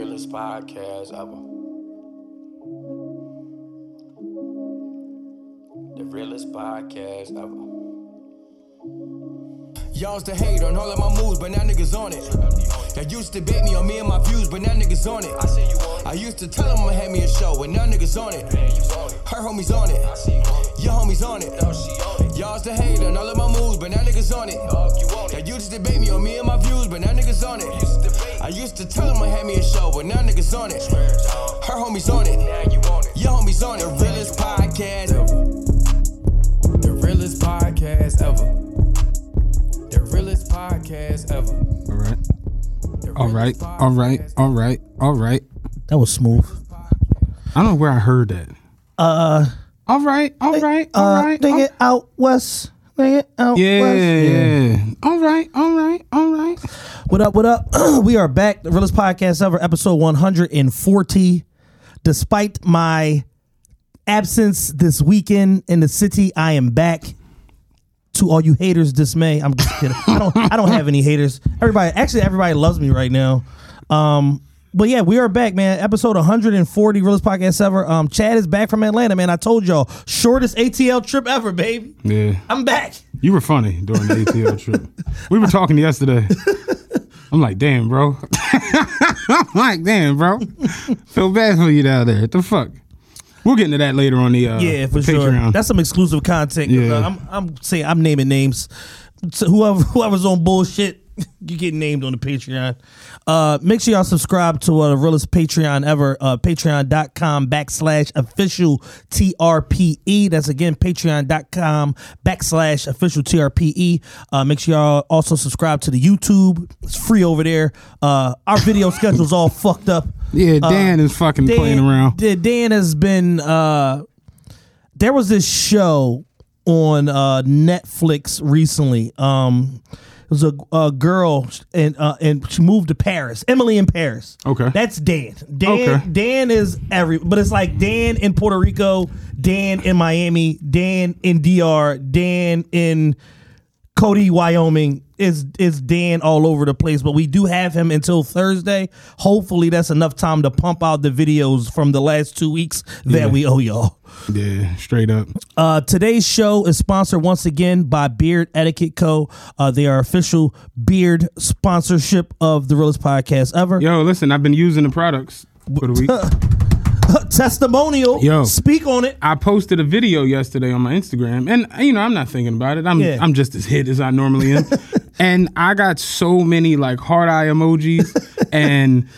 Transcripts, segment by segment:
realest podcast ever. The realest podcast ever. Y'all's the hate on all of my moves, but now niggas on it. Y'all used to bait me on me and my views, but now niggas on it. I I used to tell them I'ma me a show, but now niggas on it. Her homies on it. I see you. Your homies on it. Y'all's the hate on all of my moves, but now niggas on it. Dog, you want Y'all it. used to debate me on me and my views, but now niggas on it. Used to. I used to tell them I'ma me a show, but now niggas on it. Her homies on it. Now you want it. Your homies on it. The Realest podcast ever. The realest podcast ever. The realest podcast ever. All right. All right, all right, all right, all right. That was smooth. I don't know where I heard that. Uh, All right. All right. All uh, right. dang all- it out west. Dang it out Yeah, west. yeah. All right. All right. All right. What up? What up? we are back. The realest podcast ever, episode 140. Despite my absence this weekend in the city, I am back. To all you haters, dismay. I'm just kidding. I don't. I don't have any haters. Everybody, actually, everybody loves me right now. Um, but yeah, we are back, man. Episode 140, realest podcast ever. Um, Chad is back from Atlanta, man. I told y'all, shortest ATL trip ever, baby. Yeah. I'm back. You were funny during the ATL trip. We were talking yesterday. I'm like, damn, bro. I'm like, damn, bro. Feel bad for you down there. What the fuck? We'll get into that later on the uh, Yeah, for the sure. Patreon. That's some exclusive content. Yeah. uh, I'm I'm saying I'm naming names. So whoever whoever's on bullshit, you get named on the Patreon. Uh, make sure y'all subscribe to uh, the realest Patreon ever. Uh, Patreon.com backslash official TRPE. That's again Patreon.com backslash official TRPE. Uh, make sure y'all also subscribe to the YouTube. It's free over there. Uh, our video schedule's all fucked up. yeah, Dan is fucking playing around. Dan, Dan has been. Uh, there was this show on uh, Netflix recently. Um, was a, a girl, and uh, and she moved to Paris. Emily in Paris. Okay. that's Dan. Dan. Okay. Dan is every, but it's like Dan in Puerto Rico, Dan in Miami, Dan in DR, Dan in Cody, Wyoming is is Dan all over the place, but we do have him until Thursday. Hopefully, that's enough time to pump out the videos from the last two weeks that Yeah. we owe y'all. Yeah, straight up. Uh, today's show is sponsored once again by Beard Etiquette Co. Uh, they are official beard sponsorship of the realest podcast ever. Yo, listen, I've been using the products for the week. Testimonial. Yo. speak on it. I posted a video yesterday on my Instagram, and you know I'm not thinking about it. I'm Yeah. I'm just as hit as I normally am, and I got so many like heart eye emojis and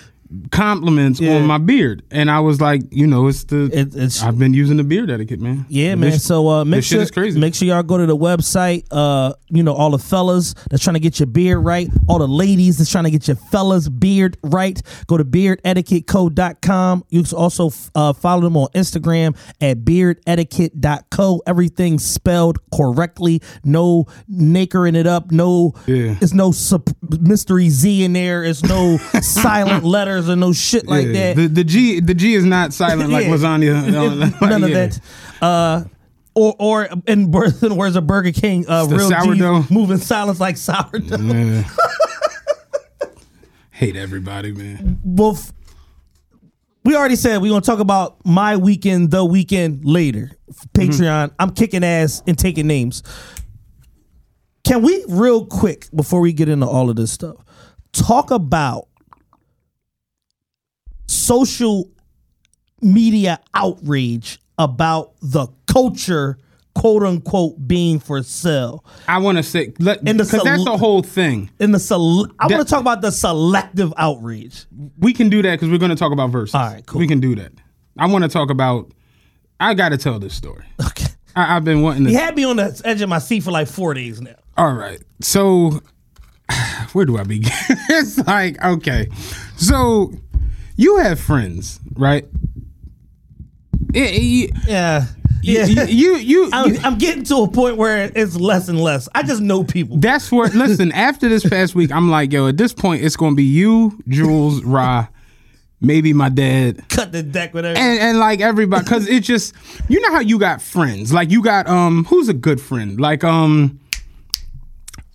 compliments Yeah. on my beard, and I was like, you know, it's the It- it's- I've been using the beard etiquette, man. Yeah, This- man. So uh, make sure make sure y'all go to the website. Uh, you know, all the fellas that's trying to get your beard right, all the ladies that's trying to get your fellas beard right. Go to beardetiquetteco.com. You can also uh, follow them on Instagram at beardetiquette.co. Everything spelled correctly. No nakering it up. No, Yeah. it's no sup- mystery Z in there. It's no silent letters or no shit like Yeah. that. The the G the G is not silent like lasagna. None of Yeah. that. Uh, or or in words in a Burger King, uh, real sourdough. G's moving silence like sourdough. Yeah. Hate everybody, man. Well, we already said we're gonna talk about my weekend, the weekend later. Patreon. I'm kicking ass and taking names. Can we real quick before we get into all of this stuff talk about social media outrage about the culture, quote unquote, being for sale? I want to say let And the because that's the whole thing. In the sele- I want to talk about the selective outrage. We can do that because we're going to talk about Verzuz. All right, cool. We can do that. I want to talk about. I got to tell this story. Okay. I, I've been wanting to. He had me on the edge of my seat for like four days now. All right. So, where do I begin? it's like, okay. So, you have friends, right? Yeah. Yeah. you, you, you- I'm, I'm getting to a point where it's less and less. I just know people. that's where, listen, after this past week, I'm like, yo, at this point, it's going to be you, Jules, Ra, maybe my dad, Cut the deck with everything. and, and like everybody, because it just, you know how you got friends. Like, you got, um, who's a good friend? Like, um,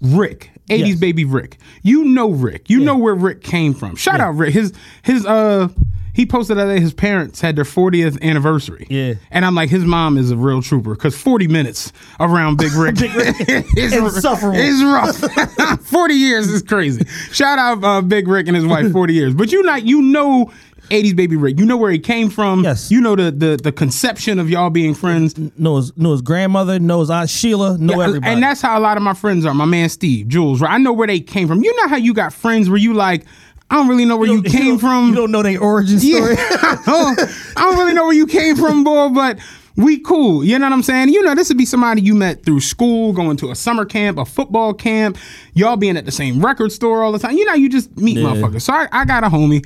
Rick 80s Yes. baby Rick. You know Rick. You know where Rick came from. Shout out Rick. His his uh he posted that day his parents had their 40th anniversary. Yeah. And I'm like, his mom is a real trooper because 40 minutes around Big Rick, is Insufferable. It's rough. 40 years is crazy. Shout out uh, Big Rick and his wife, 40 years. But you not you know 80s baby Rick. You know where he came from. Yes. You know the the, the conception of y'all being friends. Know his, know his grandmother, knows Aunt Sheila, know Yeah, everybody. And that's how a lot of my friends are. My man Steve, Jules, right? I know where they came from. You know how you got friends where you like, I don't really know where you, came don't- from. You don't know their origin story. Yeah. I don't I don't really know where you came from, boy, but we cool. You know what I'm saying? You know, this would be somebody you met through school, going to a summer camp, a football camp, y'all being at the same record store all the time. You know, you just meet motherfuckers. So I, I got a homie.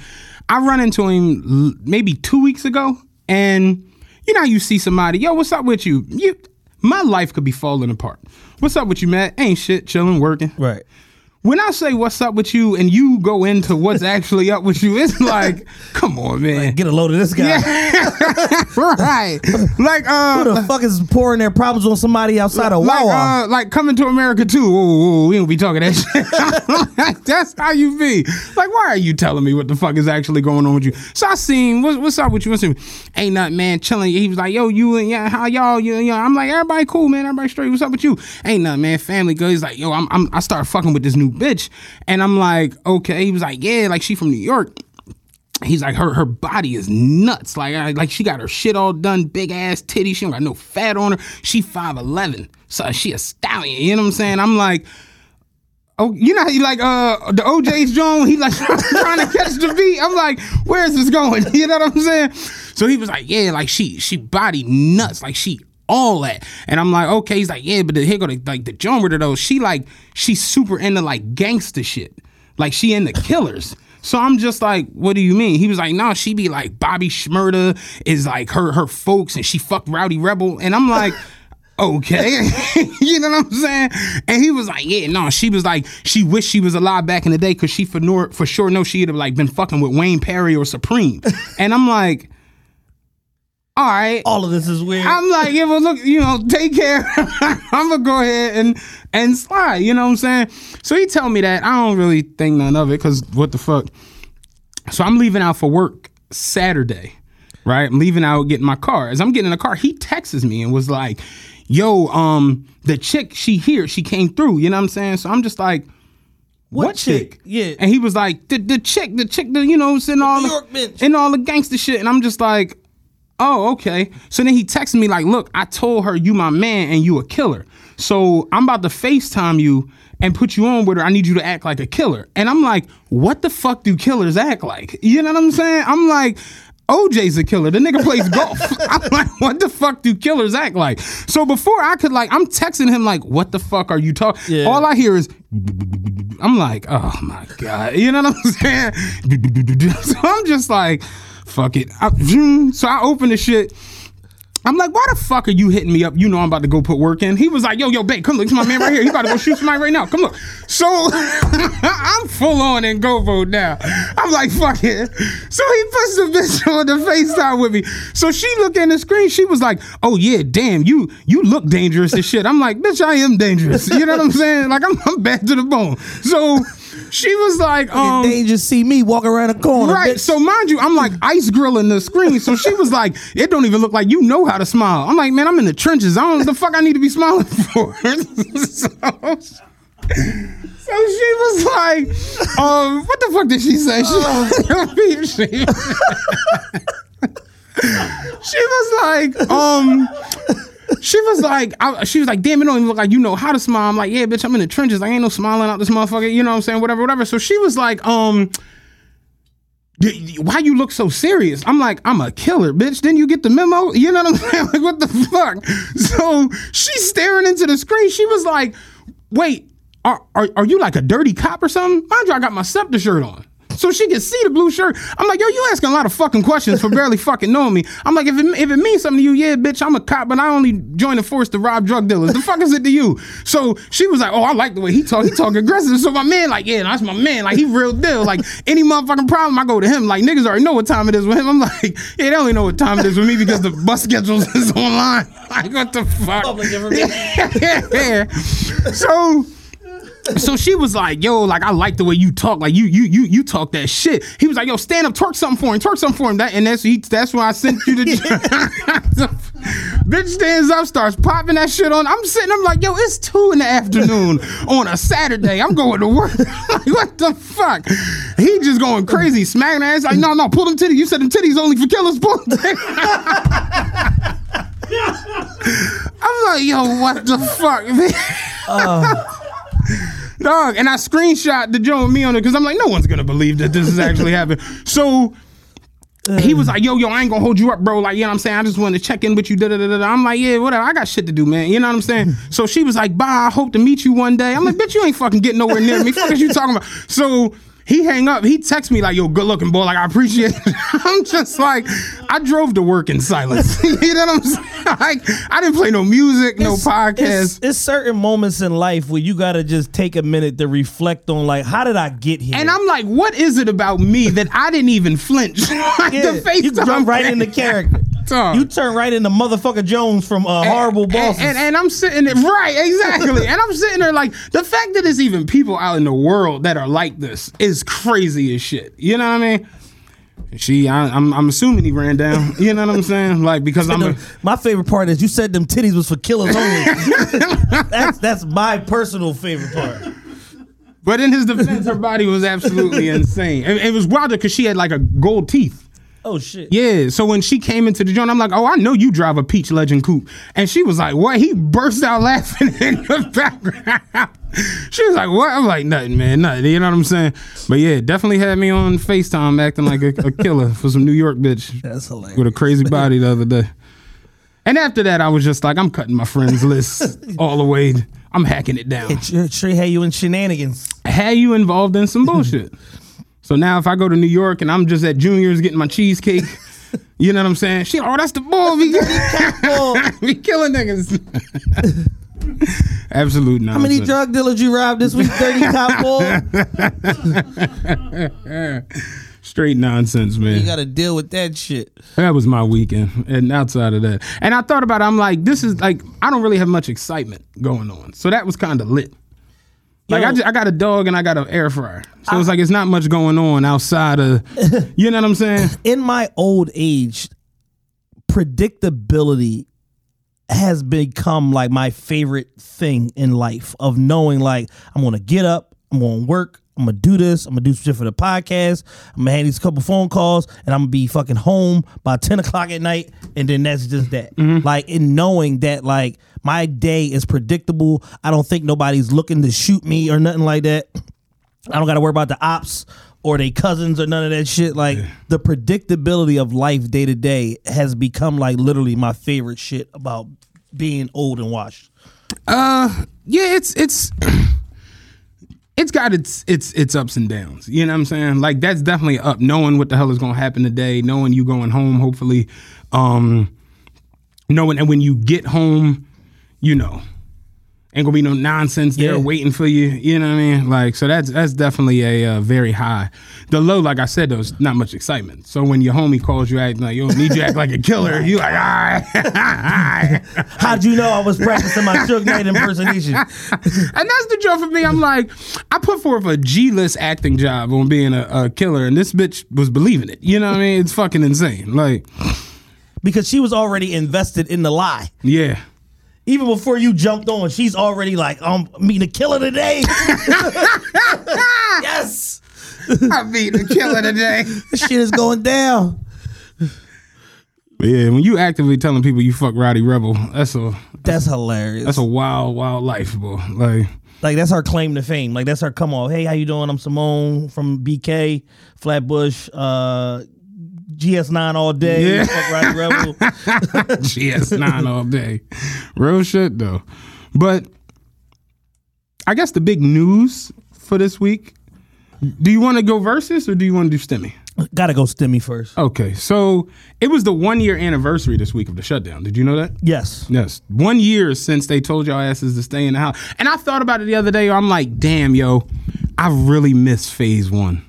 I run into him maybe two weeks ago, and you know, you see somebody, yo, what's up with you? You, my life could be falling apart. What's up with you, Matt? Ain't shit, chilling, working. right. When I say what's up with you, and you go into what's actually up with you, it's like, come on, man. Get a load of this guy. right. Like uh Who the fuck is pouring their problems on somebody outside of like, Wawa? uh, like coming to America too. Whoa, whoa, we don't be talking that shit. That's how you be. Like, why are you telling me what the fuck is actually going on with you? So I seen what's, what's up with you? What's up? Ain't nothing, man. Chilling. He was like, yo, you and yeah, how y'all? You, you I'm like, everybody cool, man. Everybody straight. What's up with you? Ain't nothing, man. Family good. He's like, yo, I'm, I'm I started fucking with this new bitch, and I'm like, okay. He was like, yeah, like she from New York. He's like her her body is nuts. Like I, like she got her shit all done, big ass titty. She don't got no fat on her. She five eleven, so she a stallion. You know what I'm saying? I'm like, oh, you know how you like uh the OJ's John. He like trying to catch the beat. I'm like, where is this going? You know what I'm saying? So he was like, yeah, like she she body nuts, like she all that. And I'm like, okay. He's like, yeah, but the, here go the, like the with her though. She like she's super into like gangster shit. Like she into killers. So I'm just like, what do you mean? He was like, no, she be like Bobby Shmurda is like her her folks and she fucked Rowdy Rebel. And I'm like, okay. you know what I'm saying? And he was like, yeah, no, she was like, she wished she was alive back in the day because she for, nor- for sure know she'd have like been fucking with Wayne Perry or Supreme. and I'm like, all right. All of this is weird. I'm like, yeah, well, look, you know, take care. I'm gonna go ahead and and slide. You know what I'm saying? So he tell me that I don't really think none of it because what the fuck. So I'm leaving out for work Saturday, right? I'm leaving out getting my car. As I'm getting in the car, he texts me and was like, "Yo, um, the chick she here, she came through." You know what I'm saying? So I'm just like. What, chick? Yeah. And he was like, the, the chick, the chick, the, you know, in all New the, York bitch. in all the gangster shit. And I'm just like, oh, okay. So then he texted me like, look, I told her you my man and you a killer. So I'm about to FaceTime you and put you on with her. I need you to act like a killer. And I'm like, what the fuck do killers act like? You know what I'm saying? I'm like, OJ's a killer. The nigga plays golf. I'm like, what the fuck do killers act like? So before I could like, I'm texting him like, what the fuck are you talking? Yeah. All I hear is, I'm like, oh my god, you know what I'm saying? so I'm just like, fuck it. I, hmm, so I open the shit. I'm like, why the fuck are you hitting me up? You know I'm about to go put work in. He was like, yo, yo, babe, come look, it's my man right here. He about to go shoot somebody right now. Come look. So I'm full on in go mode now. I'm like, fuck it. So he puts the bitch on the FaceTime with me. So she looked in the screen. She was like, oh yeah, damn, you you look dangerous as shit. I'm like, bitch, I am dangerous. You know what I'm saying? Like I'm, I'm bad to the bone. So she was like, um, they just see me walking around the corner. Right. bitch. So mind you, I'm like ice grilling the screen. So she was like, it don't even look like you know how to smile. I'm like, man, I'm in the trenches. I don't know what the fuck I need to be smiling for. so, so she was like, um, what the fuck did she say? She, she was like, um, she was like, I, she was like, damn, it don't even look like you know how to smile. I'm like, yeah, bitch, I'm in the trenches. I ain't no smiling out this motherfucker. You know what I'm saying? Whatever, whatever. So she was like, um, "Y- y- why you look so serious? I'm like, I'm a killer, bitch. Didn't you get the memo? You know what I'm saying? Like, what the fuck? So she's staring into the screen. She was like, wait, are, are, are you like a dirty cop or something? Mind you, I got my SEPTA shirt on. So she can see the blue shirt. I'm like, yo, you asking a lot of fucking questions for barely fucking knowing me. I'm like, if it, if it means something to you, yeah, bitch, I'm a cop, but I only joined the force to rob drug dealers. The fuck is it to you? So she was like, oh, I like the way he talk. He talk aggressive. So my man, like, yeah, that's my man. Like, he real deal. Like, any motherfucking problem, I go to him. Like, niggas already know what time it is with him. I'm like, yeah, they only know what time it is with me because the bus schedules is online. Like, what the fuck? Public information. yeah. So so she was like, "Yo, like I like the way you talk. Like you, you, you, you talk that shit." He was like, "Yo, stand up, twerk something for him, twerk something for him." That and that's he, that's why I sent you the. Bitch stands up, starts popping that shit on. I'm sitting, I'm like, "Yo, it's two in the afternoon on a Saturday. I'm going to work. like, what the fuck?" He just going crazy, smacking ass. Like, "No, no, pull them titties. You said them titties only for killers. Pull them titties." I'm like, yo, what the fuck, man? Uh. Dog, and I screenshot the joint me on it because I'm like, no one's gonna believe that this is actually happening. So he was like, yo, yo, I ain't gonna hold you up, bro. Like, you know what I'm saying? I just wanted to check in with you. Da, da, da, da. da. I'm like, yeah, whatever. I got shit to do, man. You know what I'm saying? so she was like, bye, I hope to meet you one day. I'm like, bitch, you ain't fucking getting nowhere near me. Fuck is you talking about? So he hang up. He text me like, "Yo, good looking boy. Like, I appreciate it." I'm just like, I drove to work in silence. you know what I'm saying? Like, I didn't play no music, no It's- podcast. It's, it's certain moments in life where you gotta just take a minute to reflect on like, how did I get here? And I'm like, what is it about me that I didn't even flinch? like yeah, the face you jump right in the character. You turn right into motherfucker Jones from uh, Horrible And- Bosses. And, and I'm sitting there, right, exactly. and I'm sitting there like, the fact that there's even people out in the world that are like this is crazy as shit. You know what I mean? She, I, I'm, I'm assuming he ran down. You know what I'm saying? Like because I'm. A, my favorite part is you said them titties was for killers only. that's that's my personal favorite part. but in his defense, her body was absolutely insane. And it was wilder because she had like a gold teeth. Oh shit. Yeah, so when she came into the joint, I'm like, oh, I know you drive a Peach Legend coupe. And she was like, what? He burst out laughing in the background. she was like, what? I'm like, nothing, man, nothing. You know what I'm saying? But yeah, definitely had me on FaceTime acting like a, a killer for some New York bitch That's hilarious. with a crazy body the other day. And after that, I was just like, I'm cutting my friends list all the way. I'm hacking it down. Sure, sure had you in shenanigans. Had you involved in some bullshit. So now if I go to New York and I'm just at Junior's getting my cheesecake, you know what I'm saying? She, oh, that's the bull. We, we killing niggas. Absolute nonsense. How many drug dealers you robbed this week? Thirty cop ball. Straight nonsense, man. You got to deal with that shit. That was my weekend. And outside of that, and I thought about it, I'm like, this is like, I don't really have much excitement going on. So that was kind of lit. Like Yo. I, just, I got a dog and I got an air fryer, so it's like it's not much going on outside of, you know what I'm saying? In my old age, predictability has become like my favorite thing in life. Of knowing like I'm gonna get up, I'm gonna work. I'm gonna do this. I'm gonna do some shit for the podcast. I'm gonna have these couple phone calls, and I'm gonna be fucking home by ten o'clock at night, and then that's just that. Like in knowing that, like my day is predictable. I don't think nobody's looking to shoot me or nothing like that. I don't got to worry about the ops or they cousins or none of that shit. Like the predictability of life day to day has become like literally my favorite shit about being old and washed. Uh, yeah, it's it's it's got its its its ups and downs. You know what I'm saying? Like that's definitely up. Knowing what the hell is gonna happen today, knowing you going home, hopefully, um, knowing and when you get home, you know, ain't gonna be no nonsense there Yeah. waiting for you. You know what I mean? Like so that's that's definitely a uh, very high. The low, like I said, there's not much excitement. So when your homie calls you acting like yo, need you act like a killer, you like all right, all right. How'd you know I was practicing my Suge Knight impersonation? And that's the joke for me. I'm like, I put forth a G list acting job on being a, a killer, and this bitch was believing it. You know what I mean? It's fucking insane. Like, Because she was already invested in the lie. yeah. Even before you jumped on, she's already like, I'm meeting a killer today. yes. I beat the killer today. This shit is going down. Yeah, when you actively telling people you fuck Rowdy Rebel, that's a That's hilarious. that's a wild, wild life, bro. Like, Like that's our claim to fame. Like that's our come on. Hey, how you doing? I'm Simone from BK, Flatbush, uh, GS9 all day. Yeah. Fuck Rowdy Rebel. GS9 all day. Real shit though. But I guess the big news for this week. Do you want to go Verzuz or do you want to do stimmy? Gotta go stimmy first. Okay, so it was the one year anniversary this week of the shutdown. Did you know that? Yes. Yes, one year since they told y'all asses to stay in the house. And I thought about it the other day. I'm like, damn, yo, I really miss phase one.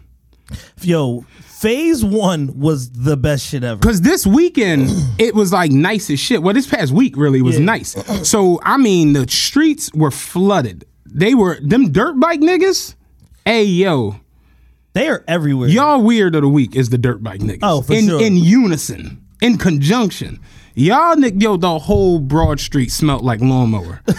Yo, phase one was the best shit ever. Cause this weekend it was like nice as shit. Well, this past week really was Yeah. nice. So I mean, the streets were flooded. they were them dirt bike niggas. Hey yo, They are everywhere. y'all weird of the week is the dirt bike niggas. Oh, for in, sure. In unison, in conjunction. Y'all yo, the whole Broad Street smelled like lawnmower.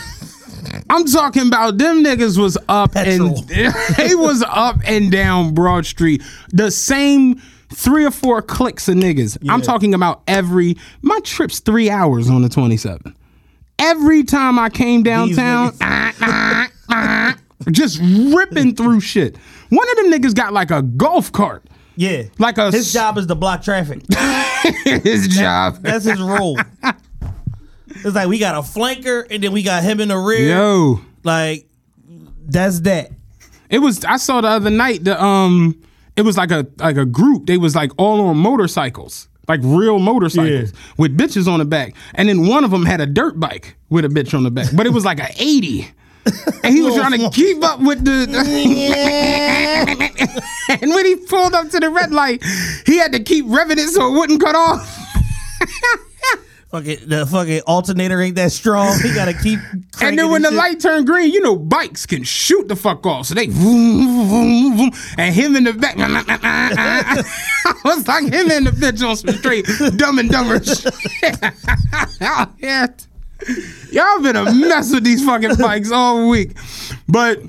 I'm talking about them niggas was up Petrol. and they was up and down Broad Street. The same three or four clicks of niggas. I'm talking about every my trip's three hours on the 27. Every time I came downtown, ah, ah, ah, just ripping through shit. One of them niggas got like a golf cart. yeah. Like a his job is to block traffic. his job. That's his role. It's like we got a flanker and then we got him in the rear. Yo. Like that's that. It was I saw the other night the um it was like a like a group. They was like all on motorcycles. Like real motorcycles Yeah. with bitches on the back. And then one of them had a dirt bike with a bitch on the back. But it was like a 80. And he was trying to keep up with the And when he pulled up to the red light, he had to keep revving it so it wouldn't cut off. Fucking the fucking alternator ain't that strong. He gotta keep. And then when the shit. light turned green, you know, bikes can shoot the fuck off. So they vroom, vroom, vroom, and him in the back. I was like him in the bitch on some straight dumb and dumber shit. Y'all been a mess with these fucking bikes all week. But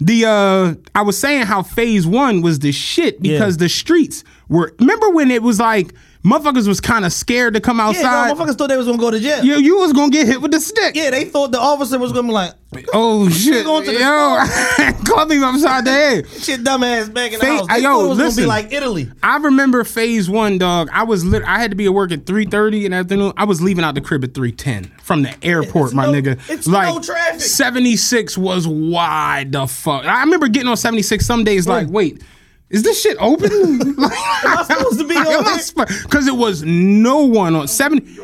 the uh I was saying how phase one was the shit because Yeah. the streets were remember when it was like motherfuckers was kind of scared to come yeah, outside. no, motherfuckers thought they was gonna go to jail. Yo, you was gonna get hit with the stick. Yeah, they thought the officer was gonna be like, Oh shit! going to the Yo, club him upside the head. shit, dumbass back in the Fa- house. Uh, they yo, thought it was gonna listen. be like Italy. I remember phase one, dog. I was lit. I had to be at work at three thirty in the afternoon. I was leaving out the crib at three ten from the airport, It's my no- nigga. it's like no traffic. seventy six was wide the fuck. I remember getting on seventy six some days. Like, wait. Is this shit open? Am I supposed to be on here? Because it was no one on 70.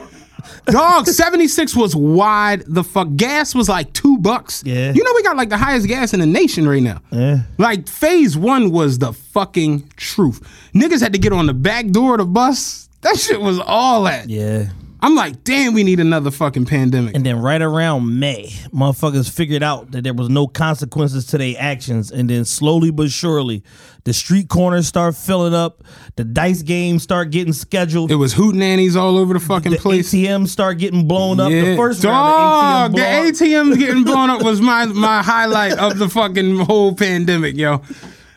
Dog, 76 was wide. The fuck gas was like two bucks. Yeah. You know we got like the highest gas in the nation right now. Yeah. Like phase one was the fucking truth. Niggas had to get on the back door of the bus. That shit was all that. Yeah. I'm like, damn, we need another fucking pandemic. And then right around May, motherfuckers figured out that there was no consequences to their actions. And then slowly but surely, the street corners start filling up. The dice games start getting scheduled. it was hootenannies all over the fucking the place. ATMs start getting blown up. Yeah. The first Dog, round, the the ATMs getting blown up was my my highlight of the fucking whole pandemic, yo.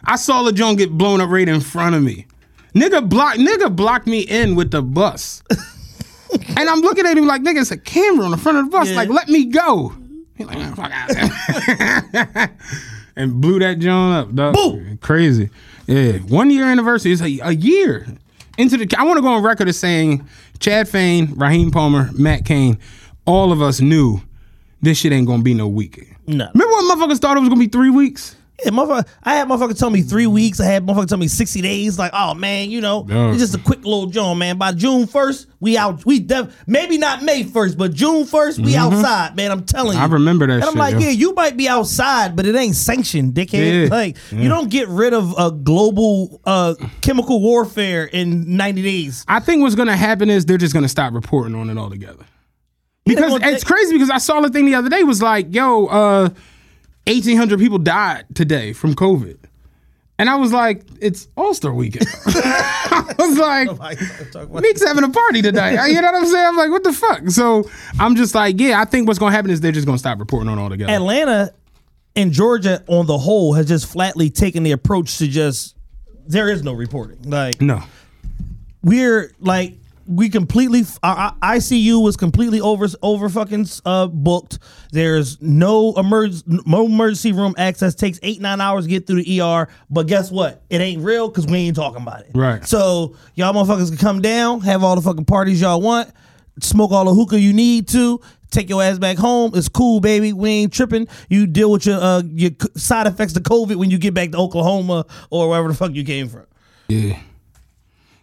I saw the joint get blown up right in front of me. Nigga block nigga blocked me in with the bus. and I'm looking at him like, nigga, it's a camera on the front of the bus. Yeah. Like, let me go. He like, "Man, fuck out. and blew that joint up, dog. Boom. Crazy. Yeah. One year anniversary is a, a year. Into the I want to go on record as saying Chad Fain, Raheem Palmer, Matt Cain, all of us knew this shit ain't gonna be no week. No. Remember when motherfuckers thought it was gonna be three weeks? Yeah, motherfucker, I had motherfucker tell me three weeks. I had motherfucker tell me 60 days. Like, oh man, you know, Yeah. it's just a quick little joint, man. By June 1st, we out. We def- maybe not May 1st, but June 1st, we outside, man. I'm telling you. Mm-hmm. I remember that And I'm shit, like, yo. yeah, you might be outside, but it ain't sanctioned, dickhead. Yeah. Like, you don't get rid of a global uh, chemical warfare in 90 days. I think what's gonna happen is they're just gonna stop reporting on it altogether. Because it's crazy because I saw the thing the other day was like, yo, uh, 1,800 people died today from COVID. And I was like, it's All Star weekend. I was like, Meek's having a party tonight. You know what I'm saying? I'm like, what the fuck? So I'm just like, yeah, I think what's gonna happen is they're just gonna stop reporting on it altogether. Atlanta and Georgia on the whole has just flatly taken the approach to just there is no reporting. Like no. we're like we completely our, ICU was completely over over fucking uh, booked. There's no emerg no emergency room access. Takes eight nine hours to get through the ER. But guess what? It ain't real because we ain't talking about it. Right. So y'all motherfuckers can come down, have all the fucking parties y'all want, smoke all the hookah you need to. Take your ass back home. It's cool, baby. We ain't tripping. You deal with your uh, your side effects to COVID when you get back to Oklahoma or wherever the fuck you came from. Yeah.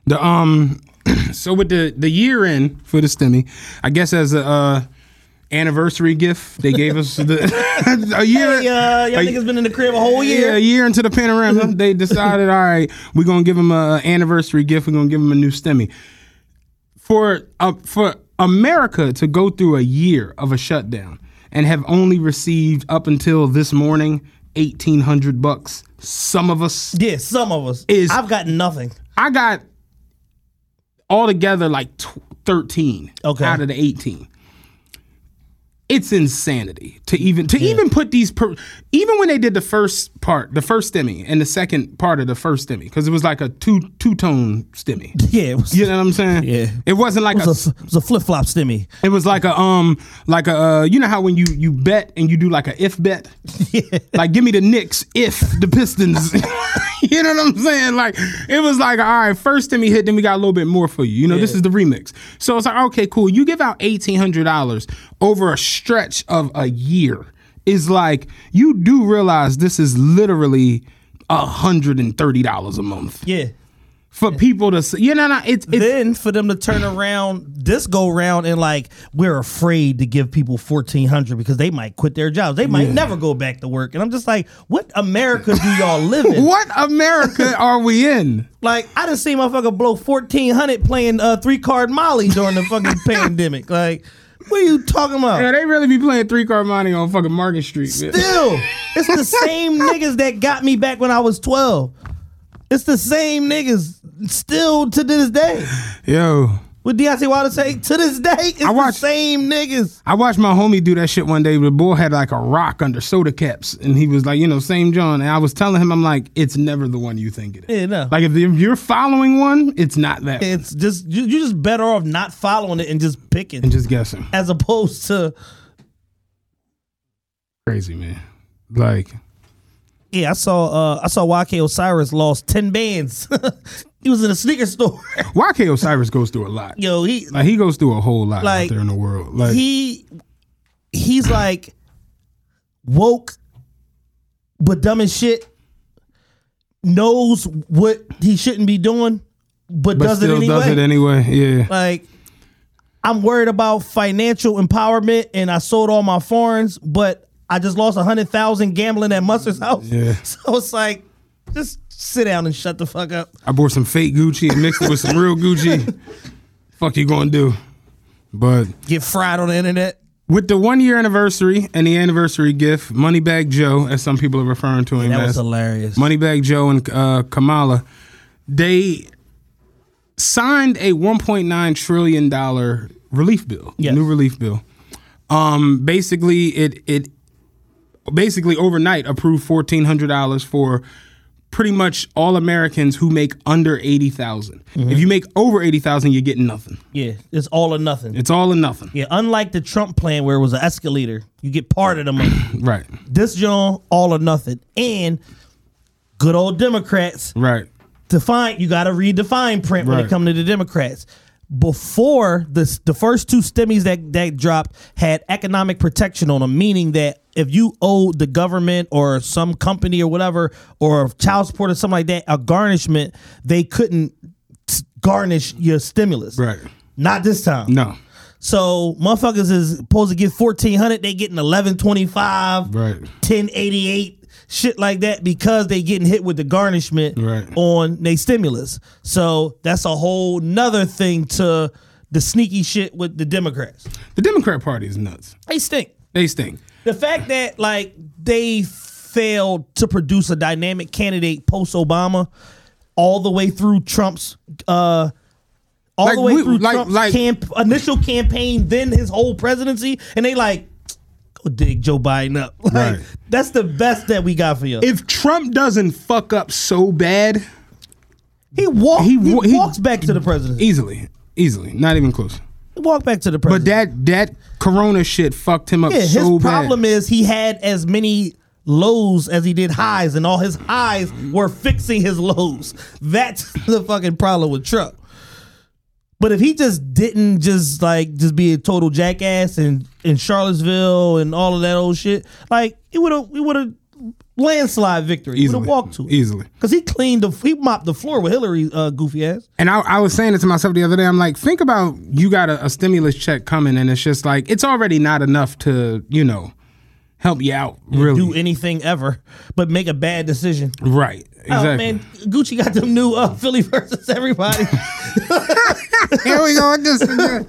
The um so with the the year in for the stimmy, I guess as a uh anniversary gift, they gave us the a year Hey, uh, y'all niggas been in the crib a whole Yeah, year. a year into the panorama, they decided, all right, we're gonna give them a anniversary gift. We're gonna give them a new stimmy. For uh, for America to go through a year of a shutdown and have only received up until this morning eighteen hundred bucks. Some of us, Yeah, some of us. Is- I've got nothing. I got altogether like tw- thirteen Okay. out of the eighteen. It's insanity to even to even put these per, even when they did the first part, the first stimmy, and the second part of the first stimmy, because it was like a two two tone stimmy. Yeah, it was, You know what I'm saying? Yeah. It wasn't like it a, was a, it was a flip flop stimmy. it was like a um like a uh, you know how when you you bet and you do like a if bet, like give me the Knicks if the Pistons. you know what I'm saying? Like it was like all right, first stimmy hit, then we got a little bit more for you. You know, this is the remix. So it's like okay, cool. You give out eighteen hundred dollars over a stretch of a year is like you do realize this is literally hundred and thirty dollars a month Yeah. For people to say, you know, no, it's it's then for them to turn around this go round and like we're afraid to give people fourteen hundred because they might quit their jobs. They might never go back to work. And I'm just like, what America do y'all live in? what America are we in? Like I done seen motherfucker blow fourteen hundred playing uh, three card Molly during the fucking pandemic. Like, what are you talking about? Yeah, they really be playing three card money on fucking Market Street. Still, it's the same niggas that got me back when I was twelve. It's the same niggas still to this day. Yo, What Deontay Wilder say? To this day, it's I watched- the same niggas. I watched my homie do that shit one day. The boy had like a rock under soda caps, and he was like, you know, same John. And I was telling him, I'm like, it's never the one you think it is. Yeah, no. Like if, if you're following one, it's not that. one. It's just you, you're just better off not following it and just picking, and just guessing. as opposed to Crazy man. Like yeah. I saw uh I saw YK Osiris lost ten bands. he was in a sneaker store. YK Osiris goes through a lot. Yo, he Like he goes through a whole lot Like, out there in the world. Like he he's like woke but dumb as shit knows what he shouldn't be doing but, but does it anyway does it anyway. Yeah. like i'm worried about financial empowerment and i sold all my foreigns but i just lost a hundred thousand gambling at mustard's house Yeah. so it's like just sit down and shut the fuck up I bought some fake Gucci and mixed it with some real Gucci. Fuck you gonna do? But get fried on the internet with the one year anniversary and the anniversary gift, Moneybag Joe, as some people are referring to him that was as hilarious Moneybag Joe and uh, Kamala, they signed a 1.9 trillion dollar relief bill, Yes. new relief bill. Um, basically, it it basically overnight approved fourteen hundred dollars for pretty much all Americans who make under eighty Mm-hmm. If you make over eighty thousand, you're getting nothing. yeah it's all or nothing It's all or nothing. yeah unlike the trump plan where it was an escalator you get part of the money Right, this John all or nothing and good old democrats right, define you got to read the fine print when it comes to the Democrats. Before this, the first two stimmies that that dropped had economic protection on them, meaning that if you owe the government or some company or whatever or child support or something like that a garnishment, they couldn't garnish your stimulus. right. Not this time. No, So motherfuckers is supposed to get fourteen hundred, they getting eleven twenty five. right. 1088 shit like that because they getting hit with the garnishment Right. on they stimulus so that's a whole nother thing to the sneaky shit with the democrats The Democrat Party is nuts. they stink They stink. the fact that like they failed to produce a dynamic candidate post obama all the way through trump's uh all Like, the way we- through like- Trump's like- camp, initial campaign, then his whole presidency, and they like dig Joe Biden up. Like Right. that's the best that we got for you. If Trump doesn't fuck up so bad, He walk, He he, wa- he- walks back to the president easily, easily, not even close. He walk back to the president. But that that Corona shit fucked him up yeah, his problem bad. is he had as many lows as he did highs, and all his highs were fixing his lows. That's the fucking problem with Trump. But if he just didn't just like just be a total jackass and in Charlottesville and all of that old shit, like he would have he would have landslide victory. He would easily have walked to it. easily. Cause he cleaned the he mopped the floor with Hillary uh, goofy ass. And I, I was saying it to myself the other day. I'm like, think about you got a, a stimulus check coming, and it's just like it's already not enough to you know help you out. Really, Do anything ever, but make a bad decision. right? Exactly. Oh man, Gucci got them new uh, Philly versus everybody. Here we go with this again.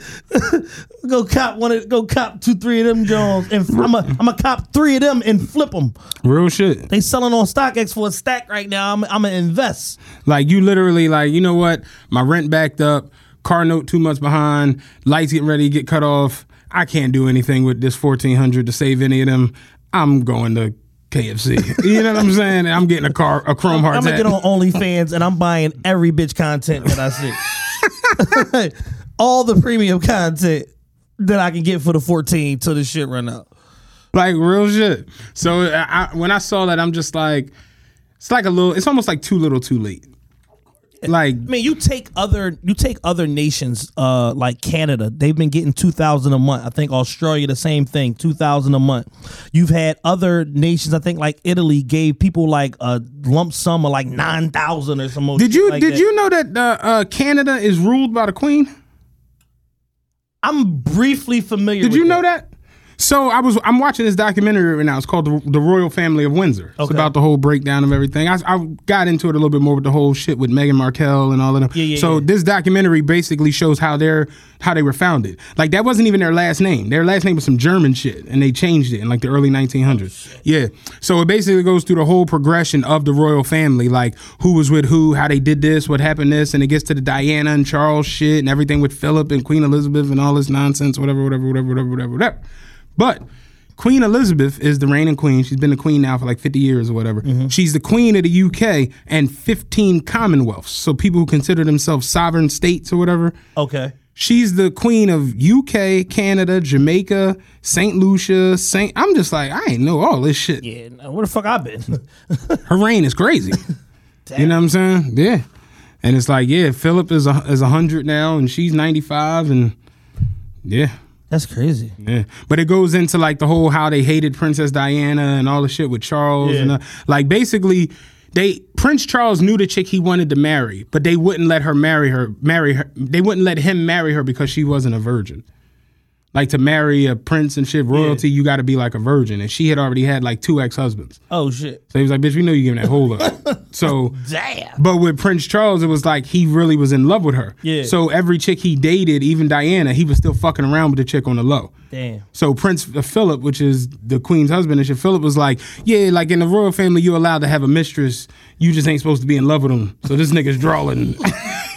Go cop one of go cop two, three of them Jones, and I'm a I'm a cop three of them and flip them. Real shit. They selling on StockX for a stack right now. I'm I'm gonna invest. Like you literally like, you know what? My rent backed up, car note two months behind, lights getting ready to get cut off. I can't do anything with this fourteen hundred to save any of them. I'm going to KFC. you know what I'm saying? I'm getting a car, a Chrome Hearts I'm gonna get on OnlyFans and I'm buying every bitch content that I see. All the premium content that I can get for the 14 till this shit run out. like real shit. So I, when I saw that, I'm just like, it's like a little. It's almost like too little, too late. Like I mean, you take other you take other nations uh like Canada, they've been getting 2000 a month. I think Australia the same thing, 2000 a month. You've had other nations, I think like Italy gave people like a lump sum of like 9000 or some Did you like did that. you know that uh, uh, Canada is ruled by the Queen? I'm briefly familiar Did you know that? So I was I'm watching this documentary right now. It's called the, the Royal Family of Windsor. It's Okay. about the whole breakdown of everything. I, I got into it a little bit more with the whole shit with Meghan Markle and all of them. Yeah, yeah, so yeah. this documentary basically shows how they're how they were founded. Like that wasn't even their last name. Their last name was some German shit, and they changed it in like the early 1900s. yeah. So it basically goes through the whole progression of the royal family, like who was with who, how they did this, what happened this, and it gets to the Diana and Charles shit and everything with Philip and Queen Elizabeth and all this nonsense, whatever, whatever, whatever, whatever, whatever, whatever. But Queen Elizabeth is the reigning queen. She's been the queen now for like 50 years or whatever. Mm-hmm. She's the queen of the UK and 15 commonwealths. So people who consider themselves sovereign states or whatever. Okay. She's the queen of UK, Canada, Jamaica, St. Lucia, St. I'm just like, I ain't know all this shit. Yeah, where the fuck I been? Her reign is crazy. you know what I'm saying? Yeah. And it's like, yeah, Philip is a, is 100 now and she's 95 and yeah. That's crazy. Yeah, but it goes into like the whole how they hated Princess Diana and all the shit with Charles and Yeah. uh, like basically they Prince Charles knew the chick he wanted to marry, but they wouldn't let her marry her marry her. They wouldn't let him marry her because she wasn't a virgin. Like to marry a prince and shit, royalty, you got to be like a virgin, and she had already had like two ex husbands. Oh shit. So he was like, "Bitch, we know you giving that whole up." so Damn. but with Prince Charles, it was like he really was in love with her. Yeah. So every chick he dated, even Diana, he was still fucking around with the chick on the low. Damn. So Prince uh, Philip, which is the Queen's husband, and shit, Philip was like, "Yeah, like in the royal family, you're allowed to have a mistress. You just ain't supposed to be in love with them." So this nigga's drawing.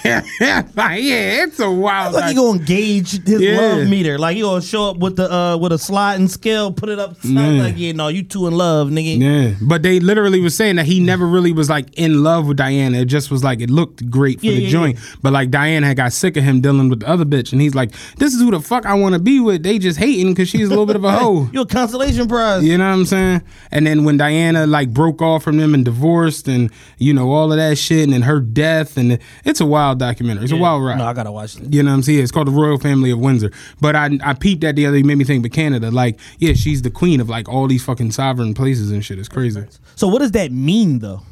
like, yeah, it's a wild. Like Like, he gonna gauge his Yeah. love meter. Like he gonna show up with the uh with a sliding scale, put it up. Yeah. Like yeah, no, you two in love, nigga. yeah, but they literally was saying that he never really was like in love with Diana. It just was like it looked great for Yeah, the joint, but like Diana had got sick of him dealing with the other bitch, and he's like, "This is who the fuck I want to be with." They just hating because she's a little bit of a hoe. You a consolation prize. You know what I'm saying? And then when Diana like broke off from them and divorced and you know all of that shit and then her death and it's a wild documentary. It's a wild ride. No, I gotta watch it. you know what I'm saying? It's called the Royal Family of Windsor. But I I peeped that the other day, made me think of Canada. Like, yeah, she's the queen of like all these fucking sovereign places and shit. It's crazy. So what does that mean though?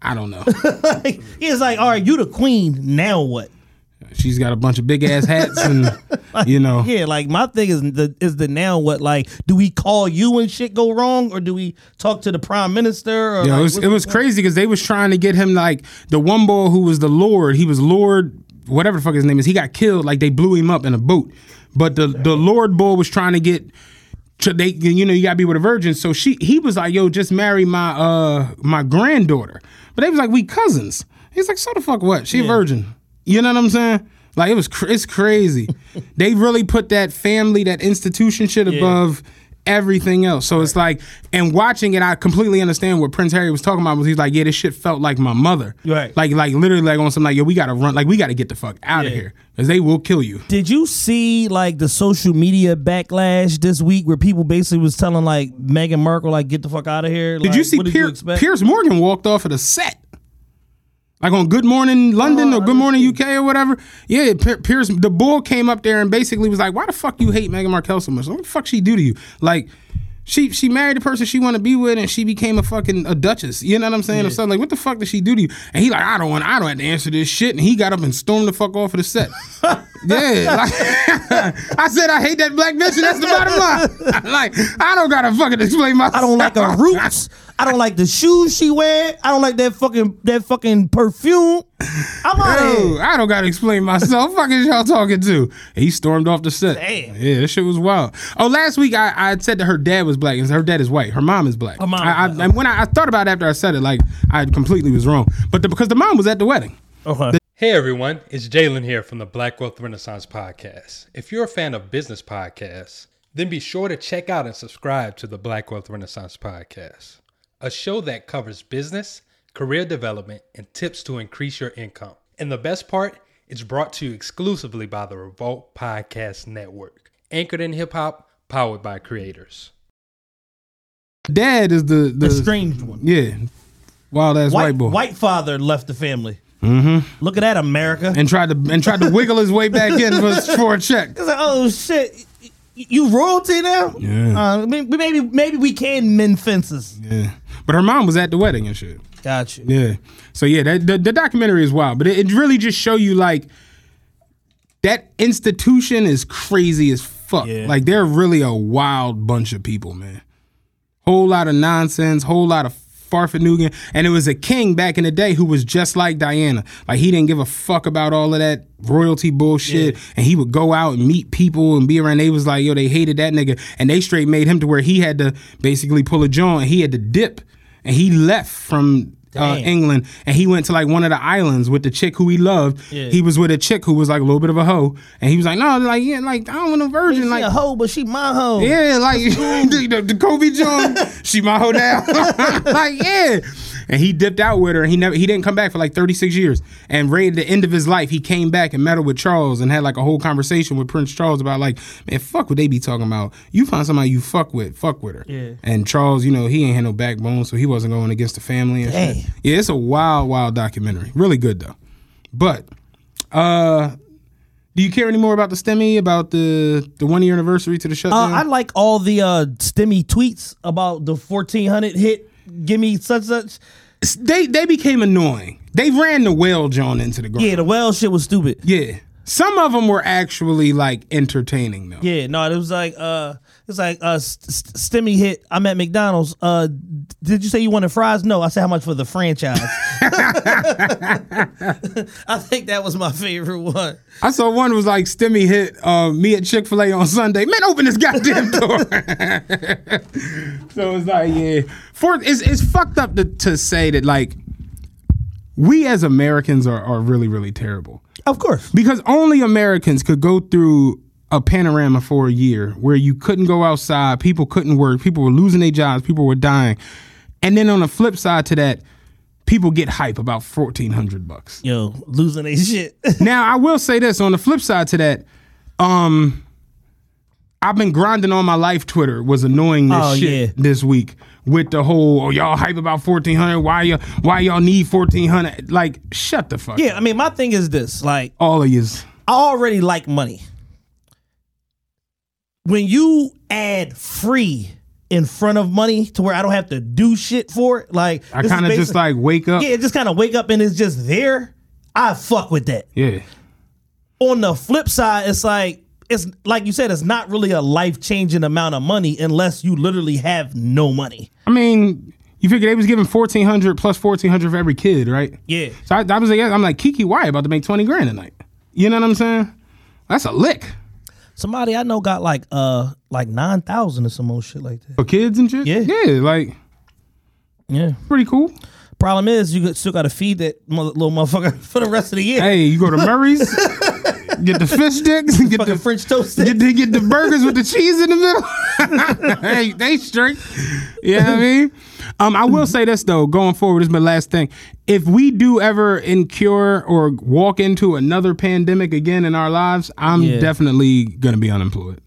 I don't know. Like, He's like, all right, you the queen. Now what? She's got a bunch of big ass hats and you know. Yeah, like my thing is the is the now what? Like, do we call you when shit go wrong, or do we talk to the prime minister? Or Yo, like, it was, it was crazy because they was trying to get him like the one boy who was the Lord. He was Lord, whatever the fuck his name is. He got killed. Like they blew him up in a boat. But the the Lord boy was trying to get. They, you know, you gotta be with a virgin. So she, he was like, "Yo, just marry my uh my granddaughter." But they was like, "We cousins." He's like, "So the fuck what? She a virgin." You know what I'm saying? Like it was, cr- it's crazy. they really put that family, that institution shit above everything else. So it's like, and watching it, I completely understand what Prince Harry was talking about. Was he's like, yeah, this shit felt like my mother, Right. Like, like literally, like on some like, yo, we gotta run, like we gotta get the fuck out of Yeah. here because they will kill you. Did you see like the social media backlash this week where people basically was telling like Meghan Markle like get the fuck out of here? Did Like, you see what did you? Piers Morgan walked off of the set? Like on Good Morning London Oh, or Good Morning UK or whatever. Yeah, Pier- Piers, the bull came up there and basically was like, "Why the fuck you hate Meghan Markle so much? What the fuck she do to you? Like, she she married the person she want to be with and she became a fucking a duchess. You know what I'm saying? Or something like, what the fuck did she do to you? And he like, I don't want, I don't have to answer this shit. And he got up and stormed the fuck off of the set. Yeah, like, I said I hate that black bitch, and that's the bottom line. like I don't gotta fucking explain myself. I don't like her roots. I don't like the shoes she wear. I don't like that fucking that fucking perfume. I'm out of Yo, here. I don't gotta explain myself. Fuck is y'all talking to? And he stormed off the set. Damn. Yeah, this shit was wild. Oh, last week I, I said that her dad was black and her dad is white. Her mom is black. Her mom I, I, black. and when I, I thought about it after I said it, like I completely was wrong. But the, because the mom was at the wedding. Okay. Hey everyone, it's Jalen here from the Black Wealth Renaissance Podcast. If you're a fan of business podcasts, then be sure to check out and subscribe to the Black Wealth Renaissance Podcast, a show that covers business, career development, and tips to increase your income. And the best part, it's brought to you exclusively by the Revolt Podcast Network, anchored in hip hop, powered by creators. Dad is the the, The strange one. yeah wild ass white, White, boy white father left the family. Mm-hmm. Look at that, America. and tried to and tried to wiggle his way back in for, for a check. It's like, oh shit, y- y- you royalty now? Yeah. Uh, maybe maybe we can mend fences. Yeah, but her mom was at the wedding and shit. Got you. Yeah. So yeah, that, the, the documentary is wild, but it, it really just show you like that institution is crazy as fuck. Yeah. Like they're really a wild bunch of people, man. Whole lot of nonsense, whole lot of farfanugan, and it was a king back in the day who was just like Diana. Like he didn't give a fuck about all of that royalty bullshit, and he would go out and meet people and be around. They was like, yo, they hated that nigga, and they straight made him to where he had to basically pull a joint. he had to dip, and he left from. Uh, England and he went to like one of the islands with the chick who he loved. Yeah. He was with a chick who was like a little bit of a hoe, and he was like, "No, like yeah, like I don't want no virgin." Like a hoe, but she my hoe. yeah, like the, the, the Kobe Jones, she my hoe now. like, yeah. And he dipped out with her and he never he didn't come back for like 36 years. And right at the end of his life, he came back and met up with Charles and had like a whole conversation with Prince Charles about like, man, fuck what they be talking about. You find somebody you fuck with, fuck with her. Yeah. And Charles, you know, he ain't had no backbone, so he wasn't going against the family and shit. Damn. Yeah, it's a wild, wild documentary. Really good though. But uh do you care any more about the stimmy, about the the one year anniversary to the Uh, shutdown? I like all the uh, stimmy tweets about the 1400 hit. Give me such such. they they became annoying. They ran the whale John into the ground. Yeah, the well shit was stupid. Yeah. Some of them were actually like entertaining though. Yeah, no, it was like uh, it's like uh, st- st- stimmy hit. I'm at McDonald's. Uh, did you say you wanted fries? No, I said how much for the franchise. I think that was my favorite one. I saw one was like Stimmy hit uh, me at Chick Fil A on Sunday. Man, open this goddamn door. so it's like yeah, for it's it's fucked up to, to say that like we as Americans are are really really terrible. Of course. because only Americans could go through a panorama for a year where you couldn't go outside, people couldn't work, people were losing their jobs, people were dying, and then on the flip side to that, people get hype about fourteen hundred bucks. Yo, losing a shit. now I will say this: on the flip side to that, um, I've been grinding on my life. Twitter was annoying this Oh, shit yeah. this week with the whole oh y'all hype about fourteen hundred. Why y'all why y'all need fourteen hundred? Like shut the fuck. yeah, up. I mean, my thing is this: like, all of yous. I already like money. When you add free in front of money to where I don't have to do shit for it, like I kind of just like wake up. yeah, just kind of wake up and it's just there. I fuck with that. yeah. on the flip side, it's like it's like you said, it's not really a life changing amount of money unless you literally have no money. I mean, you figure they was giving fourteen hundred plus fourteen hundred for every kid, right? Yeah. So I, I was like, I'm like Keke Wyatt about to make twenty grand a night. You know what I'm saying? That's a lick Somebody I know got like uh like nine thousand or some old shit like that. for kids and shit. Yeah. yeah, like Yeah. pretty cool. Problem is, you still got to feed that mother, little motherfucker for the rest of the year. Hey, you go to Murray's, get the fish sticks, get Fucking the French toast. Get the, get the burgers with the cheese in the middle. hey, they straight. You know what I mean? Um, I will say this though, going forward, this is my last thing. If we do ever incur or walk into another pandemic again in our lives, I'm Yeah. definitely gonna be unemployed.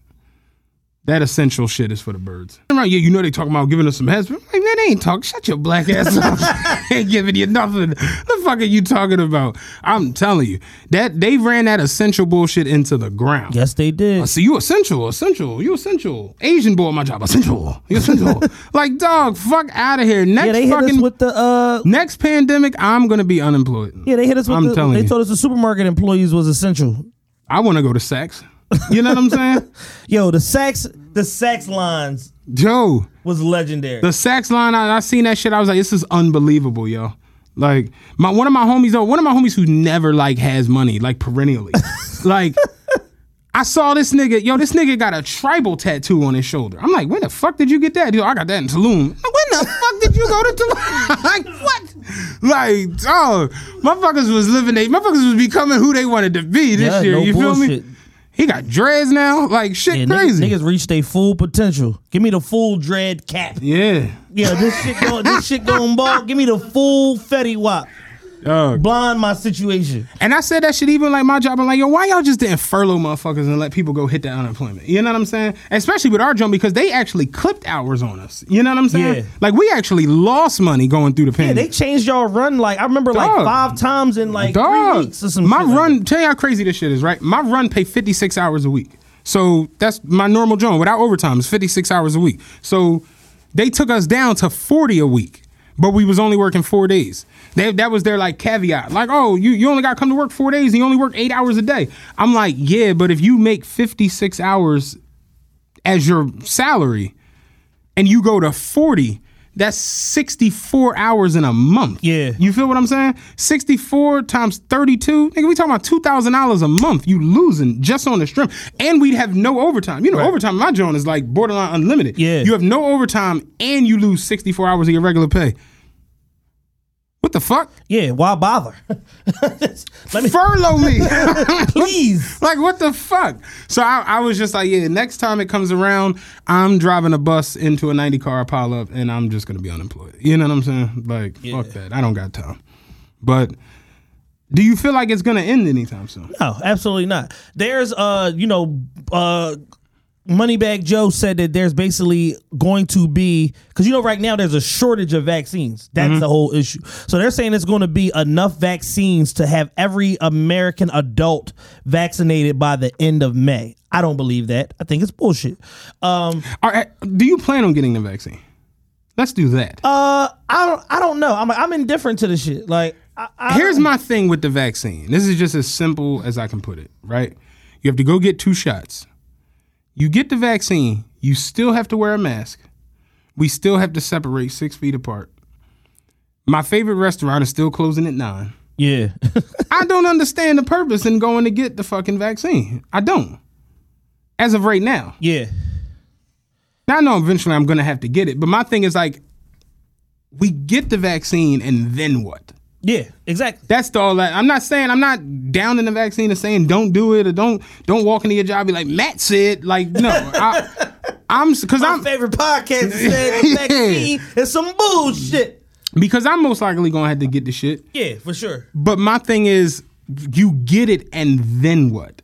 That essential shit is for the birds. Right? Yeah, you know they talking about giving us some heads. But I'm like, man, they ain't talking. Shut your black ass up. ain't giving you nothing. The fuck are you talking about? I'm telling you that they ran that essential bullshit into the ground. yes, they did. So you essential, essential, you essential. Asian boy, my job, essential, you essential. like dog, fuck out of here. Next Yeah, they hit us fucking with the uh. next pandemic, I'm gonna be unemployed. Yeah, they hit us with I'm the. telling They you. told us the supermarket employees was essential. I want to go to sex. You know what I'm saying? Yo, the sex, the sex lines Joe, was legendary. the sex line, I, I seen that shit. I was like, this is unbelievable, yo. Like my one of my homies, though, one of my homies who never like has money, like perennially. like I saw this nigga, yo, this nigga got a tribal tattoo on his shoulder. I'm like, when the fuck did you get that? Yo, I got that in Tulum. When the fuck did you go to Tulum? like what? Like, oh, motherfuckers was living they motherfuckers was becoming who they wanted to be this Yeah, year. no you feel bullshit. Me? He got dreads now, like shit yeah, niggas, crazy. niggas reached their full potential. Give me the full dread cap. Yeah. Yeah, this shit going, this shit going bald. Give me the full Fetty Wap. Dog. Blind my situation. And I said that shit even like my job. I'm like, yo, why y'all just didn't furlough motherfuckers and let people go hit that unemployment? You know what I'm saying? Especially with our job because they actually clipped hours on us. You know what I'm saying? Yeah. Like we actually lost money going through the pandemic. Yeah, they changed y'all run like I remember like five times in like three weeks or some my shit like run. that. tell you how crazy this shit is, right? My run pay 56 hours a week, so that's my normal job without overtime. It's 56 hours a week. So they took us down to 40 a week, but we was only working four days. They, that was their like caveat, like, oh, you you only got to come to work four days, and you only work eight hours a day. I'm like, yeah, but if you make 56 hours as your salary, and you go to 40 that's 64 hours in a month. Yeah. you feel what i'm saying? 64 times 32 nigga we talking about $2000 a month. You losing just on the string and we'd have no overtime. You know overtime in my joint is like borderline unlimited. Yeah. you have no overtime and you lose 64 hours of your regular pay what the fuck? Yeah, why bother? Let me furlough me. Please. like what the fuck? So I, I was just like yeah next time it comes around i'm driving a bus into a 90 car pile up and i'm just gonna be unemployed. You know what i'm saying? Like fuck that. I don't got time. But do you feel like it's gonna end anytime soon? No, absolutely not. There's uh, you know, uh Moneybag Joe said that there's basically going to be because you know right now there's a shortage of vaccines. That's Mm-hmm. the whole issue. So they're saying it's going to be enough vaccines to have every American adult vaccinated by the end of May. I don't believe that. I think it's bullshit. Um, All right, do you plan on getting the vaccine let's do that uh, I don't. I don't know. I'm. I'm indifferent to the shit. Like, I, I here's my thing with the vaccine this is just as simple as i can put it right you have to go get two shots you get the vaccine you still have to wear a mask. We still have to separate six feet apart. My favorite restaurant is still closing at nine. Yeah. i don't understand the purpose in going to get the fucking vaccine. I don't. As of right now. Yeah. now i know eventually i'm gonna have to get it but my thing is like we get the vaccine and then what Yeah. Exactly. That's the all that. I'm not saying I'm not down in the vaccine and saying don't do it or don't don't walk into your job and be like Matt said like no I, I'm because My I'm favorite podcast said the vaccine is some bullshit. because I'm most likely gonna have to get the shit. Yeah, for sure. But my thing is, you get it and then what?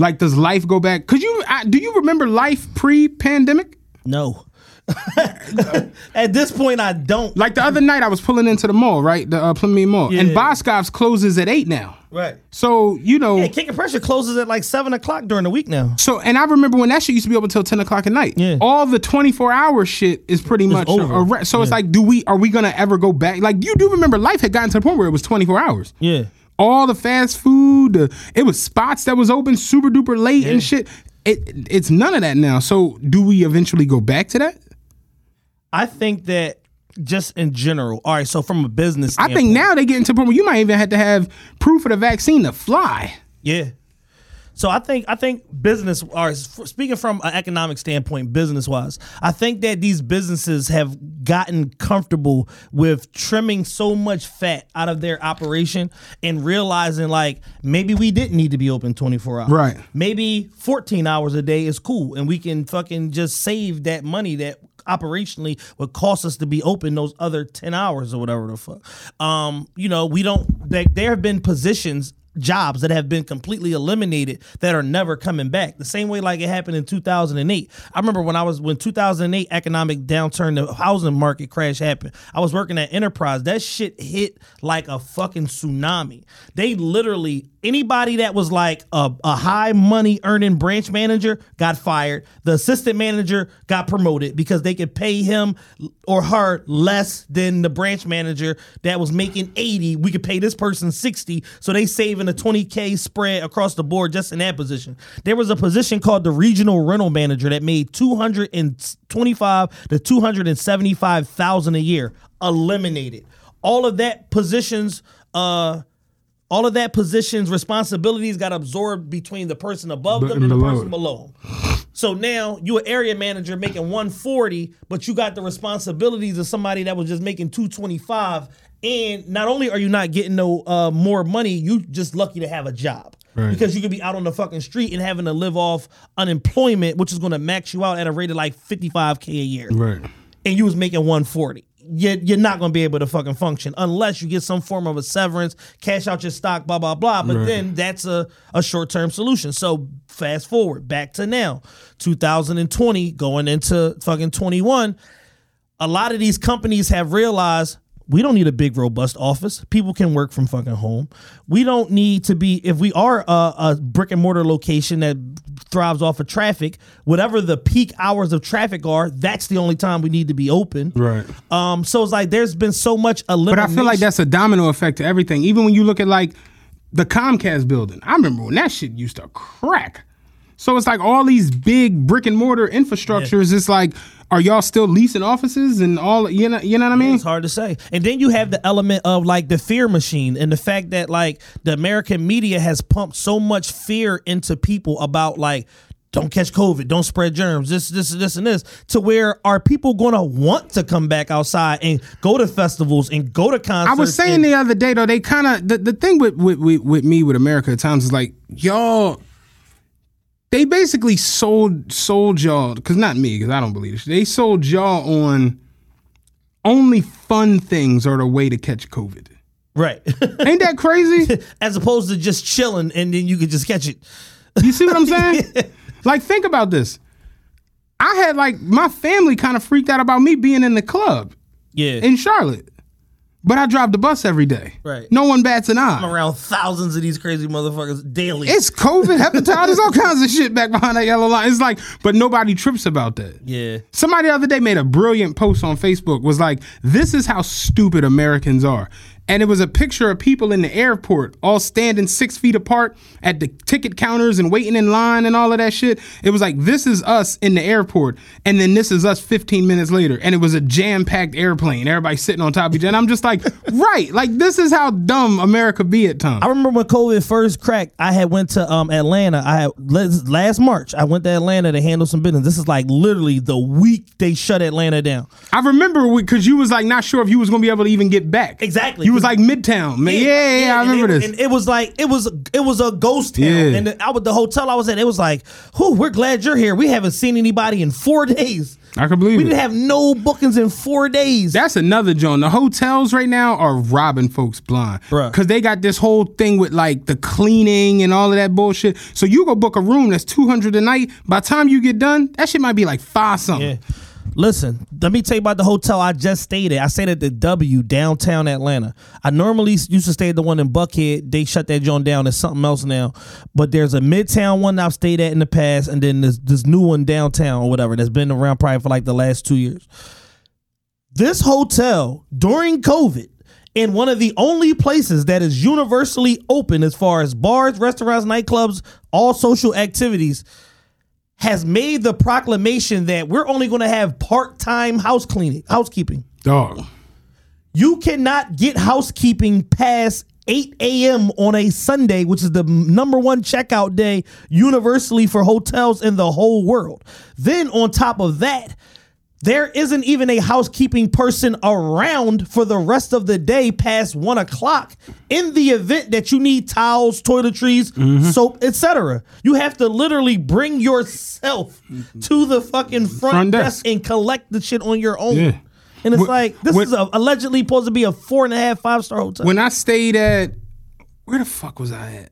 Like, does life go back? Could you I, do you remember life pre-pandemic? No. At this point, I don't. Like the other night, I was pulling into the mall, right, the uh, Plymouth Mall, and Yeah. Boscov's closes at eight now. Right. So you know, Yeah, Kick and Pressure closes at like seven o'clock during the week now. So, and I remember when that shit used to be open until ten o'clock at night. Yeah. All the twenty four hour shit is pretty much over. a re- So it's like, do we are we gonna ever go back? Like you do remember, life had gotten to the point where it was twenty four hours. Yeah. All the fast food, the, it was spots that was open super duper late and shit. It it's none of that now. So do we eventually go back to that? I think that just in general. All right, so from a business, I think now they get into a point where you might even have to have proof of the vaccine to fly. Yeah. So I think I think business or speaking from an economic standpoint, business wise, I think that these businesses have gotten comfortable with trimming so much fat out of their operation and realizing like maybe we didn't need to be open 24 hours. Right. Maybe 14 hours a day is cool and we can fucking just save that money that operationally would cost us to be open those other 10 hours or whatever the fuck. Um, you know, we don't there, there have been positions jobs that have been completely eliminated that are never coming back. The same way like it happened in 2008. I remember when I was when 2008 economic downturn, the housing market crash happened. I was working at Enterprise. That shit hit like a fucking tsunami. They literally anybody that was like a, a high money earning branch manager got fired. The assistant manager got promoted because they could pay him or her less than the branch manager that was making 80. We could pay this person 60. So they saving a 20K spread across the board just in that position. There was a position called the regional rental manager that made 225 to 275,000 a year. Eliminated. All of that positions, uh, all of that positions responsibilities got absorbed between the person above But- them and the below person below them. So now you an area manager making 140, but you got the responsibilities of somebody that was just making 225. And not only are you not getting no uh, more money, you just lucky to have a job. Right. Because you could be out on the fucking street and having to live off unemployment, which is going to max you out at a rate of like 55k a year Right. and you was making 140 you're, you're not going to be able to fucking function unless you get some form of a severance cash out your stock blah blah blah but Right. then that's a, a short-term solution so fast forward back to now 2020 going into fucking 21 a lot of these companies have realized we don't need a big robust office people can work from fucking home we don't need to be if we are a, a brick and mortar location that thrives off of traffic whatever the peak hours of traffic are that's the only time we need to be open Right. um so it's like there's been so much elimination. But I feel like that's a domino effect to everything. Even when you look at like the Comcast building, I remember when that shit used to crack. So it's like all these big brick and mortar infrastructures. It's like, are y'all still leasing offices and all? You know, you know what I mean? It's hard to say. And then you have the element of like the fear machine and the fact that like the American media has pumped so much fear into people about like don't catch COVID, don't spread germs, this, this, this, and this, to where are people gonna want to come back outside and go to festivals and go to concerts? I was saying and- the other day though, they kind of the, the thing with, with with with me with America at times is like y'all. They basically sold sold y'all because not me because I don't believe this. They sold y'all on only fun things are the way to catch COVID. right, Ain't that crazy? as opposed to just chilling and then you could just catch it. You see what I'm saying? like, think about this. I had like my family kind of freaked out about me being in the club Yeah, in Charlotte, but I drive the bus every day. Right. No one bats an eye. I'm around thousands of these crazy motherfuckers daily. It's COVID, hepatitis, all kinds of shit back behind that yellow line. It's like, but nobody trips about that. yeah, Somebody the other day made a brilliant post on Facebook. Was like, "This is how stupid Americans are," and it was a picture of people in the airport all standing six feet apart at the ticket counters and waiting in line and all of that shit. It was like, "This is us in the airport," and then this is us 15 minutes later, and it was a jam-packed airplane. Everybody sitting on top of each other. And I'm just like, right, like this is how dumb America be at times. I remember when COVID first cracked. I had went to um Atlanta. I had last last March. I went to Atlanta to handle some business. This is like literally the week they shut Atlanta down. I remember because you was like not sure if you was gonna be able to even get back. Exactly. You was like Midtown. Man, yeah, yeah, I remember it, this. And it was like it was it was a ghost town. Yeah. And the, I was the hotel I was at. It was like, "Whew, we're glad you're here. We haven't seen anybody in four days. I can believe it. We it. didn't have no bookings in four days. That's another joint. The hotels right now are robbing folks blind. Because they got this whole thing with like the cleaning and all of that bullshit. So you go book a room that's 200 a night. By the time you get done, that shit might be like five something. Yeah. Listen, let me tell you about the hotel I just stayed at. I stayed at the W downtown Atlanta. I normally used to stay at the one in Buckhead. They shut that joint down. It's something else now. But there's a midtown one I've stayed at in the past, and then there's this new one downtown or whatever that's been around probably for like the last two years. This hotel during COVID in one of the only places that is universally open as far as bars, restaurants, nightclubs, all social activities has made the proclamation that we're only going to have part-time house cleaning, housekeeping. Dog. You cannot get housekeeping past 8 a.m. on a Sunday, which is the number one checkout day universally for hotels in the whole world. Then on top of that, there isn't even a housekeeping person around for the rest of the day past one o'clock. In the event that you need towels, toiletries, mm-hmm. soap, etc., you have to literally bring yourself to the fucking front, Front desk. desk. and collect the shit on your own. Yeah. And it's Wh- like this when- is a, allegedly supposed to be a four and a half, five star hotel. When I stayed at, where the fuck was I at?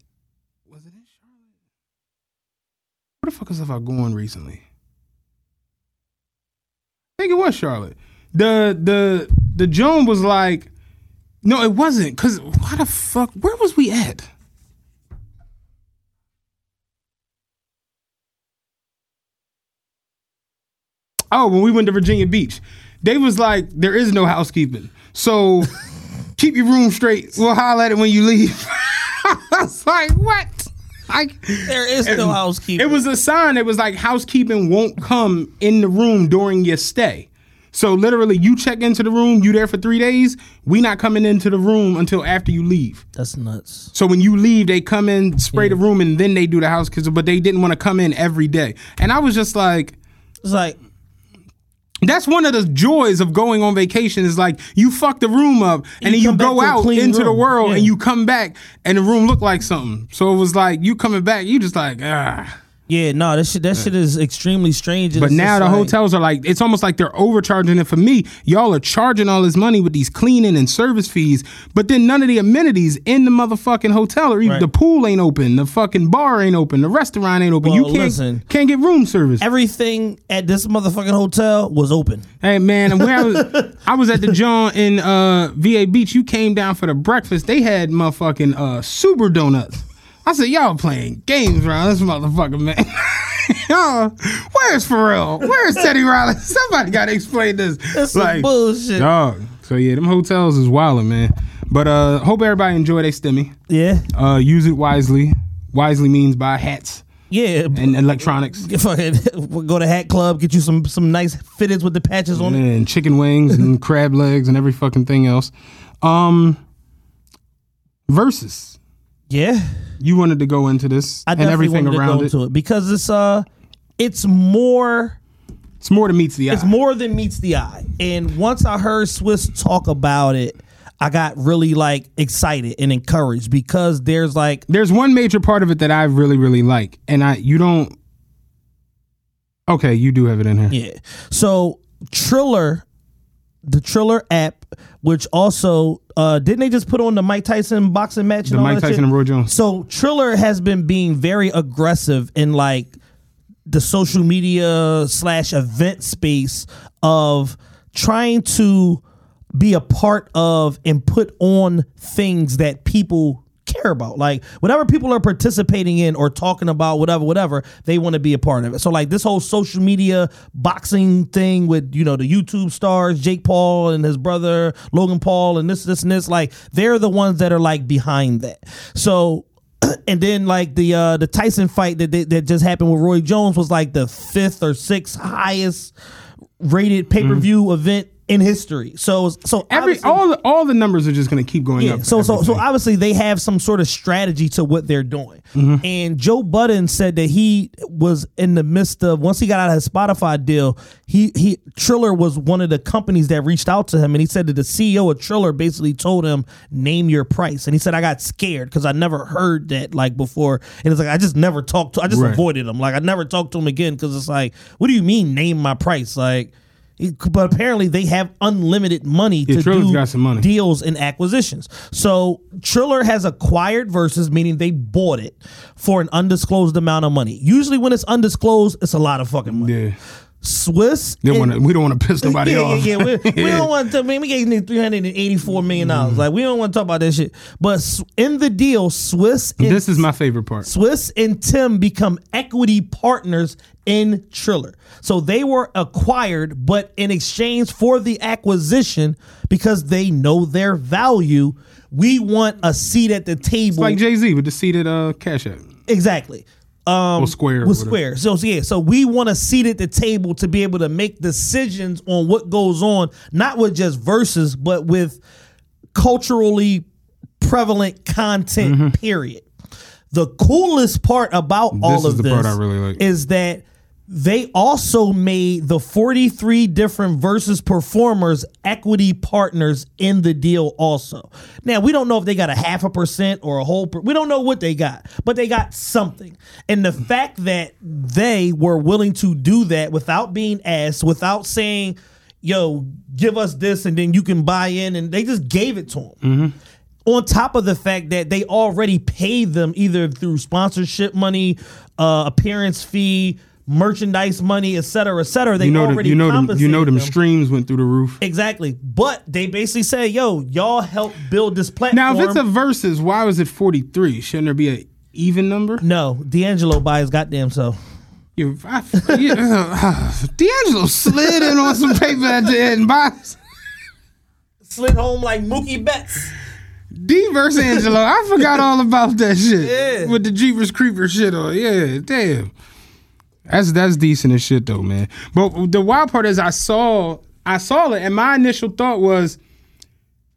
Was it in Charlotte? Where the fuck was I going recently? Think it was Charlotte. The the the Joan was like, no, it wasn't. Cause why the fuck? Where was we at? Oh, when we went to Virginia Beach, they was like, there is no housekeeping. So keep your room straight. We'll holler at it when you leave. I was like, what? I, There is no housekeeping. it was a sign. It was like housekeeping won't come in the room during your stay. So literally, you check into the room, you there for three days. We not coming into the room until after you leave. That's nuts. So when you leave, they come in, spray the room, and then they do the house. Cause but they didn't want to come in every day. And I was just like, It's like that's one of the joys of going on vacation is like you fuck the room up and then You you come back go out into the room. world and you come back and the room looked like something. So it was like you coming back, you just like ah. Yeah, no, that shit that shit is extremely strange. But it's now the like- hotels are like it's almost like they're overcharging it for me. Y'all are charging all this money with these cleaning and service fees, but then none of the amenities in the motherfucking hotel or even Right. the pool ain't open, the fucking bar ain't open, the restaurant ain't open. Well, you can't listen. can't get room service. everything at this motherfucking hotel was open. Hey man, and where I was, I was at the John in uh, VA Beach. You came down for the breakfast. They had motherfucking uh, super donuts. I said, y'all playing games around this motherfucker, man. y'all, where's Pharrell? Where's Teddy Riley? Somebody got to explain this. That's some bullshit. Dog. So yeah, them hotels is wilding, man. But uh, hope everybody enjoy their stimmy. Yeah, Uh, use it wisely. Wisely means buy hats yeah. and electronics. Go to Hat Club, get you some some nice fitteds with the patches on it. and chicken wings and crab legs and every fucking thing else. Um, versus Yeah, you wanted to go into this I and everything around go it. into it because it's uh, it's more. It's more than meets the eye. It's more than meets the eye. And once I heard Swizz talk about it, I got really like excited and encouraged because there's like There's one major part of it that I really really like, and I you don't. Okay, you do have it in here. Yeah. So Triller, the Triller app, which also uh didn't they just put on the Mike Tyson boxing match? The Mike Tyson and Roy Jones. So Triller has been being very aggressive in like the social media slash event space of trying to be a part of and put on things that people care about. Like whatever people are participating in or talking about, whatever, whatever, they want to be a part of it. So like this whole social media boxing thing with, you know, the YouTube stars, Jake Paul and his brother, Logan Paul, and this, this, and this, like they're the ones that are like behind that. So and then like the uh the Tyson fight that that just happened with Roy Jones was like the fifth or sixth highest rated pay per view event in history. So so Every all the, all the numbers are just going to keep going yeah. up. So so so obviously they have some sort of strategy to what they're doing. Mm-hmm. And Joe Budden said that he was in the midst of once he got out of his Spotify deal, he he Triller was one of the companies that reached out to him and he said that the CEO of Triller basically told him name your price. And he said I got scared cuz I never heard that like before. And it's like I just never talked to I just Right. avoided him. Like I never talked to him again cuz it's like what do you mean name my price? Like but apparently they have unlimited money Yeah, to Triller's do got some money. deals and acquisitions. So Triller has acquired Verzuz meaning they bought it for an undisclosed amount of money. Usually when it's undisclosed, it's a lot of fucking money. yeah, Swizz. they wanna, we don't want to piss nobody yeah, off. yeah, yeah. We, we don't want to. Man, we gave them three hundred and eighty-four million dollars. Mm-hmm. Like we don't want to talk about that shit. But in the deal, Swizz and This is my favorite part. Swizz and Tim become equity partners in Triller. So they were acquired, but in exchange for the acquisition, because they know their value, we want a seat at the table. Like Jay Z with the seated uh, cash app. exactly. Um, Or Square whatever. Square. So so, yeah, so we want a seat at the table to be able to make decisions on what goes on, not with just Verzuz, but with culturally prevalent content. Period. The coolest part about all is of the this really like. is that they also made the 43 different Verzuz performers equity partners in the deal also. Now, we don't know if they got a half a percent or a whole per- we don't know what they got, but they got something. And the fact that they were willing to do that without being asked, without saying, "Yo, give us this and then you can buy in," and they just gave it to them Mm-hmm. on top of the fact that they already paid them either through sponsorship money, uh, appearance fee, merchandise money, et cetera, et cetera. They You know, the, you know them, you know them compensated streams went through the roof. Exactly, but they basically say, "Yo, y'all help build this platform." Now, if it's a Verzuz, why was it 43? Shouldn't there be an even number? no, D'Angelo by his goddamn self. You, I, you, uh, D'Angelo slid in on some paper at the end. Slid home like Mookie Betts. D versus Angelo. I forgot all about that shit. Yeah. With the Jeepers Creepers shit on. Yeah, damn. That's that's decent as shit though, man. But the wild part is I saw I saw it and my initial thought was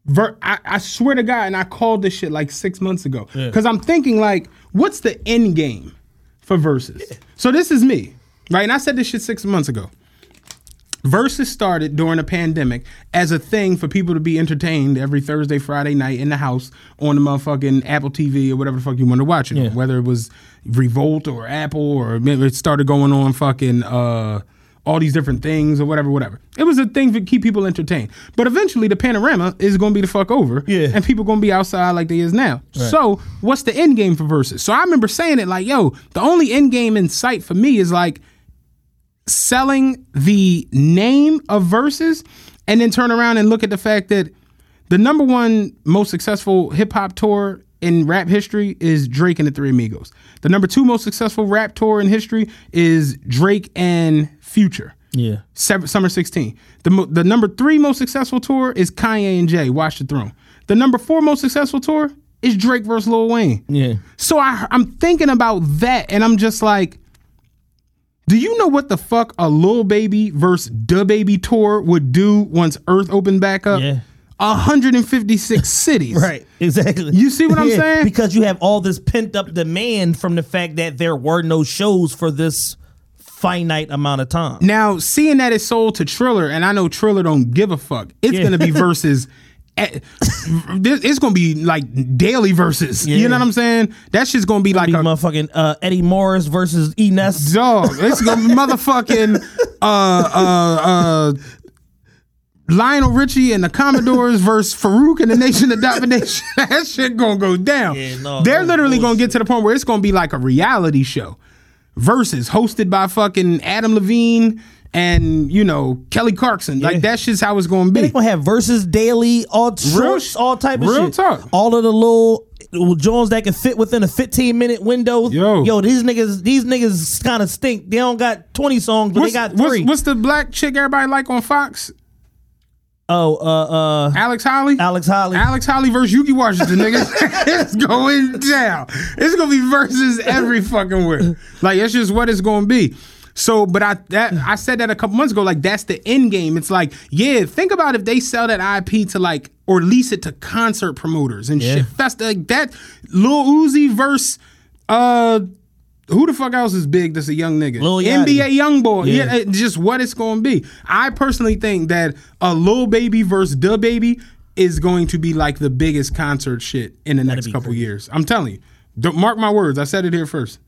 ver- I, I swear to God, and I called this shit like six months ago. Because I'm thinking like, what's the end game for Verzuz? So this is me, right? And I said this shit six months ago. Verzuz started during a pandemic as a thing for people to be entertained every Thursday, Friday night in the house on the motherfucking Apple TV or whatever the fuck you want to watch it. Yeah. Whether it was Revolt or Apple or maybe it started going on fucking uh, all these different things or whatever, whatever. It was a thing to keep people entertained. But eventually the panorama is going to be the fuck over. Yeah. And people going to be outside like they is now. So what's the end game for Verzuz? So I remember saying it like, yo, the only end game in sight for me is like selling the name of Verzuz and then turn around and look at the fact that the number one most successful hip hop tour in rap history is Drake and the Three Amigos. The number two most successful rap tour in history is Drake and Future. Yeah. Summer 16. The, mo- the number three most successful tour is Kanye and Jay, Watch the Throne. The number four most successful tour is Drake versus Lil Wayne. Yeah. So I, I'm thinking about that, and I'm just like, do you know what the fuck a Lil Baby versus Da Baby tour would do once Earth opened back up? Yeah. 156 cities. Right. Exactly. You see what I'm saying? Because you have all this pent up demand from the fact that there were no shows for this finite amount of time. Now, seeing that it's sold to Triller, and I know Triller don't give a fuck, it's Yeah. gonna be Verzuz. Eh, It's gonna be like daily Verzuz. You know what I'm saying? That shit's gonna be like Be a motherfucking uh, Eddie Morris versus Enes. dog. It's gonna be motherfucking uh uh uh Lionel Richie and the Commodores versus Faarooq and the Nation of Domination. that shit gonna go down. Yeah, no, They're no literally gonna get to the point where it's gonna be like a reality show. Verzuz hosted by fucking Adam Levine and you know Kelly Clarkson. Like that's just how it's gonna be. They gonna have Verzuz daily, all shorts, sh- all type of real shit. talk. All of the little Jones that can fit within a 15 minute window. Yo. yo, these niggas, these niggas kind of stink. They don't got 20 songs, but What's, they got three. what's the black chick everybody like on Fox? oh, uh, uh, Alex Holley. Alex Holley. Alex Holley versus Yuki Washington, nigga. it's going down. It's gonna be Verzuz every fucking where. Like it's just what it's gonna be. So, but I that I said that a couple months ago. Like that's the end game. It's like, yeah, think about if they sell that IP to like or lease it to concert promoters and Yeah. shit. That's like that. Lil Uzi versus uh. Who the fuck else is big that's a young nigga? Lil Yachty. NBA YoungBoy. Yeah. Yeah. just what it's going to be. I personally think that a Lil Baby versus Da Baby is going to be like the biggest concert shit in the next couple crazy. years. I'm telling you. Don't mark my words. I said it here first.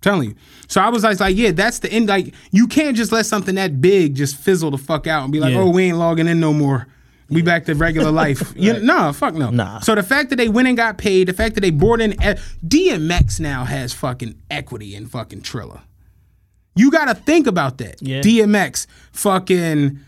Telling you. So I was like, like, yeah, that's the end. Like, you can't just let something that big just fizzle the fuck out and be like, Yeah. oh, we ain't logging in no more. We back to regular life. you no, fuck no. Nah. So the fact that they went and got paid, the fact that they brought in DMX now has fucking equity in fucking Triller. You got to think about that. Yeah. DMX, fucking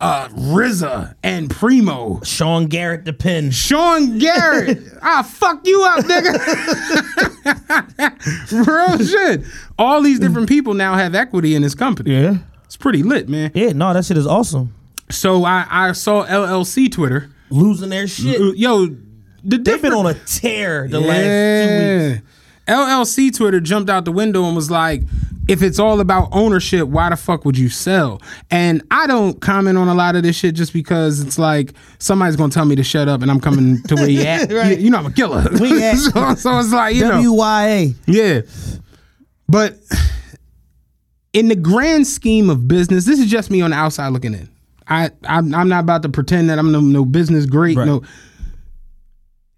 uh, RZA, and Primo. Sean Garrett, the pen. Sean Garrett, I'll fuck you up, nigga. Real shit. All these different people now have equity in this company. Yeah. It's pretty lit, man. Yeah, no, that shit is awesome. So I, I saw LLC Twitter. Losing their shit. Yo, the They've been on a tear the last two weeks. LLC Twitter jumped out the window and was like, if it's all about ownership, why the fuck would you sell? And I don't comment on a lot of this shit just because it's like somebody's gonna tell me to shut up and I'm coming to where you at. Right. you, you know I'm a killer. So, so it's like, you know. WYA. Yeah. But in the grand scheme of business, this is just me on the outside looking in. I I'm, I'm not about to pretend that I'm no, no business great. Right. No.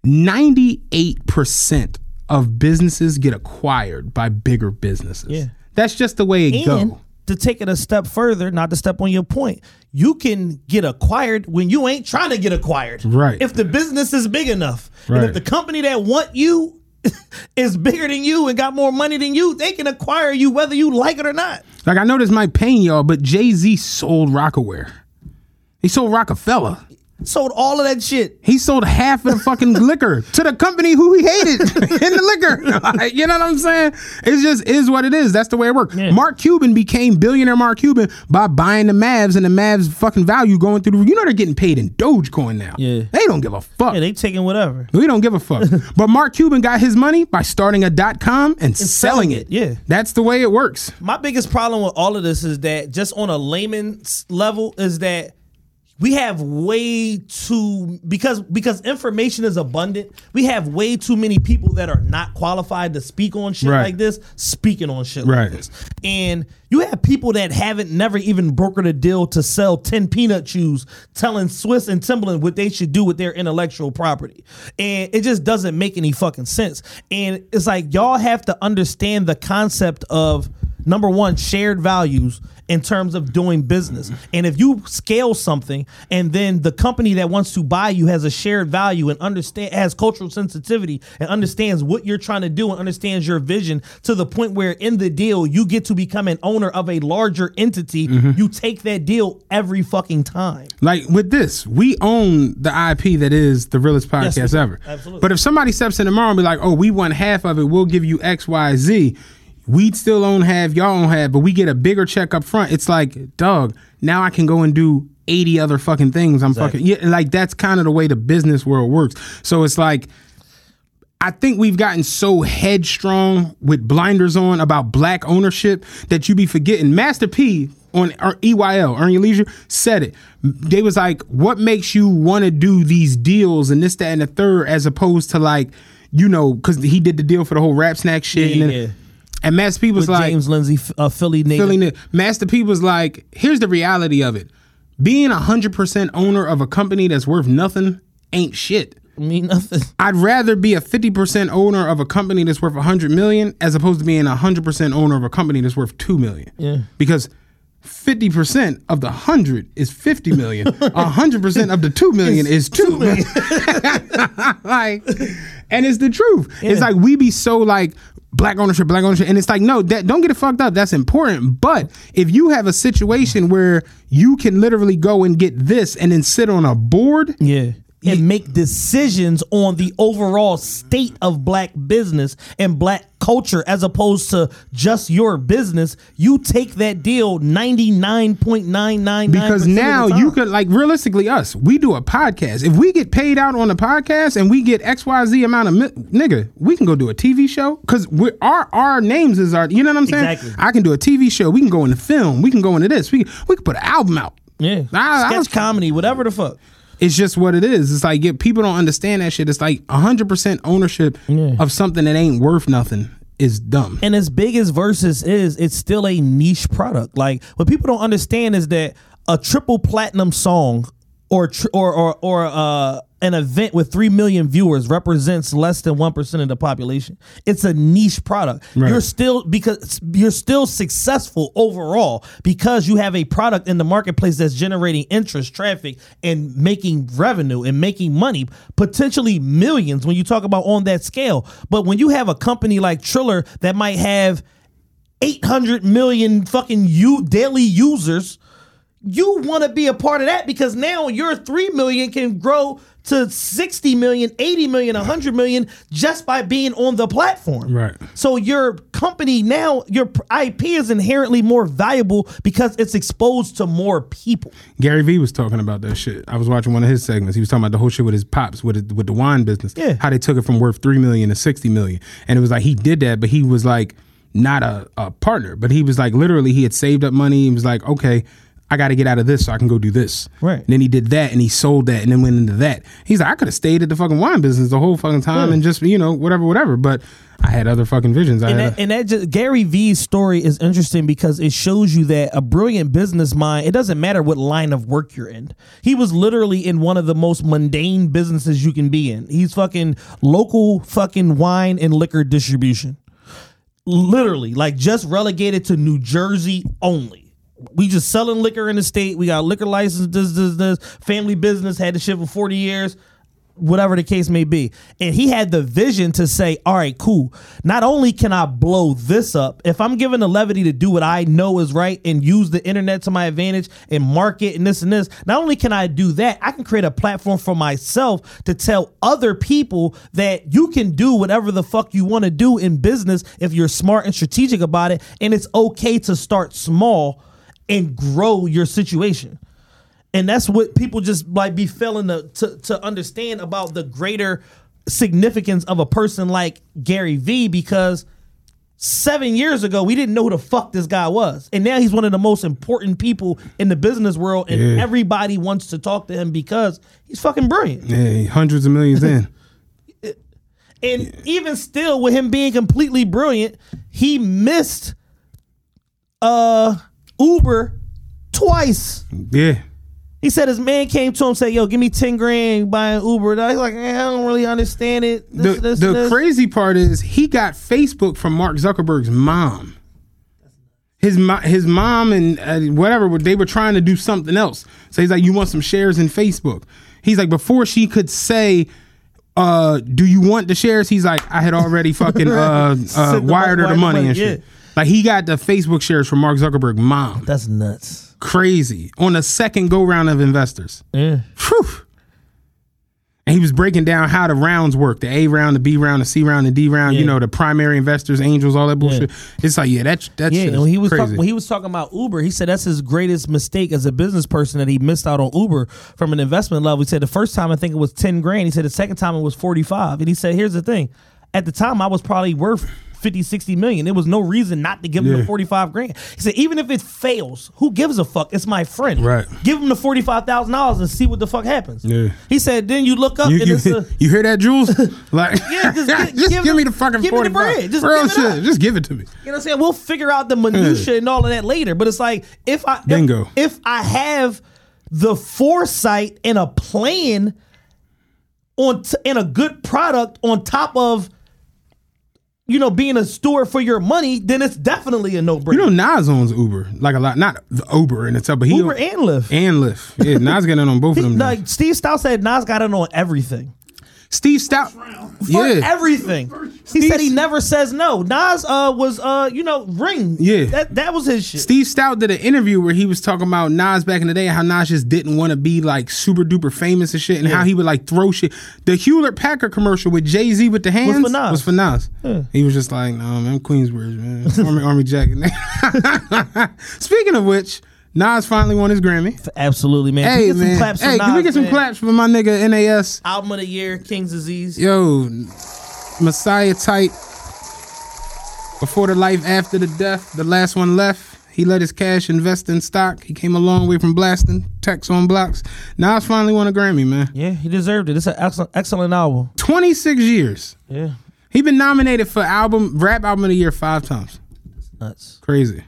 98% of businesses get acquired by bigger businesses. Yeah. That's just the way it And go. to take it a step further, not to step on your point, you can get acquired when you ain't trying to get acquired. Right. If the business is big enough. right. And if the company that want you is bigger than you and got more money than you, they can acquire you whether you like it or not. Like I know this might pain y'all, but Jay-Z sold Rocawear. He sold Roc-A-Fella. Sold all of that shit. He sold half of the fucking liquor to the company who he hated in the liquor. Like, you know what I'm saying? It's just is what it is. That's the way it works. Yeah. Mark Cuban became billionaire Mark Cuban by buying the Mavs and the Mavs fucking value going through the You know they're getting paid in Dogecoin now. Yeah. They don't give a fuck. Yeah, they taking whatever. we don't give a fuck. but Mark Cuban got his money by starting a dot com and, selling selling it. it, yeah. That's the way it works. My biggest problem with all of this is that just on a layman's level is that we have way too because because information is abundant. We have way too many people that are not qualified to speak on shit Right. like this, speaking on shit Right. like this. And you have people that haven't never even brokered a deal to sell 10 peanut chews telling Swizz and Timbaland what they should do with their intellectual property. And it just doesn't make any fucking sense. And it's like y'all have to understand the concept of number one, shared values in terms of doing business. And if you scale something and then the company that wants to buy you has a shared value and understand has cultural sensitivity and understands what you're trying to do and understands your vision to the point where in the deal you get to become an owner of a larger entity, mm-hmm. you take that deal every fucking time. Like with this, we own the IP that is the realest podcast Yes, ever. Absolutely. But if somebody steps in tomorrow and be like, "Oh, we want half of it. We'll give you X, Y, Z," we'd still own half, y'all own half, but we get a bigger check up front. It's like, dog, now I can go and do. 80 other fucking things. I'm fucking yeah, like that's kind of the way the business world works. So it's like I think we've gotten so headstrong with blinders on about black ownership that you be forgetting. Master P on EYL, Earn Your Leisure, said it. They was like, what makes you want to do these deals and this, that, and the third, as opposed to like, you know, because he did the deal for the whole rap snack shit. Yeah, and, Master P was With like, James Lindsay, uh, Philly nigga. feeling it. Master P was like, here's the reality of it. Being a 100% owner of a company that's worth nothing ain't shit. mean nothing. I'd rather be a 50% owner of a company that's worth a 100 million as opposed to being a 100% owner of a company that's worth 2 million. Yeah. Because 50% of the 100 is 50 million. A 100% of the 2 million is 2 million. like and it's the truth. It's like we be so like black ownership, black ownership and it's like no, that don't get it fucked up. That's important. But if you have a situation where you can literally go and get this and then sit on a board, Yeah. And make decisions on the overall state of black business and black culture as opposed to just your business. You take that deal 99.999 because now you could like realistically us we do a podcast if we get paid out on a podcast and we get xyz amount of mi- nigga we can go do a tv show because we our our names is our you know what i'm saying Exactly. i can do a tv show we can go into film we can go into this we can, we can put an album out Yeah. I- I was- comedy, whatever the fuck. It's just what it is. It's like yeah, people don't understand that shit it's like 100% ownership of something that ain't worth nothing is dumb. And as big as Verzuz is, it's still a niche product. Like what people don't understand is that a triple platinum song or tr- or or or uh, an event with three million viewers represents less than one percent of the population. It's a niche product. Right. You're still because you're still successful overall because you have a product in the marketplace that's generating interest, traffic, and making revenue and making money, potentially millions when you talk about on that scale. But when you have a company like Triller that might have 800 million fucking you daily users you want to be a part of that because now your 3 million can grow to 60 million 80 million 100 million just by being on the platform Right. so your company now your ip is inherently more valuable because it's exposed to more people Gary Vee was talking about that shit. I was watching one of his segments. He was talking about the whole shit with his pops, with it, with the wine business. Yeah. How they took it from worth three million to sixty million, and it was like he did that, but he was like not a, a partner, but he was like literally he had saved up money. He was like, okay. I got to get out of this so I can go do this. Right. And then he did that and he sold that and then went into that. He's like, I could have stayed at the fucking wine business the whole fucking time and just, you know, whatever, whatever. But I had other fucking visions. I and had that, and that just Gary Vee's story is interesting because it shows you that a brilliant business mind, it doesn't matter what line of work you're in. He was literally in one of the most mundane businesses you can be in. He's fucking local fucking wine and liquor distribution. Literally, like just relegated to New Jersey only. We just selling liquor in the state. We got liquor license, this, this, this, family business, had the shit for 40 years whatever the case may be. And he had the vision to say, all right, cool. Not only can I blow this up, if I'm given the levity to do what I know is right and use the internet to my advantage and market and this and this, not only can I do that, I can create a platform for myself to tell other people that you can do whatever the fuck you want to do in business if you're smart and strategic about it. And it's okay to start small and grow your situation and that's what people just like be failing to, to to understand about the greater significance of a person like Gary Vee because seven years ago we didn't know who the fuck this guy was and now he's one of the most important people in the business world and Yeah. everybody wants to talk to him because he's fucking brilliant Yeah, hundreds of millions in. and even still with him being completely brilliant he missed uh Uber twice Yeah. He said his man came to him and said, "Yo, give me ten grand buying Uber." And I was like, "Eh, "I don't really understand it." The, This, this, the this. crazy part is he got Facebook from Mark Zuckerberg's mom. His mo- his mom and uh, whatever they were trying to do something else. So he's like, "You want some shares in Facebook?" He's like, before she could say, uh, "Do you want the shares?" He's like, "I had already fucking uh, uh, the wired her money- the money and yeah. shit." Like he got the Facebook shares from Mark Zuckerberg mom. That's nuts. Crazy on the second go round of investors. Yeah. Phew. And he was breaking down how the rounds work the A round, the B round, the C round, the D round, you know, the primary investors, angels, all that bullshit. It's like, yeah, that's that Yeah, and when he was crazy. talk, when he was talking about Uber, he said that's his greatest mistake as a business person that he missed out on Uber from an investment level. He said the first time I think it was ten grand. He said the second time it was forty five, and he said here's the thing: at the time I was probably worth 50, 60 million. There was no reason not to give him Yeah. the forty five grand. He said even if it fails, who gives a fuck? It's my friend. Right. Give him the forty five thousand dollars and see what the fuck happens. Yeah. He said then you look up you, and you, it's a you hear that, Jules? Like, Yeah, just just, give give me the- fucking give me the 45. bread. Just Real give it shit. up. Just give it to me. You know what I'm saying? We'll figure out the minutia and all of that later. But it's like if I if- Bingo. If, I have the foresight and a plan on t- and a good product on top of you know being a steward for your money, then it's definitely a no brainer. You know, Nas owns Uber. Like a lot. Not the Uber in itself, but he Uber and Lyft. and Lyft. Yeah, Nas getting in on both of them. like Steve Stoute said, Nas got it on everything. Steve Stoute. For Yeah. everything. He said he never says no. Nas uh was uh you know ring. Yeah. That that was his shit. Steve Stoute did an interview where he was talking about Nas back in the day, how Nas just didn't want to be like super duper famous and shit, and how he would like throw shit. The Hewlett Packard commercial with Jay Z with the hands for Nas. was for Nas. He was just like, no, man, I'm Queensbridge, man, Army Army jacket. Speaking of which, Nas finally won his Grammy. Absolutely, man. Hey Can we get some man, claps for hey, can we get some man? claps for my nigga NAS? Album of the year, King's Disease. Yo, Messiah type. Before the life, after the death, the last one left. He let his cash invest in stock. He came a long way from blasting tax on blocks. Nas finally won a Grammy, man. Yeah, he deserved it. It's an excellent, excellent album. 26 years. Yeah, He been nominated for album rap album of the year five times. That's nuts. Crazy.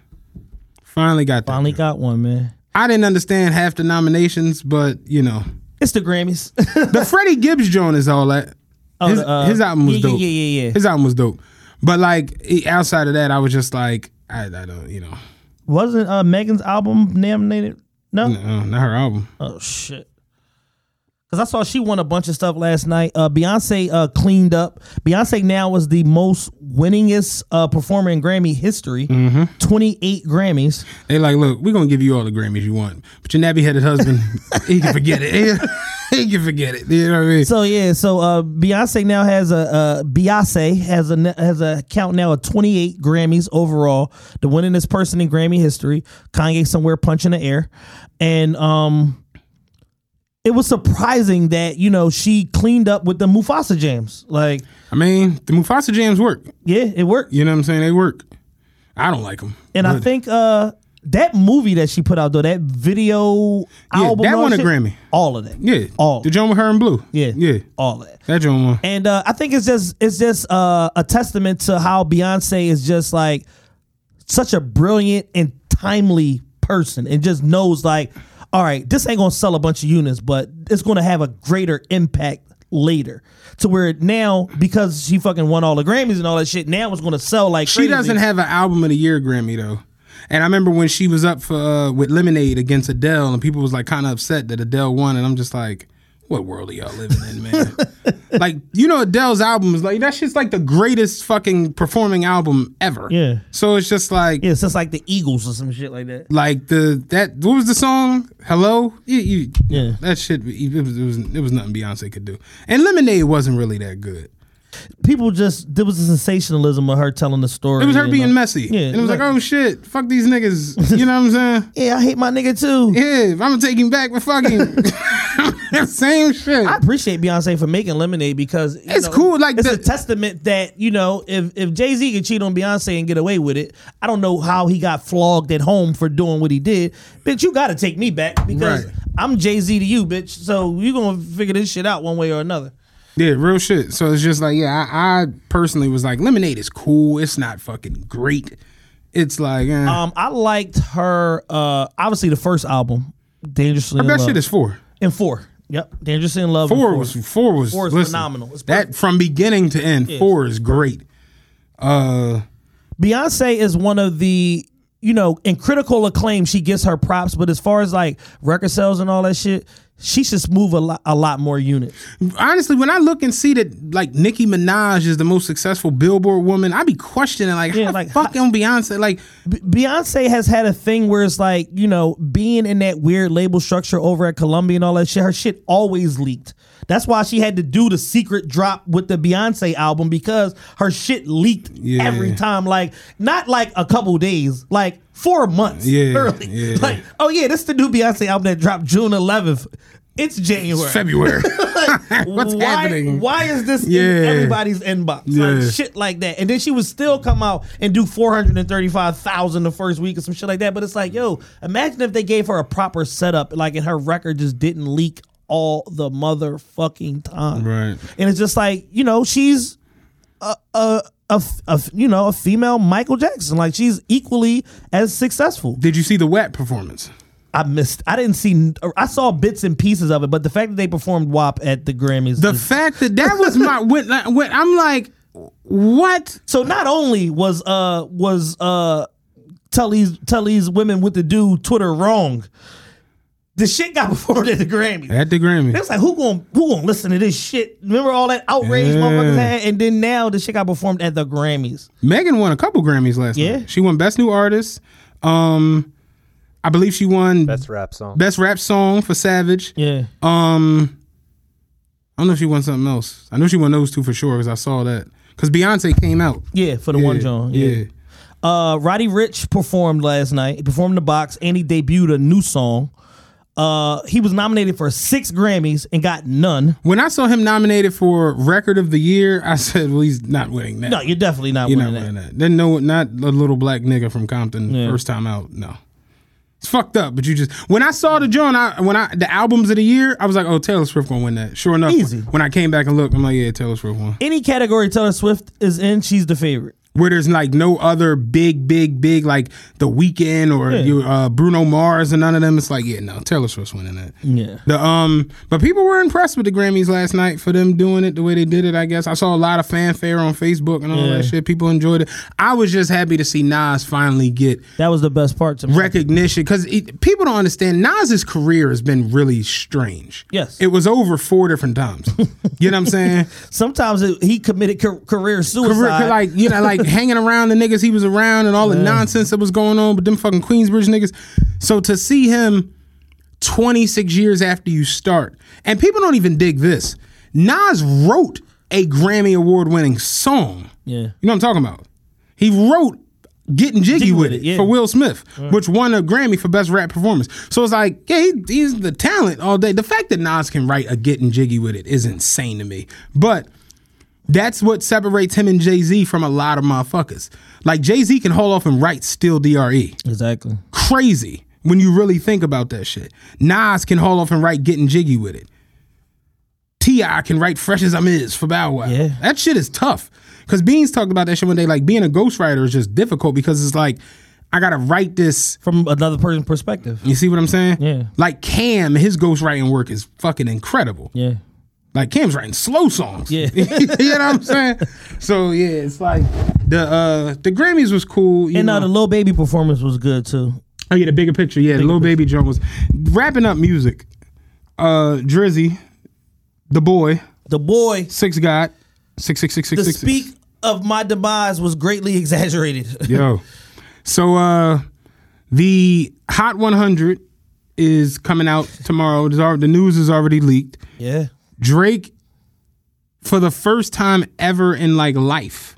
Finally got that. Finally got one, man. I didn't understand half the nominations, but you know, It's the Grammys. the Freddie Gibbs joint is all that. Oh, his, uh, his album was yeah, dope. Yeah, yeah, yeah. His album was dope. But like outside of that, I was just like, I, I don't, you know, Wasn't uh, Megan's album nominated? No. no, not her album. Oh shit. Cause I saw she won a bunch of stuff last night. Uh, Beyonce uh, cleaned up. Beyonce now is the most winningest uh, performer in Grammy history. Mm-hmm. Twenty eight Grammys. They like, look, we're gonna give you all the Grammys you want, but your nappy headed husband, he can forget it. he can forget it. You know what I mean? So yeah, so uh, Beyonce now has a uh, Beyonce has a has a count now of 28 Grammys overall, the winningest person in Grammy history. Kanye somewhere punching the air, and um, it was surprising that you know she cleaned up with the Mufasa jams. Like, I mean, the Mufasa jams work. yeah, it worked. You know what I'm saying? They work. I don't like them. And I think uh, that movie that she put out though, that video Yeah, album, that won a Grammy. All of that, yeah, all the joint with her in blue. yeah, yeah, all of that. that joint won. And uh, I think it's just it's just uh, a testament to how Beyonce is just like such a brilliant and timely person, and just knows like, all right, this ain't gonna sell a bunch of units, but it's gonna have a greater impact later. To where now, because she fucking won all the Grammys and all that shit, now it's gonna sell like She crazy. doesn't have an album of the year Grammy though. And I remember when she was up for uh, with Lemonade against Adele, and people was like kind of upset that Adele won, and I'm just like, what world are y'all living in, man? like, you know, Adele's album is like that shit's like the greatest fucking performing album ever. Yeah. So it's just like Yeah, it's just like the Eagles or some shit like that. like the that what was the song? Hello? You, you, Yeah. That shit it was, it was it was nothing Beyonce could do. And Lemonade wasn't really that good. People just there was a sensationalism of her telling the story. It was her being uh, messy. Yeah, and it was like, exactly. oh shit, fuck these niggas. You know what I'm saying? Yeah, I hate my nigga too. Yeah, I'm gonna take him back for fucking same shit. I appreciate Beyonce for making Lemonade because you It's know, cool, like it's the- a testament that you know if if Jay Z can cheat on Beyonce and get away with it, I don't know how he got flogged at home for doing what he did. Bitch, you got to take me back because Right. I'm Jay Z to you, bitch. So you gonna figure this shit out one way or another. Yeah, real shit. So it's just like, yeah, I, I personally was like, Lemonade is cool. It's not fucking great. It's like, eh. Um, I liked her. Uh, obviously the first album, Dangerously in that Love, shit is four. And four. Yep, Dangerously in Love. Four was four was Four is listen, phenomenal. It's that from beginning to end. Four is great. Uh, Beyonce is one of the you know in critical acclaim she gets her props, but as far as like record sales and all that shit, she should move a lot a lot more units. honestly, when I look and see that like Nicki Minaj is the most successful Billboard woman, I'd be questioning like, Yeah, how like, fucking Beyonce? Like, Beyonce has had a thing where it's like you know being in that weird label structure over at Columbia and all that shit. Her shit always leaked. That's why she had to do the secret drop with the Beyonce album because her shit leaked Yeah. every time. Like not like a couple days, like four months Yeah, early. yeah. Like oh yeah, this is the new Beyonce album that dropped June 11th. It's January. February. What's why, happening? Why is this Yeah. in everybody's inbox? Yeah. Like shit like that. And then she would still come out and do 435,000 the first week or some shit like that. But it's like, yo, imagine if they gave her a proper setup, like and her record just didn't leak all the motherfucking time. Right. And it's just like, you know, she's a, a, a, a you know, a female Michael Jackson. Like she's equally as successful. Did you see the WAP performance? I missed. I didn't see. I saw bits and pieces of it, but the fact that they performed WAP at the Grammys. The is- fact that that was my when, when I'm like, what? So not only was uh was uh tell these tell these women with the do Twitter wrong, the shit got performed at the Grammys. At the Grammy. It's like who going who gonna listen to this shit? Remember all that outrage Yeah. motherfuckers had, and then now the shit got performed at the Grammys. Megan won a couple Grammys last Yeah. night. She won Best New Artist. Um, I believe she won Best rap song. Best Rap Song for Savage. Yeah, Um, I don't know if she won something else. I know she won those two for sure because I saw that. Because Beyonce came out. yeah, for the one John. Yeah. yeah. Uh, Roddy Ricch performed last night. He performed in the box, and he debuted a new song. Uh, he was nominated for six Grammys and got none. When I saw him nominated for Record of the Year, I said, "Well, he's not winning that. No, you're definitely not You're winning not that. winning that. Then no, not a little black nigga from Compton Yeah. first time out. No, it's fucked up. But you just when I saw the joint, I when I the albums of the year, I was like, oh, Taylor Swift gonna win that. Sure enough, Easy. When I came back and looked, I'm like, yeah, Taylor Swift won. Any category Taylor Swift is in, she's the favorite. Where there's like no other big, big, big like The Weeknd or Yeah. you, uh, Bruno Mars and none of them. It's like, yeah, no, Taylor Swift's winning that. Yeah. The um, but people were impressed with the Grammys last night for them doing it the way they did it. I guess I saw a lot of fanfare on Facebook and all Yeah. that shit. People enjoyed it. I was just happy to see Nas finally get That was the best part to me. recognition because people don't understand Nas's career has been really strange. Yes. it was over four different times. you know what I'm saying? Sometimes it, he committed ca- career suicide. Career, like you know, like hanging around the niggas he was around and all the nonsense that was going on with them fucking Queensbridge niggas. So to see him 26 years after you start, and people don't even dig this. Nas wrote a Grammy Award winning song. yeah. You know what I'm talking about? He wrote Getting Jiggy, Jiggy with It yeah. for Will Smith, which won a Grammy for Best Rap Performance. So it's like, yeah, he, he's the talent all day. The fact that Nas can write a Getting Jiggy with It is insane to me. But that's what separates him and Jay Z from a lot of motherfuckers. Like Jay Z can hold off and write Still DRE. Exactly. Crazy when you really think about that shit. Nas can hold off and write Getting Jiggy with It. T.I. can write Fresh Azimiz for Bow Wow. Yeah. That shit is tough. Because Beans talked about that shit one day. Like being a ghostwriter is just difficult because it's like, I gotta write this. From another person's perspective. You see what I'm saying? Yeah. Like Cam, his ghostwriting work is fucking incredible. Yeah. Like Cam's writing slow songs. Yeah. you know what I'm saying? So yeah, it's like the uh the Grammys was cool. You And know. uh, the Lil Baby performance was good too. oh yeah, the bigger picture. Yeah, the Lil Baby John was wrapping up music. Uh Drizzy The boy, The boy, six God, six six six six the six. speak of my demise was greatly exaggerated. Yo. So uh the Hot 100 is coming out tomorrow. The news is already leaked. yeah. Drake for the first time ever in like life,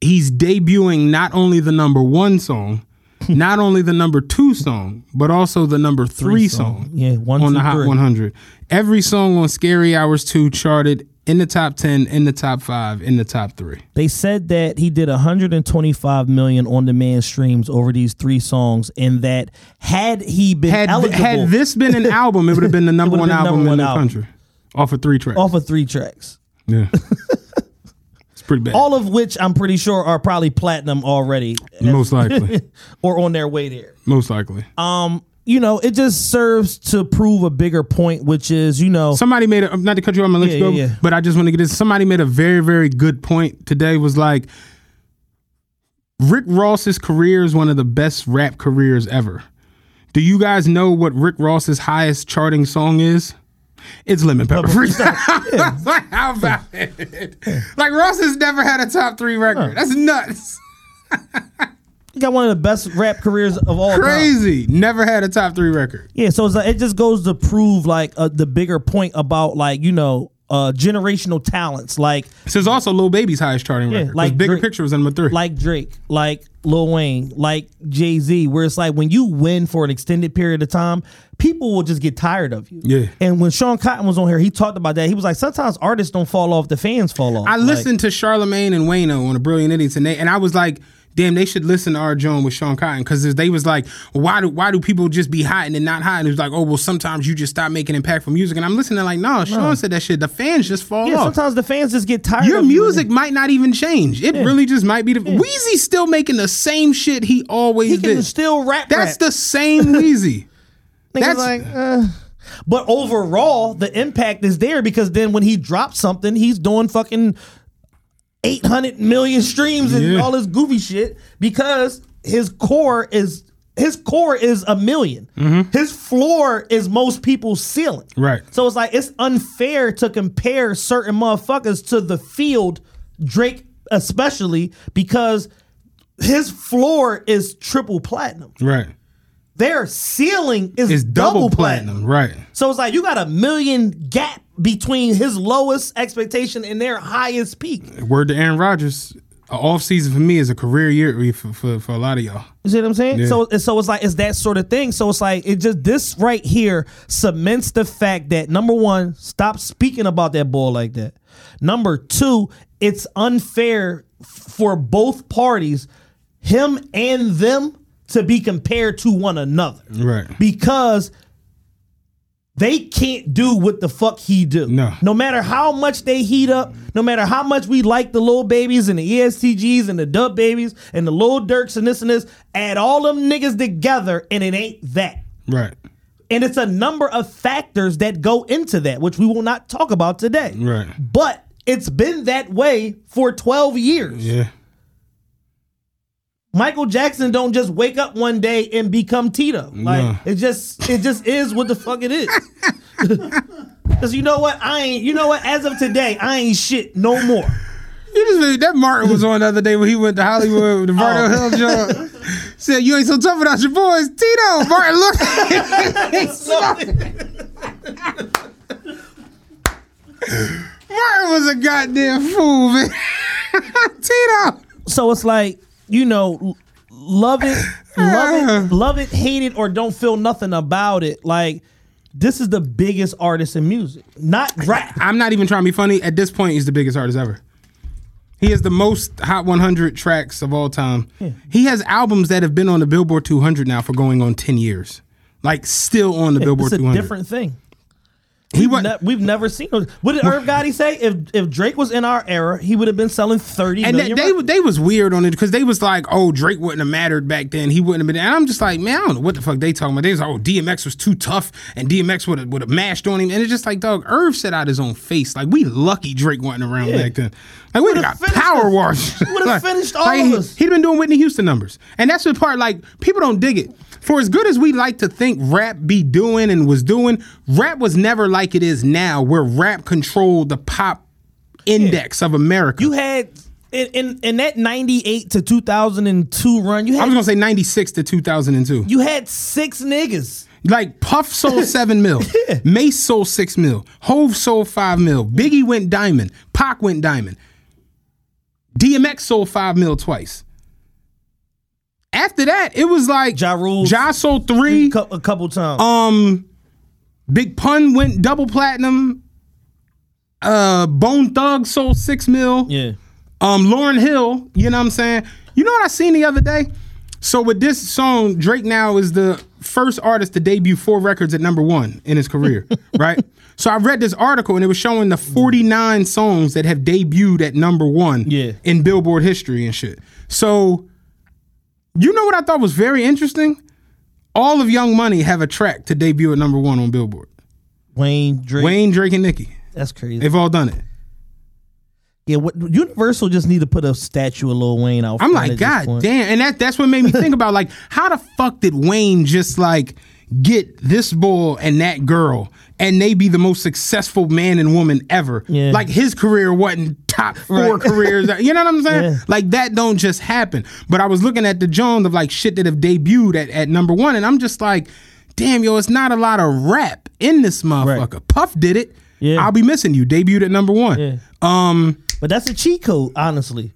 he's debuting not only the number 1 song, not only the number 2 song, but also the number 3, song. Yeah, one, on two, the Hot three. 100. Every song on Scary Hours 2 charted in the top 10, in the top 5, in the top 3. They said that he did 125 million on demand streams over these three songs, and that had he been Had, eligible had this been an album, it would have been the number one album number in one the album. country. Off of three tracks. off of three tracks, Yeah. it's pretty bad. all of which I'm pretty sure are probably platinum already Most likely. or on their way there. Most likely. Um, you know, it just serves to prove a bigger point, which is, you know, Somebody made a not to cut you off, let Yeah, go. yeah, yeah. But I just want to get this. Somebody made a very, very good point today. Was like Rick Ross's career is one of the best rap careers ever. Do you guys know what Rick Ross's highest charting song is? It's Lemon Pepper Freestyle. like, how about it? Like Ross has never had a top three record. That's nuts. you got one of the best rap careers of all time. Crazy. Never had a top three record. Yeah, so it's like, it just goes to prove like uh, the bigger point about like you know uh generational talents like This is also Lil Baby's highest charting record. like Like Bigger Drake- Picture was number three. like Drake, like Lil Wayne, like Jay Z, where it's like when you win for an extended period of time, people will just get tired of you. Yeah. And when Sean Cotton was on here, he talked about that. He was like, sometimes artists don't fall off, the fans fall off. I Like, listened to Charlemagne and Wayno on a Brilliant Idiots, and they and I was like, damn, they should listen to our Joan with Sean Cotton because they was like, why do why do people just be hot and then not hot? And it was like, oh well, sometimes you just stop making impactful music. And I'm listening like, no, Sean said that shit. The fans just fall yeah, off. sometimes the fans just get tired Your of you. music might not even change. It really just might be the Weezy's still making the same shit he always He can did. still rap. That's rap. the same Weezy. Niggas that's- like, uh. but overall, the impact is there because then when he drops something, he's doing fucking 800 million streams and Yeah. all this goofy shit because his core is his core is a 1000000 Mm-hmm. His floor is most people's ceiling. Right. So it's like it's unfair to compare certain motherfuckers to the field, Drake especially, because his floor is triple platinum. right. Their ceiling is It's double, double platinum. platinum. Right. So it's like you got a million gap between his lowest expectation and their highest peak. Word to Aaron Rodgers. A off season for me is a career year for, for, for a lot of y'all. You see what I'm saying? Yeah. So so it's like it's that sort of thing. So it's like it just this right here cements the fact that number one, stop speaking about that ball like that. Number two, it's unfair for both parties, him and them, to be compared to one another. Right. because they can't do what the fuck he do. No. No matter how much they heat up, no matter how much we like the little babies and the ESTGs and the dub babies and the Lil Durks and this and this, add all them niggas together and it ain't that. Right. And it's a number of factors that go into that, which we will not talk about today. Right. But it's been that way for 12 years. Yeah. Michael Jackson don't just wake up one day and become Tito. Like No. it just it just is what the fuck it is. Cause you know what? I ain't you know what? As of today, I ain't shit no more. You just that Martin was on the other day when he went to Hollywood with the Bardo Oh. Hill job. Said you ain't so tough without your boys, Tito. Martin, look. Martin was a goddamn fool, man. Tito. So it's like, you know, love it, love it, love it, hate it, or don't feel nothing about it. Like, this is the biggest artist in music. Not rap. I'm not even trying to be funny. At this point, he's the biggest artist ever. He has the most Hot 100 tracks of all time. He has albums that have been on the Billboard 200 now for going on 10 years. Like, still on the Billboard It's a 200. different thing. He We've, ne- we've never seen. What did Irv Gotti say? If if Drake was in our era, he would have been selling thirty and million. they, they records. they was weird on it because they was like, oh, Drake wouldn't have mattered back then. He wouldn't have been. And I'm just like, man, I don't know what the fuck they talking about. They was like, oh, DMX was too tough, and DMX would have would have mashed on him. And it's just like, dog, Irv said out his own face, like, we lucky Drake wasn't around back then. Like, we got power washed. Would've Like- finished all like, of us. He'd been doing Whitney Houston numbers, and that's the part. Like, people don't dig it. For as good as we like to think rap be doing and was doing, rap was never like it is now, where rap controlled the pop index of America. You had in, in in that ninety eight to two thousand and two run. You had, I was gonna say ninety six to two thousand and two. you had six niggas. Like Puff sold seven mil, Mase sold six mil, Hove sold five mil, Biggie went diamond, Pac went diamond, DMX sold five mil twice. After that, it was like Ja Rule. Ja sold three. a couple times. Um, Big Pun went double platinum. Uh, Bone Thug sold six mil. yeah. Um, Lauryn Hill, you know what I'm saying? You know what I seen the other day? So with this song, Drake now is the first artist to debut four records at number one in his career, right? So I read this article and it was showing the 49 songs that have debuted at number one Yeah. in Billboard history and shit. So you know what I thought was very interesting? All of Young Money have a track to debut at number one on Billboard. Wayne Drake. Wayne, Drake, and Nicki. That's crazy. They've all done it. yeah. What Universal just need to put a statue of Lil Wayne out. I'm like, God damn. And that that's what made me think about like, how the fuck did Wayne just like get this boy and that girl and they be the most successful man and woman ever? Yeah. Like his career wasn't top four Right. careers. You know what I'm saying? Yeah. Like that don't just happen. But I was looking at the Jones of like shit that have debuted at, at number one, and I'm just like, damn, yo, it's not a lot of rap in this motherfucker. Puff did it. Yeah. I'll be missing you. Debuted at number one. Yeah. Um But that's a cheat code, honestly.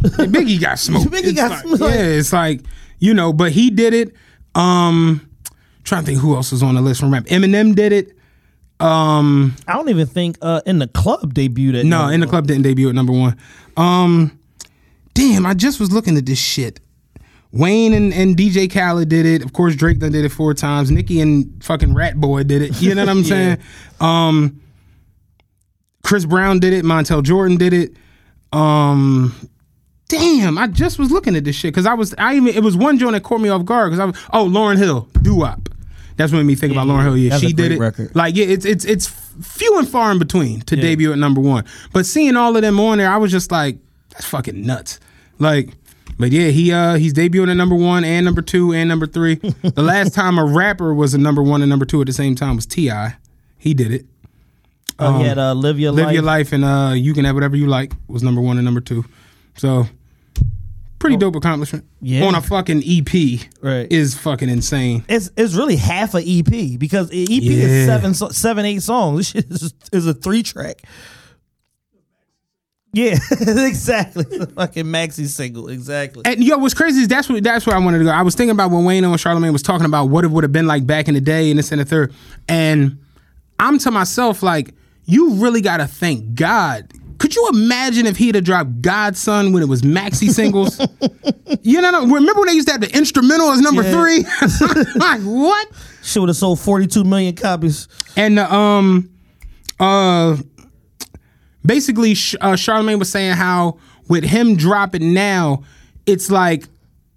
Biggie got smoked. Biggie It's got like- smoked. Yeah, it's like you know, but he did it. Um, trying to think who else was on the list from rap. Eminem did it. Um, I don't even think uh, in the club debuted at no, in the club didn't debut at number one. Um, damn, I just was looking at this shit. Wayne and, and DJ Khaled did it. Of course, Drake done did it four times. Nicki and fucking Rat Boy did it. You know what I'm saying? Um, Chris Brown did it. Montel Jordan did it. Um, damn, I just was looking at this shit because I was I even it was one joint that caught me off guard because I was oh Lauryn Hill doo wop. That's what made me think about Lauryn Hill. Yeah, she did it. record. Like yeah, it's it's it's few and far in between to debut at number one. But seeing all of them on there, I was just like, that's fucking nuts. Like, but yeah, he uh he's debuting at number one and number two and number three. the last time a rapper was a number one and number two at the same time was Ti. He did it. Uh, he had uh, Live Your Live Life. your life and uh you can have whatever you like was number one and number two. So pretty dope accomplishment. Yeah. On a fucking EP Right. is fucking insane. It's it's really half a EP because EP Yeah. is seven so- seven eight songs. This shit is, is a three track. Yeah, exactly. The fucking maxi single, exactly. And yo, what's crazy is that's what that's where I wanted to go. I was thinking about when Wayne and Charlemagne was talking about what it would have been like back in the day and this and the third. And I'm to myself like, you really gotta thank God. Could you imagine if he'd have dropped Godson when it was maxi singles? you know, remember when they used to have the instrumental as number Yeah. three? like what? She would have sold forty two million copies. And the, um, uh, basically, uh, Charlemagne was saying how with him dropping now, it's like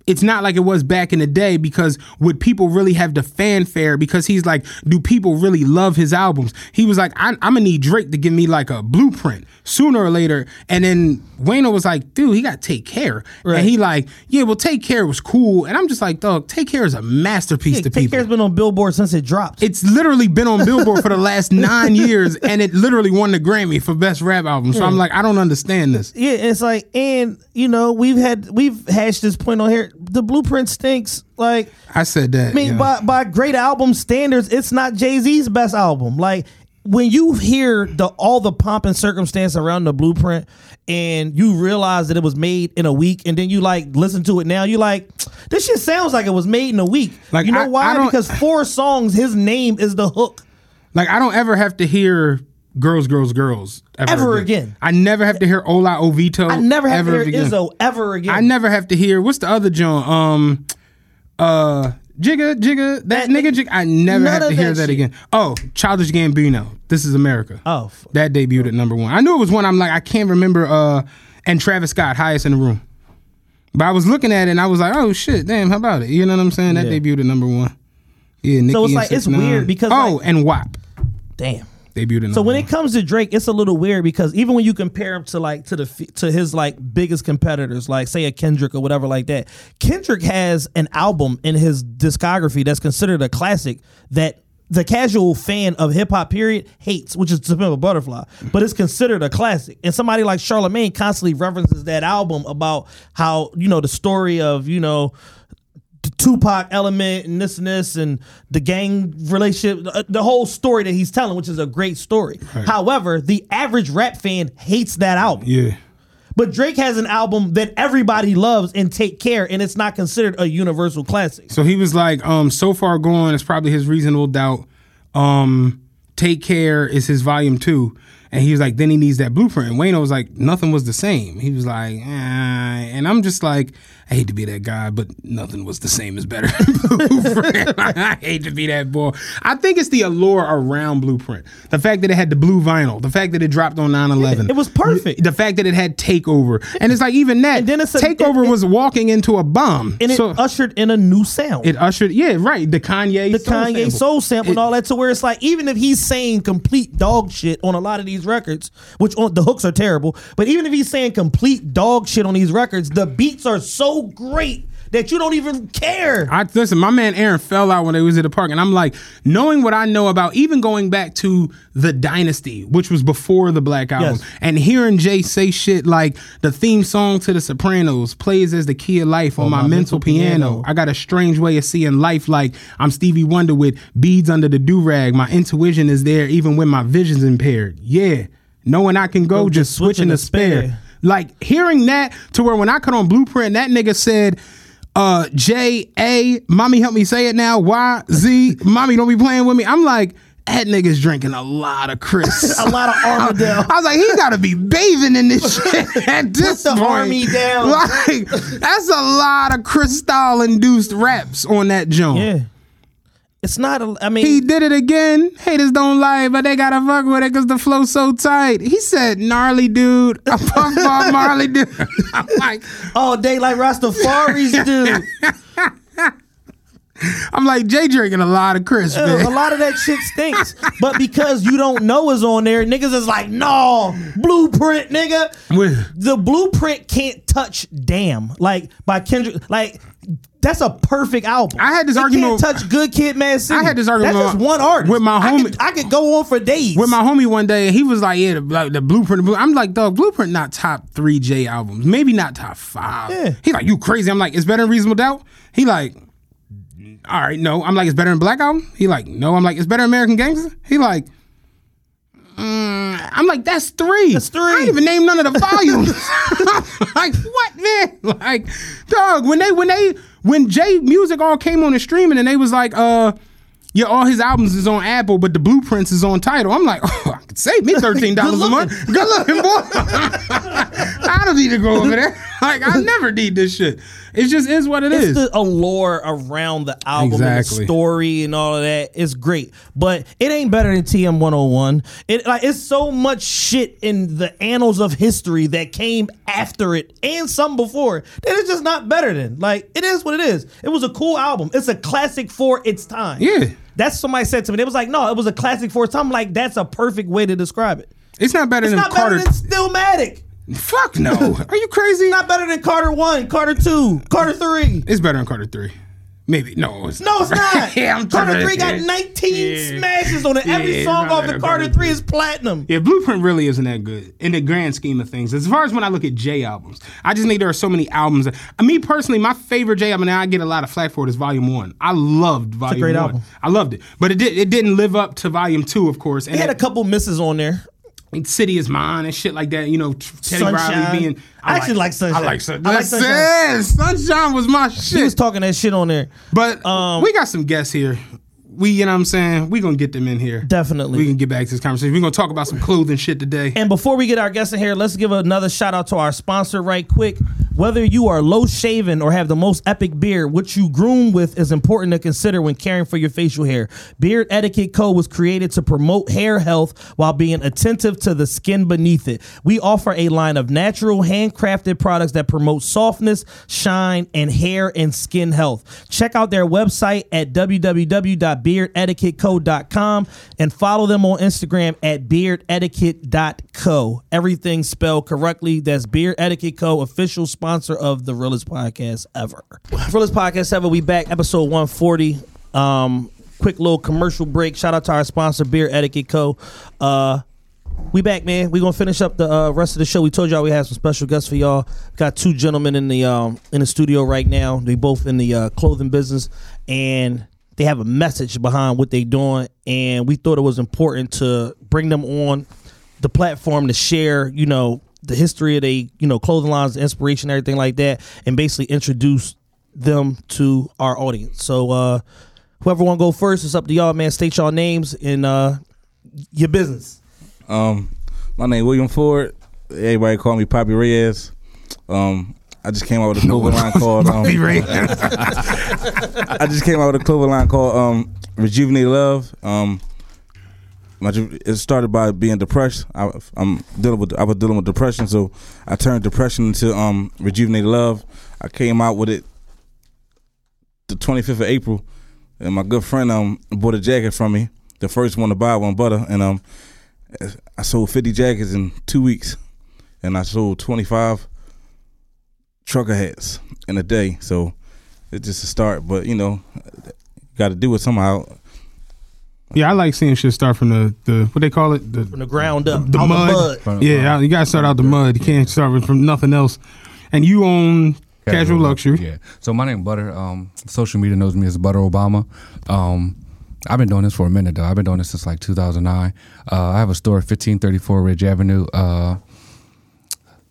it's not like it was back in the day because would people really have the fanfare? Because he's like, do people really love his albums? He was like, I, I'm gonna need Drake to give me like a blueprint sooner or later. And then Wayno was like, dude, he got take care. Right. And he like, yeah, well, take care was cool. And I'm just like, dog, take care is a masterpiece Yeah, to Take people. Take Care's been on Billboard since it dropped. It's literally been on Billboard for the last nine years, and it literally won the Grammy for best rap album. So I'm like, I don't understand this. yeah, it's like, and you know, we've had we've hashed this point on here. The blueprint stinks. Like, I said that. I mean, yeah. by by great album standards, it's not Jay Z's best album. Like when you hear the all the pomp and circumstance around the blueprint, and you realize that it was made in a week, and then you like listen to it now, you like this shit sounds like it was made in a week. Like, you know I- why? I because four songs, his name is the hook. like, I don't ever have to hear "Girls, Girls, Girls" ever, Ever again. I never have to hear "Hola' Hovito." I never have ever to hear again. Izzo ever again. I never have to hear what's the other joint? Um, uh, Jigga, Jigga, that, That- nigga, Jigga. I never have to hear that again. Oh, Childish Gambino. This is America. Oh, f- that debuted at number one. I knew it was one. I'm like, I can't remember. Uh, and Travis Scott, highest in the room. But I was looking at it and I was like, oh shit, damn, how about it? You know what I'm saying? That Yeah. debuted at number one. Yeah, Nicki So it's like- it's 6ix9ine. weird because, oh, like- and WAP. damn. Debuted in So when it comes to Drake, it's a little weird because even when you compare him to like to the to his like biggest competitors, like say a Kendrick or whatever like that, Kendrick has an album in his discography that's considered a classic that the casual fan of hip hop period hates, which is To Pimp a Butterfly, but it's considered a classic. And somebody like Charlemagne constantly references that album about how you know the story of you know Tupac element and this and this and the gang relationship, uh, the whole story that he's telling, which is a great story. However, the average rap fan hates that album. yeah. But Drake has an album that everybody loves and take care, and it's not considered a universal classic. So he was like, um, so far gone is probably his reasonable doubt. Um, Take Care is his volume two. And he was like, then he needs that blueprint. And Wayne was like, nothing was the same. He was like, eh. and I'm just like, I hate to be that guy, but nothing was the same as better Blueprint. I hate to be that boy. I think it's the allure around Blueprint. The fact that it had the blue vinyl, the fact that it dropped on 9 11. It was perfect. The fact that it had Takeover. And it's like, even that, then it's a- Takeover it- it- was walking into a bomb. And it so ushered in a new sound. it ushered, yeah, right. The Kanye, the soul Kanye sample. soul sample and all that to where it's like even if he's saying complete dog shit on a lot of these records, which on the hooks are terrible, but even if he's saying complete dog shit on these records, the beats are so great that you don't even care. I listen. My man Aaron fell out when they was at the park, and I'm like, knowing what I know about, even going back to the Dynasty, which was before the Black Album, Yes. and hearing Jay say shit like the theme song to The Sopranos plays as the key of life on, my, mental, piano. I got a strange way of seeing life, like I'm Stevie Wonder with beads under the do rag. My intuition is there even when my vision's impaired. Yeah, knowing I can go, just switching the spare. Like hearing that to where when I cut on Blueprint, that nigga said, uh, J A, mommy help me say it now. Y Z, mommy don't be playing with me. I'm like, that nigga's drinking a lot of Chris. a lot of Armadale. I was like, he gotta be bathing in this shit at this the point. army down. Like, that's a lot of crystal induced raps on that joint. yeah. It's not a I mean He did it again. Haters don't lie, but they gotta fuck with it because the flow's so tight. He said, gnarly dude. I puff Bob Marley dude. I'm like, oh, all day like Rastafari's dude. I'm like, Jay drinking a lot of Chris, a lot of that shit stinks. But because you don't know is on there, niggas is like, no, blueprint, nigga. With- The blueprint can't touch damn. Like by Kendrick like that's a perfect album. I had this argument- Can't touch Good Kid, m.A.A.d City. I had this argument That's just with- one artist with my I homie- could, I could go on for days. with my homie one day, and he was like, "Yeah, the, like, the blueprint." the Blue-" I'm like, "Dog, blueprint not top three J albums, maybe not top five. Yeah. He like, "You crazy?" I'm like, "It's better than Reasonable Doubt." He like, "All right, no." I'm like, "It's better than Black Album." He like, "No." I'm like, "It's better than American Gangster." He like. I'm like, that's three. That's three. I ain't even name none of the volumes. like, what, man? Like, dog, when they, when they, when Jay Music all came on the streaming and they was like, uh, yeah, all his albums is on Apple, but the blueprints is on Tidal. I'm like, oh, I could save me thirteen dollars a month. Good looking boy. I don't need to go over there. Like I never need this shit. It just is what it it's is. the allure around the album and the story and all of that is great, but it ain't better than TM 101. It like it's so much shit in the annals of history that came after it and some before that it's just not better than. Like it is what it is. It was a cool album. It's a classic for its time. Yeah. That's somebody said to me. They was like, no, it was a classic for its time. I'm like, that's a perfect way to describe it. it's not better It's than not Carter. better than Stillmatic. Fuck no. Are you crazy? Not better than Carter One, Carter Two, Carter Three. it's better than Carter three. Maybe no. It's No, it's not. yeah, I'm Carter 3 got 19 Yeah. smashes on it. Every Yeah, song it's off the. Carter 3 is platinum. Yeah, Blueprint really isn't that good in the grand scheme of things. As far as when I look at J albums, I just think there are so many albums. That, uh, me personally, my favorite J album, and I get a lot of flack for it, is Volume One. I loved Volume great One. album. I loved it, but it did it didn't live up to Volume Two, of course. And It had a couple misses on there. City is Mine and shit like that. You know, Teddy Riley being. I actually like Sunshine. I like Sunshine. I like Sunshine. Sunshine was my shit. He was talking that shit on there. but Um, we got some guests here. We, you know what I'm saying? We gonna get them in here. Definitely. We can get back to this conversation. We're gonna talk about some clothing shit today. And before we get our guests in here, let's give another shout out to our sponsor right quick. Whether you are low shaven or have the most epic beard, what you groom with is important to consider when caring for your facial hair. Beard Etiquette Co. was created to promote hair health while being attentive to the skin beneath it. We offer a line of natural, handcrafted products that promote softness, shine, and hair and skin health. Check out their website at www.beardetiquetteco.com and follow them on Instagram at beardetiquette.co. Everything spelled correctly. That's Beard Etiquette Co., official sponsor of the realest podcast ever. Realest podcast ever. We back, episode 140. Um, quick little commercial break. Shout out to our sponsor, Beard Etiquette Co. Uh, we back, man. We gonna finish up the uh, rest of the show. We told y'all we have some special guests for y'all. Got two gentlemen in the um, in the studio right now. They both in the uh, clothing business, and they have a message behind what they're doing. And we thought it was important to bring them on the platform to share, you know, the history of they, you know, clothing lines, inspiration, everything like that, and basically introduce them to our audience. So uh whoever want to go first, it's up to y'all, man. State y'all names and uh your business. Um, my name William Ford. Everybody call me Poppy Reyes. Um, I just came out with a clothing line called. Um, I just came out with a clothing line called um, Rejuvenate Love. Um, my, it started by being depressed. I, I'm dealing with I was dealing with depression, so I turned depression into um, Rejuvenate Love. I came out with it the 25th of April, and my good friend um bought a jacket from me, the first one to buy one butter, and um I sold 50 jackets in two weeks, and I sold 25 trucker hats in a day. So it's just a start, but you know, got to do it somehow. Yeah, I like seeing shit start from the, the what they call it the From the ground up. the Out mud. the mud. Yeah, you gotta start out the mud. You can't start from nothing else. And you own Casual, Luxury. Yeah. So my name Butter. Um, social media knows me as Butter Obama. Um, I've been doing this for a minute though. I've been doing this since like 2009. Uh, I have a store, 1534 Ridge Avenue. Uh,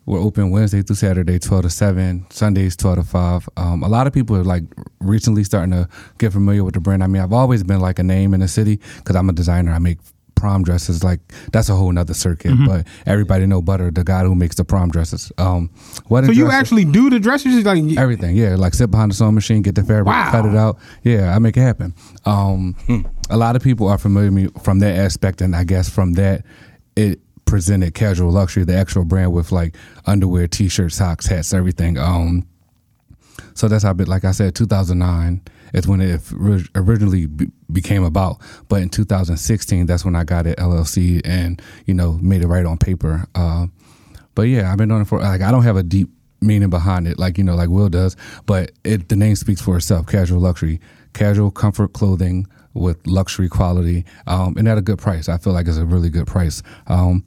we're open Wednesday through Saturday, 12 to 7, Sundays, 12 to 5. Um, a lot of people are like recently starting to get familiar with the brand. I mean, I've always been like a name in the city because I'm a designer. I make prom dresses. Like, that's a whole nother circuit. Mm-hmm. But everybody know Butter, the guy who makes the prom dresses. Um, wedding So you dresses- actually do the dresses? Like Everything, yeah. Like sit behind the sewing machine, get the fabric, Wow. cut it out. Yeah, I make it happen. Um, A lot of people are familiar with me from that aspect, and I guess from that, it presented casual luxury, the actual brand with like underwear, t-shirts, socks, hats, everything. Um, so that's how. Like I said, 2009 is when it originally be- became about. But in 2016, that's when I got it LLC and you know made it right on paper. Uh, but yeah, I've been doing it for like I don't have a deep meaning behind it, like you know, like Will does. But it the name speaks for itself. Casual luxury, casual comfort clothing with luxury quality, um, and at a good price. I feel like it's a really good price. Um,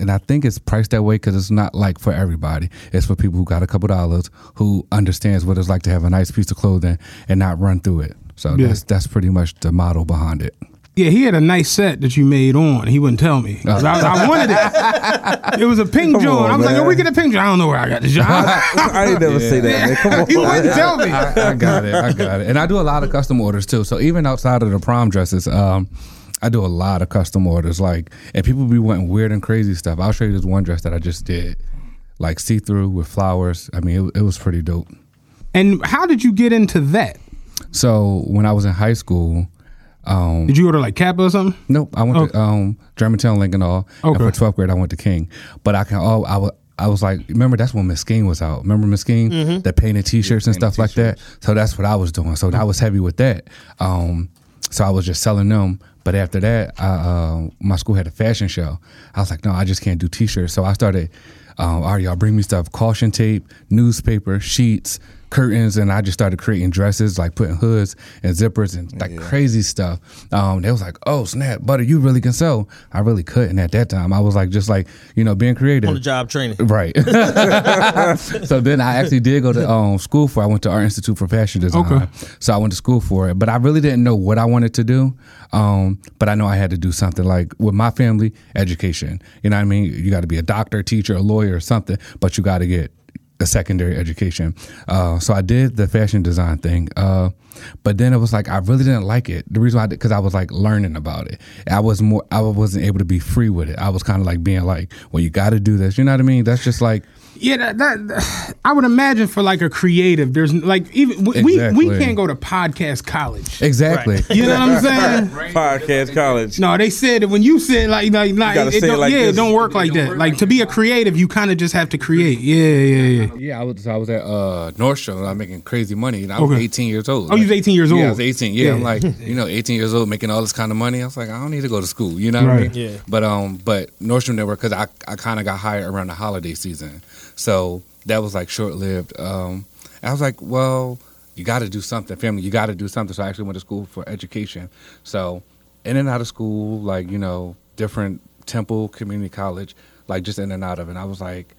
and I think it's priced that way because it's not like for everybody. It's for people who got a couple dollars, who understands what it's like to have a nice piece of clothing and not run through it. So Yeah. that's that's pretty much the model behind it. Yeah, he had a nice set that you made on. He wouldn't tell me. 'Cause I, I wanted it. It was a pink Come joint. on, I was like, man. "Oh, we get a pink joint." I don't know where I got the job. I ain't never say that. Man. Come on, he wouldn't tell me. I, I got it. I got it. And I do a lot of custom orders too. So even outside of the prom dresses, um, I do a lot of custom orders. Like, and people be wanting weird and crazy stuff. I'll show you this one dress that I just did, like see through with flowers. I mean, it, it was pretty dope. And how did you get into that? So when I was in high school, um, Did you order like Kappa or something? Nope, I went to um, Germantown Lincoln Hall. And Okay. for twelfth grade, I went to King. But I can all I was I was like, remember that's when Miss King was out. Remember Miss King, that painted T-shirts and stuff like that. So that's what I was doing. So I was heavy with that. Um, so I was just selling them. But after that, I, uh, my school had a fashion show. I was like, no, I just can't do T-shirts. So I started. Um, all right, y'all bring me stuff: caution tape, newspaper, sheets, curtains, and I just started creating dresses, like putting hoods and zippers and like crazy stuff. Um, they was like, "Oh snap, butter, you really can sew." I really couldn't at that time. I was like, just like you know, being creative. On the job training. Right. so then I actually did go to um, school for. I went to Art Institute for Fashion Design. Okay. So I went to school for it, but I really didn't know what I wanted to do. Um, but I know I had to do something like with my family, education. You know what I mean? You got to be a doctor, teacher, a lawyer, or something. But you got to get a secondary education. Uh, so I did the fashion design thing. Uh, but then it was like I really didn't like it. The reason why, because I was like learning about it. I was more, I wasn't able to be free with it. I was kind of like being like, well, you got to do this. You know what I mean? That's just like Yeah, that, that I would imagine for like a creative, there's like even we we, Exactly. we can't go to podcast college. exactly. You know what I'm saying? Podcast college. No, they said that when you said like like, like gotta it don't, like yeah, this. it don't work like that. Like to be a creative, you kind of just have to create. Yeah, yeah, yeah. Yeah, I was I was at uh, Nordstrom. I'm making crazy money, and I was Okay. 18 years old. Oh, you was 18 years old. Yeah, I was 18. Yeah, I'm like, you know, 18 years old, making all this kind of money. I was like, I don't need to go to school. You know what I Right. mean? Yeah. But um, but Nordstrom Network because I I kind of got hired around the holiday season, so that was like short lived. Um, I was like, well, you got to do something, family. You got to do something. So I actually went to school for education. So in and out of school, like you know, different Temple Community College, like just in and out of it. And I was like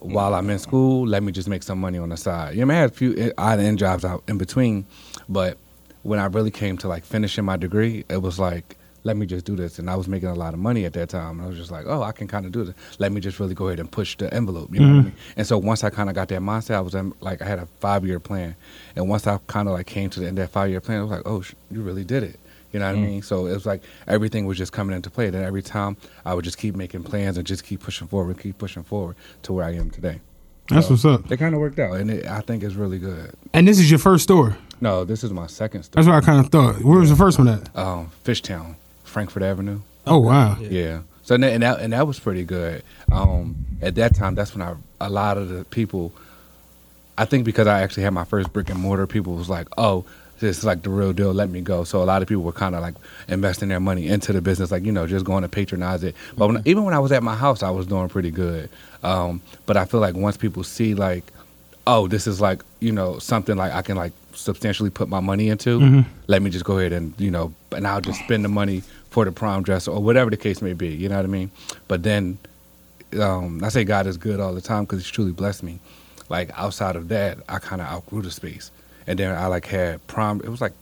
while I'm in school, let me just make some money on the side. You know, I had a few odd end jobs out in between, but when I really came to like finishing my degree, it was like, let me just do this. And I was making a lot of money at that time. And I was just like, oh, I can kind of do this. Let me just really go ahead and push the envelope. You know what I mm-hmm. mean? And so once I kind of got that mindset, I was in, like, I had a five year plan. And once I kind of like came to the end of that five year plan, I was like, oh, sh- you really did it. You know what I mean? So it was like everything was just coming into play. Then every time I would just keep making plans and just keep pushing forward, keep pushing forward to where I am today. That's what's up. It kind of worked out, and it, I think it's really good. And this is your first store. No, this is my second store. That's what I kind of thought. Where was the first one at? Um, Fishtown, Frankford Avenue. Oh wow. Yeah. So and that, and that and that was pretty good. Um, at that time, that's when I a lot of the people. I think because I actually had my first brick and mortar, people was like, "Oh, this is like the real deal. Let me go." So a lot of people were kind of like investing their money into the business, like you know, just going to patronize it. But when, even when I was at my house, I was doing pretty good. Um, but I feel like once people see like, "Oh, this is like you know something like I can like substantially put my money into," let me just go ahead and you know, and I'll just spend the money for the prom dress or whatever the case may be. You know what I mean? But then um, I say God is good all the time because He's truly blessed me. Like outside of that, I kind of outgrew the space, and then I like had prom. It was like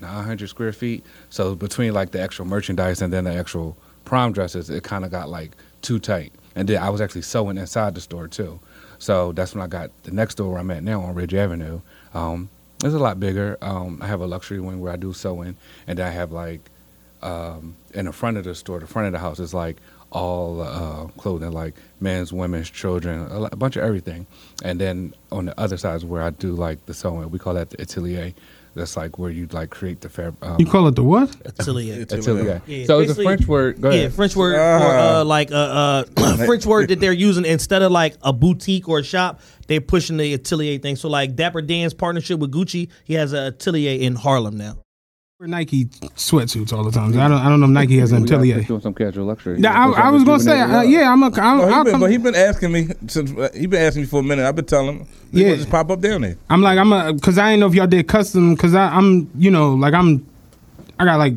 900 square feet. So between like the actual merchandise and then the actual prom dresses, it kind of got like too tight. And then I was actually sewing inside the store too. So that's when I got the next store where I'm at now on Ridge Avenue. Um, it's a lot bigger. Um, I have a luxury wing where I do sewing, and I have like um, in the front of the store, the front of the house is like all uh, clothing, like men's, women's, children, a, lot- a bunch of everything. And then on the other side is where I do like the sewing. We call that the atelier. That's like where you like create the fabric. Um, You call it the what? Atelier. atelier. Yeah, so it's a French word. Go Yeah. French word for uh, like uh, uh, French word that they're using instead of like a boutique or a shop. They're pushing the atelier thing. So like Dapper Dan's partnership with Gucci, he has an atelier in Harlem now. Wear Nike sweatsuits all the time. I don't. I don't know if Nike has an We gotta atelier. push doing some casual luxury. Yeah, I, I was gonna say, uh, yeah, I'm a. I'm, No, he I'll been, come, but he been asking me since uh, he been asking me for a minute. I've been telling him, yeah, Yeah. just pop up down there. I'm like, I'm a, cause I didn't know if y'all did custom, cause I, I'm, you know, like I'm, I got like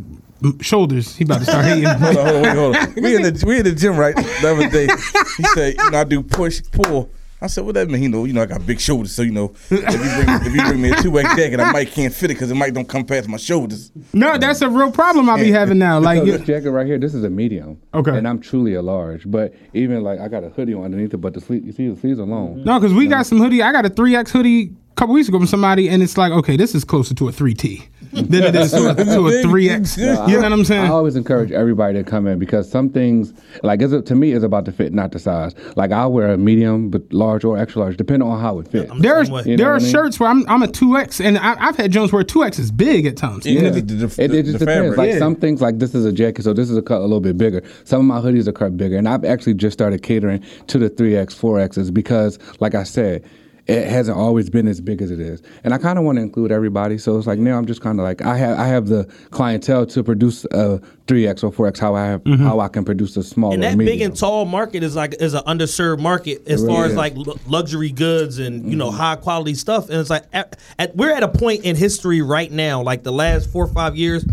shoulders. He about to start hating. Hold on, hold on, hold on. We in the we in the gym right the other day. He said, you know, I do push pull. I said, what that mean? You know, you know, I got big shoulders, so you know, if you bring if you bring me a two X jacket, I might can't fit it because it might don't come past my shoulders. no, that's a real problem I be having now. Like, so this jacket right here, this is a medium. Okay. And I'm truly a large. But even like I got a hoodie on underneath it, but the sleeve, you see the sleeves are long. no, cause we got some hoodie. I got a three X hoodie a couple weeks ago from somebody, and it's like, okay, this is closer to a three T than it is to a, to a three X. You know what I'm saying? I always encourage everybody to come in because some things, like it's to me, is about the fit, not the size. Like I'll wear a medium, but large or extra large, depending on how it fits. There are Same way. You know there are I mean? shirts where I'm I'm a two X, and I, I've had Jones where two X is big at times. Yeah, Yeah. the, the, It, it just depends. fabric. Like Yeah. some things, like this is a jacket, so this is a cut a little bit bigger. Some of my hoodies are cut bigger, and I've actually just started catering to the three X, four X's because, like I said, it hasn't always been as big as it is, and I kind of want to include everybody. So it's like now I'm just kind of like I have I have the clientele to produce a three X or four X how I have mm-hmm. how I can produce a small And that medium. big and tall market is like is an underserved market as really far as like lu- luxury goods and you know mm-hmm. high quality stuff. And it's like at, at, we're at a point in history right now, like the last four or five years,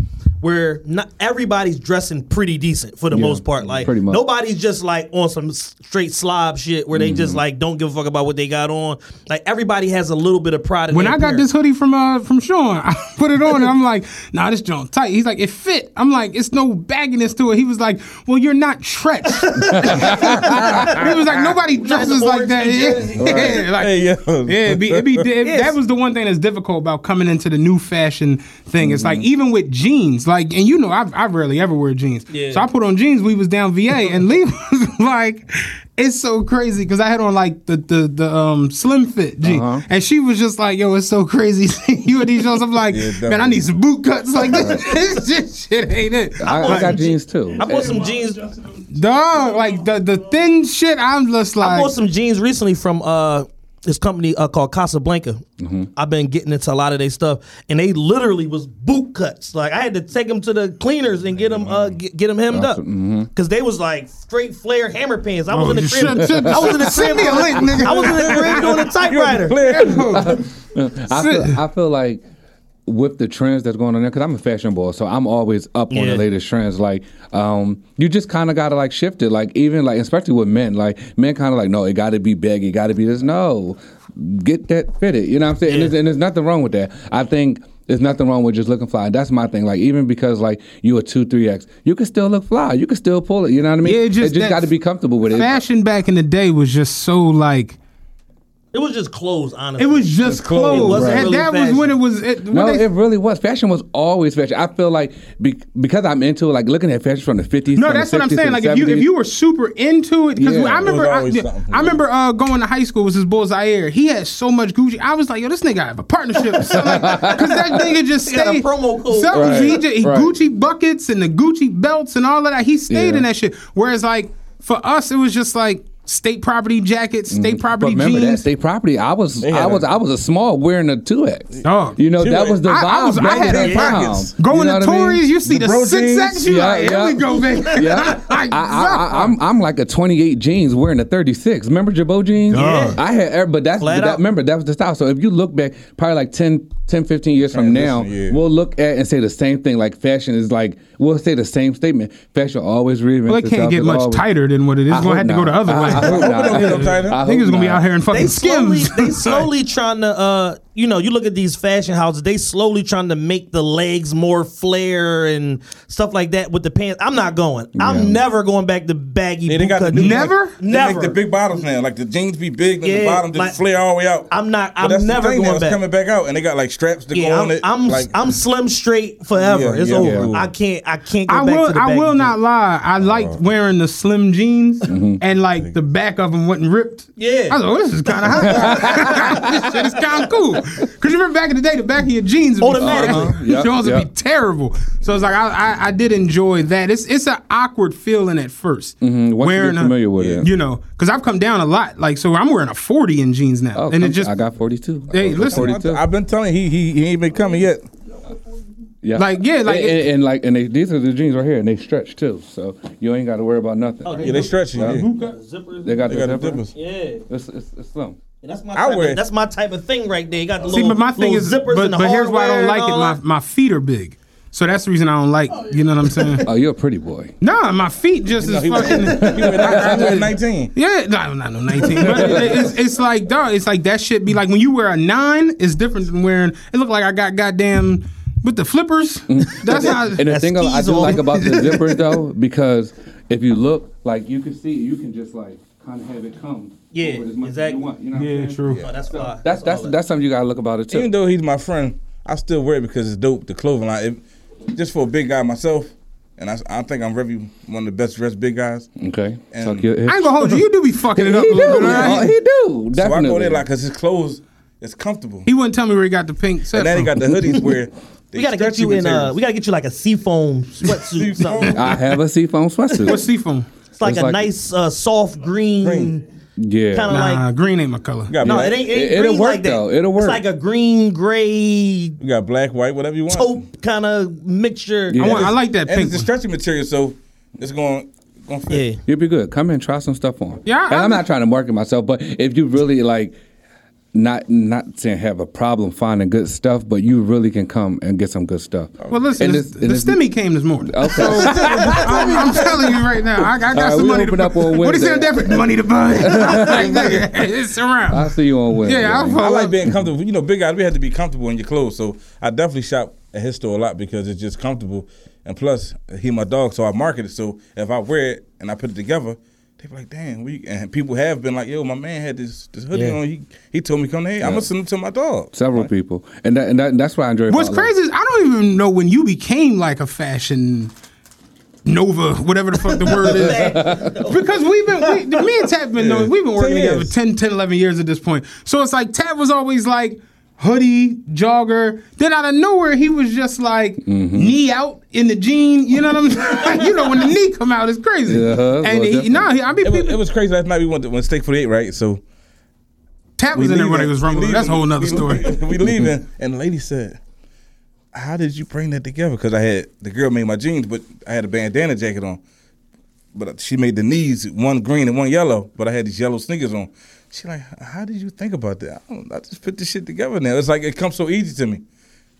where where not everybody's dressing pretty decent for the most part. Like pretty much. nobody's just like on some straight slob shit where they just Mm-hmm. like don't give a fuck about what they got on. Like everybody has a little bit of pride. When their I got appearance. this hoodie from uh from Sean, I put it on and I'm like, nah, this joint tight. He's like, it fit. I'm like, it's no bagginess to it. He was like, well, you're not Treach. he was like, nobody dresses like that. Yeah, Jersey. yeah, like, Hey, yo. yeah, it'd be, it'd be, it- Yes. that was the one thing that's difficult about coming into the new fashion thing. It's Mm-hmm. like even with jeans, like, and you know, I, I rarely ever wear jeans. Yeah. So I put on jeans. We was down VA, and Lee was like, "It's so crazy" because I had on like the the the um slim fit jeans, Uh-huh. and she was just like, "Yo, it's so crazy seeing you with these shows." I'm like, Yeah, "Man, I need some boot cuts." Like this, this shit ain't it. I, I got jeans too. I bought some jeans. Dog, like the the thin shit. I'm just like, I like, bought some jeans recently from uh this company uh, called Casablanca. Mm-hmm. I've been getting into a lot of their stuff, and they literally was boot cuts. Like I had to take them to the cleaners and get them uh get, get them hemmed up because they was like straight flare hammer pants. I was Oh, in the crib. should- should- I was in the crib. me a link, nigga. I was in the crib doing a typewriter. I feel, I feel like with the trends that's going on there, because I'm a fashion boy, so I'm always up on the latest trends. Like, um, you just kind of got to like shift it. Like, even like, especially with men, like men kind of like, no, it got to be big, it got to be this. No, get that fitted. You know what I'm saying? And, there's, and there's nothing wrong with that. I think. There's nothing wrong with just looking fly. That's my thing. Like even because like you a two three X, you can still look fly. You can still pull it. You know what I mean? Yeah, it just- that got to be comfortable with it. fashion back in the day was just so like. It was just clothes, honestly. It was just clothes. It wasn't And really that was when it was. It, when No, they- it really was. Fashion was always fashion. I feel like be, because I'm into it, like looking at fashion from the 50s. No, from the that's what I'm saying. and Like if you if you were super into it, because Yeah. I remember, I, always yeah, something. I remember uh, going to high school with his boy Zaire. He had so much Gucci. I was like, yo, this nigga have a partnership, because that nigga just got a stayed. promo code. So, Right, he, just, he right. Gucci buckets and the Gucci belts and all of that. He stayed Yeah. in that shit. Whereas like for us, it was just like state property jackets, state mm, But property remember that jeans. state property. I was, I was, a- I was a small wearing a two X. Dog. You know that was the vibe. I- I was- I had in a pockets. Going you know to what I mean? Tories, you see the, bro six X. You Yeah, like, here yeah. we go, baby. Yeah, Like, I, I, I, I'm I'm like a 28 jeans wearing a 36. Remember Girbaud jeans? Yeah. I had, but that's Flat but that, remember that was the style. So if you look back, probably like 10, 10 15 years from now, Transition, yeah. we'll look at and say the same thing. Like fashion is like we'll say the same statement. Fashion always reinvents Well, it can't itself. get It's much always- tighter than what it is. It's gonna hope have to go the other I- way. I hope not. don't get no tighter. I I think it's gonna be out here in fucking they slowly skims. they slowly trying to uh you know you look at these fashion houses they slowly trying to make the legs more flare and stuff like that with the pants i'm not going i'm never going back to baggy Yeah, they got the new. Never? Like, they Never. make the big bottoms now. Like the jeans be big and Yeah, the bottom just like- flare all the way out. I'm not- I'm never going it's back. coming back out, and they got like straps to yeah, go I'm, on it. I'm, like, I'm slim straight forever. Yeah, it's yeah, over. yeah. I can't. I can't go I back will. to the I baggy will not lie. I liked wearing the slim jeans and like the back of them wasn't ripped. Yeah. I was like, oh, this is kind of hot. this shit is kind of cool. Cause you remember back in the day, the back of your jeans would Automatically. be, Uh-huh. yours would Yep, be terrible. So it's like I, I, I did enjoy that. It's it's an awkward feeling at 1st Mm-hmm. Once you get familiar with it. You know, because I've come down a lot. Like so, I'm wearing a 40 in jeans now, Oh, and it just I got 42. Hey, listen, 42. I've been telling you, he he he ain't been coming yet. Yeah. Like, yeah, like- and, and, and like and they, these are the jeans right here, and they stretch too, so you ain't got to worry about nothing. Oh, yeah, they stretch. Yeah. Zippers. They got They the got the zipper. dippers. Yeah. It's, it's, it's slim. And that's my I type wear- of, that's my type of thing right there. You got the See, little, but my thing little is, zippers but, and the but here's why I don't like it. My my feet are big, so that's the reason I don't like. You know what I'm saying? Oh, you're a pretty boy. nah, my feet just is He was, he fucking. was 19. Yeah, no, not no 19, but it, it's, it's like, dog, it's like that shit be like when you wear a nine, it's different than wearing. It look like I got goddamn with the flippers. That's how. And the That's thing I do on. like about the zippers though, because if you look, like you can see, you can just like kind of have it come. Yeah, forward as much as exactly. you want. You know what I'm Yeah, saying? true. Oh, that's fly. That's that's all that's something you gotta look about it too. Even though he's my friend, I still wear it because it's dope. The clothing line, it, just for a big guy myself, and I, I think I'm really one of the best dressed big guys. okay, And- Tuck your. I ain't gonna hold you. You do be fucking he it up do. a little bit. Oh, right? he do. Definitely. So I go there like because his clothes is comfortable. He wouldn't tell me where he got the pink set And then he got the hoodies where they We gotta get stretchy you in. Uh, materials. we gotta get you like a seafoam sweatsuit. something. I have a seafoam sweatsuit. What's seafoam? It's like It's a like- nice uh, soft green. Green. Yeah. Kinda Nah, like- green ain't my color. No, black, it ain't. It ain't It- it'll work, like that. though. It'll work. It's like a green gray You got black, white, whatever you want. taupe kind of mixture. Yeah. I, want, I like that And pink it's a stretchy material, so it's going going fit. Yeah. You'll be good. Come in, try some stuff on. Yeah, I- and I'm not trying to market myself, but if you really like, not not saying have a problem finding good stuff, but you really can come and get some good stuff. Well, listen, And the, it's- and the it's- stimmy came this morning. Okay. I'm, I'm telling you right now, I, I got right, some we money open to up on What is Wednesday. that different? Money to buy. It's around. I'll see you on Wednesday. Yeah, I'll. I like being comfortable. You know, big guys, we had to be comfortable in your clothes. So I definitely shop at his store a lot because it's just comfortable. And plus, he my dog, so I market it. So if I wear it and I put it together, they be like, "Damn!" We and people have been like, "Yo, my man had this this hoodie Yeah. on. He he told me come here. I'm gonna send it to my dog." Several people, and that, and that, that's why I enjoy. What's crazy is I don't even know when you became like a fashion nova, whatever the fuck the word is. because we've been, we, me and Tat been knowing, we've been working together years. 10, 10, 11 years at this point. So it's like Tat was always like hoodie, jogger. Then out of nowhere, he was just like Mm-hmm. knee out in the jean. You know what I'm saying? you know, when the knee come out, it's crazy. Uh-huh, and well, he, nah, he, I mean, It was, people, it was crazy last night. We went to when Steak 48, right? So Tat was in there when he was rumbling. That's a whole nother leaving- story. We, we leaving, and the lady said, "How did you bring that together?" Because I had the girl made my jeans, but I had a bandana jacket on. But she made the knees one green and one yellow, but I had these yellow sneakers on. She like, "How did you think about that?" I, I just put this shit together now. It's like it comes so easy to me.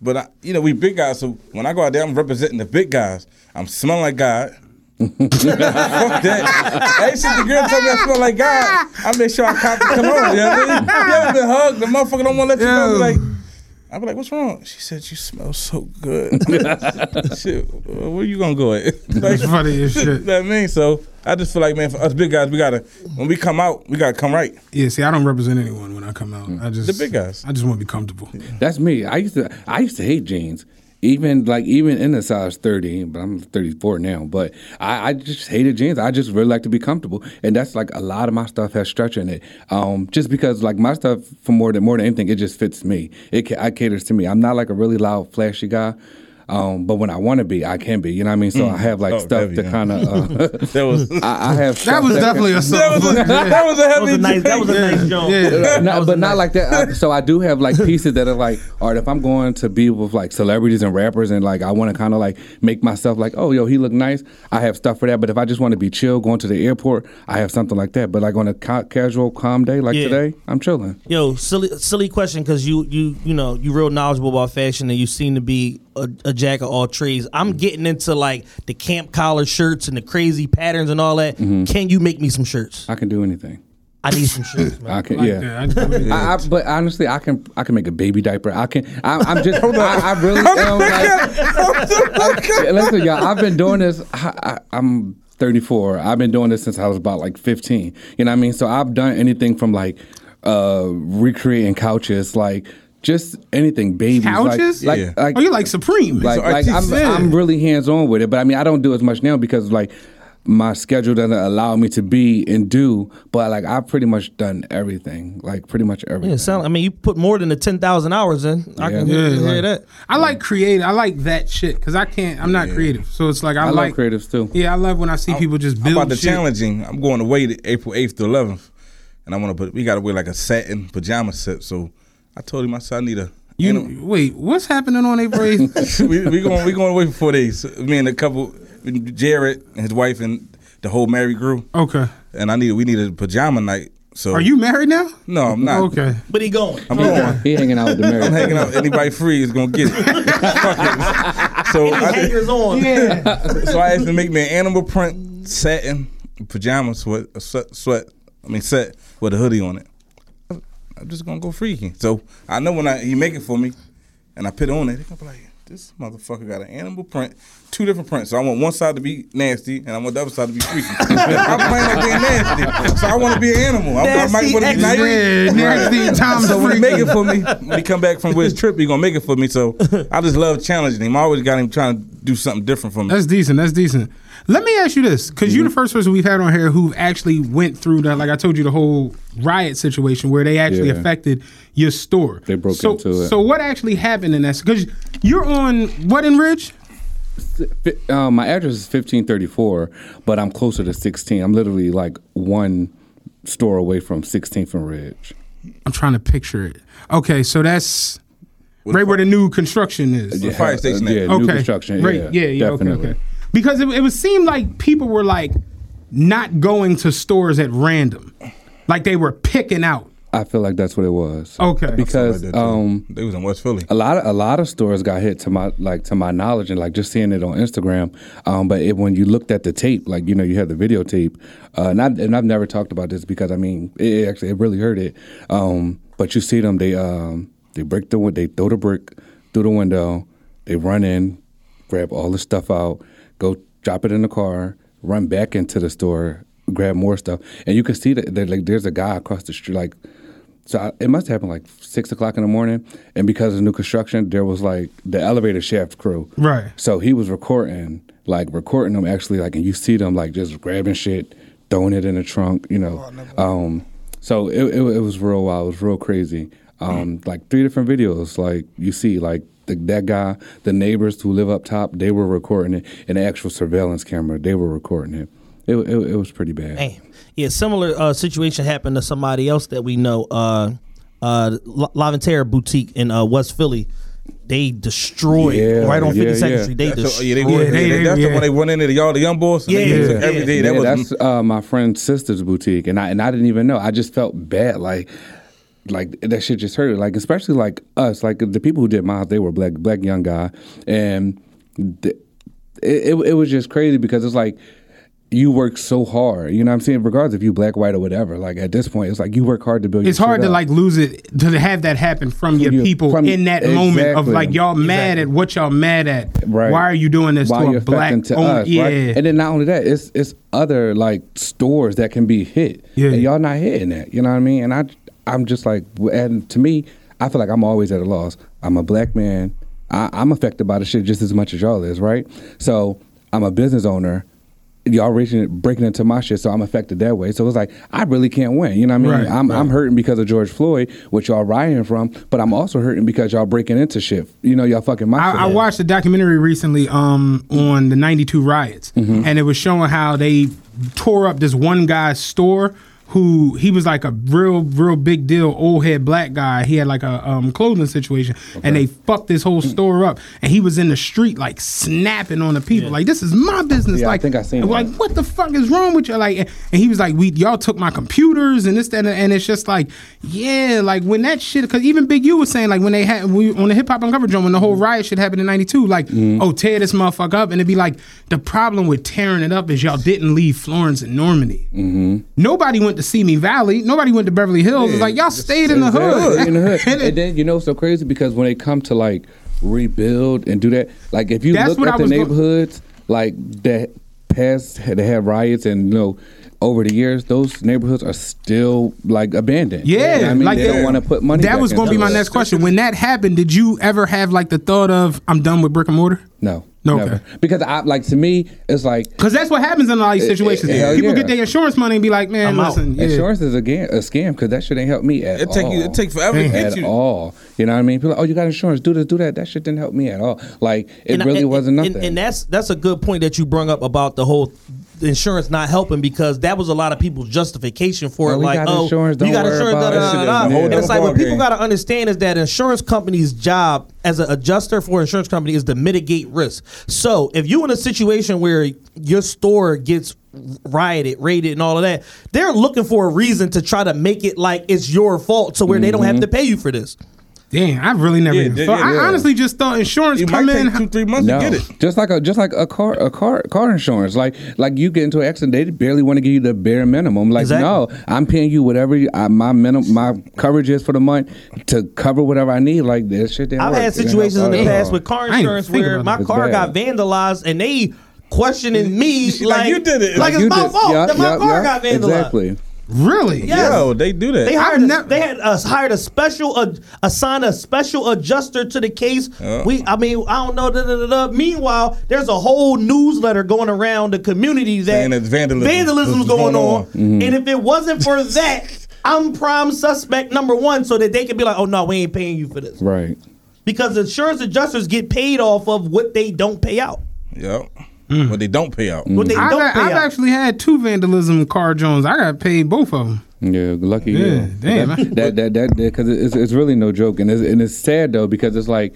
But I, you know, we big guys, so when I go out there, I'm representing the big guys. I'm smelling like God. Fuck that. Hey, shit, the girl told me I smell like God. I make sure I cop the cologne. You know what I mean? You ever been hugged? The motherfucker don't want to let you know. Like, I be like, what's wrong? She said, you smell so good. shit, where you gonna go at? like, That's funny as shit. You know what I mean? So I just feel like, man, for us big guys, we gotta, when we come out, we gotta come right. Yeah, see, I don't represent anyone when I come out. Mm. I just The big guys. I just want to be comfortable. That's me. I used to I used to hate jeans. Even like even in the size thirty, but I'm 34 now. But I, I just hated jeans. I just really like to be comfortable, and that's like a lot of my stuff has stretch in it. Um, just because like my stuff for more than more than anything, it just fits me. It ca- I caters to me. I'm not like a really loud, flashy guy. Um, but when I want to be, I can be. You know what I mean? So I have like Oh, stuff heavy, to huh? kind of. Uh, That was I, I have. That stuff was definitely a that something. was a, that was a That was a nice. That was a drink. nice joke. Yeah. no, but not like that. I, so I do have like pieces that are like, all right, if I'm going to be with like celebrities and rappers and like I want to kind of like make myself like, oh, yo, he look nice. I have stuff for that. But if I just want to be chill, going to the airport, I have something like that. But like on a ca- casual, calm day like Yeah. today, I'm chilling. Yo, silly, silly question because you, you, you know, you real knowledgeable about fashion and you seem to be a, a jack of all trades. I'm getting into like the camp collar shirts and the crazy patterns and all that. Can you make me some shirts? I can do anything. I need some shirts, man. I can, Like yeah. that. I just wanna be- I, but honestly, I can I can make a baby diaper. I can. I, I'm just. I, I really am like. Yeah, Listen, y'all. I've been doing this. I, I'm 34. I've been doing this since I was about like 15. You know what I mean? So I've done anything from like uh recreating couches, like just anything, babies, like- Couches? like, Yeah. like, oh, you like Supreme? like, like I'm, artistic. I'm really hands on with it, but I mean, I don't do as much now because like my schedule doesn't allow me to be and do. But like I've pretty much done everything, like pretty much everything. Yeah, sound, I mean, you put more than the ten thousand hours in. I can Yeah. Yeah, hear like- that. I like creative. I like that shit because I can't. I'm not creative, so it's like I, I like love creatives too. Yeah, I love when I see people just I'm build about the shit. challenging. I'm going away to April 8th to 11th, and I want to put. We got to wear like a satin pajama set. So I told him I said I need a. You animal- wait, what's happening on April 8th? we we going we going away for four days. Me and a couple, Jared and his wife and the whole married crew. okay. And I need we need a pajama night. So Are you married now? No, I'm not. Okay. But he going. I'm going. He hanging out with the married. I'm hanging out. Anybody free is gonna get it. So I, Hangers on. Yeah. so I asked him to make me an animal print satin pajama sweat, a sweat, sweat. I mean set with a hoodie on it. I'm just gonna go freaking. So I know when I he make it for me, and I put it on it, they gonna be like, this motherfucker got an animal print, two different prints. So I want one side to be nasty, and I want the other side to be freaky. I'm playing on being nasty, so I want to be an animal. I, I might want to be nice. Yeah, nasty Tom So when he make it for me, when he come back from his trip, he gonna make it for me. So I just love challenging him. I always got him trying to do something different for me. That's decent. That's decent. Let me ask you this, because you're the mm-hmm. first person we've had on here who actually went through that. Like I told you, the whole riot situation where they actually Yeah. affected your store. They broke so, into it. So what actually happened in that? Because you're on what in Ridge? Fi- Um, my address is 1534, but I'm closer to 16. I'm literally like one store away from 16th and Ridge. I'm trying to picture it. Okay, so that's right where the new construction is. The fire station Uh, yeah, okay, new construction. Right? Yeah, Yeah, yeah. definitely. Okay, okay. Because it, it would seem like people were like not going to stores at random, like they were picking out I feel like that's what it was. Okay. because Like um, they was in West Philly. a lot of a lot of stores got hit to my like to my knowledge and like just seeing it on Instagram. Um, but it, when you looked at the tape, like you know, you had the videotape, uh, and, I, and I've never talked about this because I mean, it, it actually it really hurt it. Um, but you see them, they um, they break the win- they throw the brick through the window, they run in, grab all the stuff out, go drop it in the car, run back into the store, grab more stuff, and you can see that that, like there's a guy across the street like. So I, it must have happened like six o'clock in the morning, and because of new construction, there was like the elevator shaft crew. Right. So he was recording, like recording them actually, like, and you see them like just grabbing shit, throwing it in the trunk, you know. Um, so it, it it was real wild, it was real crazy. Um, like three different videos, like you see, like the, that guy, the neighbors who live up top, they were recording it, and the actual surveillance camera, they were recording it. It it, it was pretty bad. Damn. Yeah, similar uh, situation happened to somebody else that we know. Uh, uh, La- Laventera Boutique in uh, West Philly. They destroyed Yeah, right on yeah, 52nd yeah. Street. They That's the, destroyed. yeah, they, Yeah, yeah, they- they- that's yeah. the one they went into the, all the young boys. and they Yeah, took yeah, every day. Yeah, That was that's uh, my friend's sister's boutique, and I and I didn't even know. I just felt bad, like like that shit just hurt. Like especially like us, like the people who did my house, they were black black young guy, and the, it, it it was just crazy because it's like. You work so hard, you know what I'm saying? Regardless if you black, white, or whatever, like at this point, it's like you work hard to build. It's your hard shit to up. like lose it to have that happen from your you- people from- in that moment of like y'all mad at what y'all mad at. Right. Why are you doing this Why to you're a black to owner? us, yeah. right? And then not only that, it's it's other like stores that can be hit. Yeah. And y'all not hitting that. You know what I mean? And I I'm just like and to me, I feel like I'm always at a loss. I'm a black man. I, I'm affected by the shit just as much as y'all is, right? So I'm a business owner. Y'all reaching breaking into my shit, so I'm affected that way. So it's like I really can't win. You know what I mean? Right, I'm I'm hurting because of George Floyd, which y'all rioting from, but I'm also hurting because y'all breaking into shit. You know, y'all fucking my I, I watched a documentary recently um, on the 92 riots, Mm-hmm. and it was showing how they tore up this one guy's store who he was like a real, real big deal old head black guy. He had like a um, clothing situation, and they fucked this whole store up. And he was in the street like snapping on the people, like this is my business. Yeah, I like, think I seen like that. what the fuck is wrong with you? Like, and he was like, we y'all took my computers and this that, and, and it's just like, yeah, like when that shit, because even Big U was saying like when they had we, on the hip hop uncovered drum when the whole riot shit happened in '92, like, Mm-hmm. oh tear this motherfucker up, and it'd be like the problem with tearing it up is y'all didn't leave Florence and Normandy. Mm-hmm. Nobody went to Simi Valley. Nobody went to Beverly Hills. It's like y'all stayed in the hood. in the hood. And and then you know so crazy because when they come to like rebuild and do that, like if you look at I the was go- neighborhoods like that past they had riots and you know over the years those neighborhoods are still like abandoned. Yeah, You know I mean like they don't want to put money. That back was going to be my next question. When that happened, did you ever have like the thought of I'm done with brick and mortar? No, No, okay. Because I like to me it's like Because that's what happens in all these eh, eh, situations. hell People yeah. get their insurance money and be like, man, I'm out. listen, yeah. insurance is a, ga- a scam because that shit ain't help me at It take all. you. It take forever to get at you. all. You know what I mean? People like, oh, you got insurance, do this, do that. That shit didn't help me at all. Like it And really and- wasn't and- nothing. And, that's that's a good point that you brung up about the whole insurance not helping because that was a lot of people's justification for Well, it. like, oh, you got insurance, da, da, da, da. is a whole And it's like what people got to understand is that insurance company's job as an adjuster for insurance company is to mitigate risk. So if you in a situation where your store gets rioted, raided, and all of that, they're looking for a reason to try to make it like it's your fault, so where they don't Mm-hmm. have to pay you for this. Damn, I really never Yeah, even yeah, thought. yeah. I honestly just thought insurance You come might in. take two, three months no, to get it. just like a just like a car a car car insurance. Like like you get into an accident, they barely want to give you the bare minimum. Like Exactly. no, I'm paying you whatever you, I, my minimum my coverage is for the month to cover whatever I need. Like this shit. I've work. had It didn't situations in the past with car I ain't even insurance where my that. It's car got vandalized and they questioning me like, like you did it. like, Like it's my did- fault yeah, that my yeah, car yeah, got vandalized. Exactly. Really? Yes. Yo, they do that. They hired, I've a, nev- they had us hired a special, uh, assigned a special adjuster to the case. Yeah. We, I mean, I don't know. Da, da, da, da. Meanwhile, there's a whole newsletter going around the community that Saying that vandalism vandalism's going, going on, on. Mm-hmm. and if it wasn't for that, I'm prime suspect number one, so that they can be like, oh no, we ain't paying you for this Right. because insurance adjusters get paid off of what they don't pay out. Yep. Mm. But they don't pay out. What they I've, don't pay I've out. actually had two vandalism car Jones. I got paid both of them. Yeah, lucky Yeah, you. damn. That that that because it's it's really no joke, and it's and it's sad though because it's like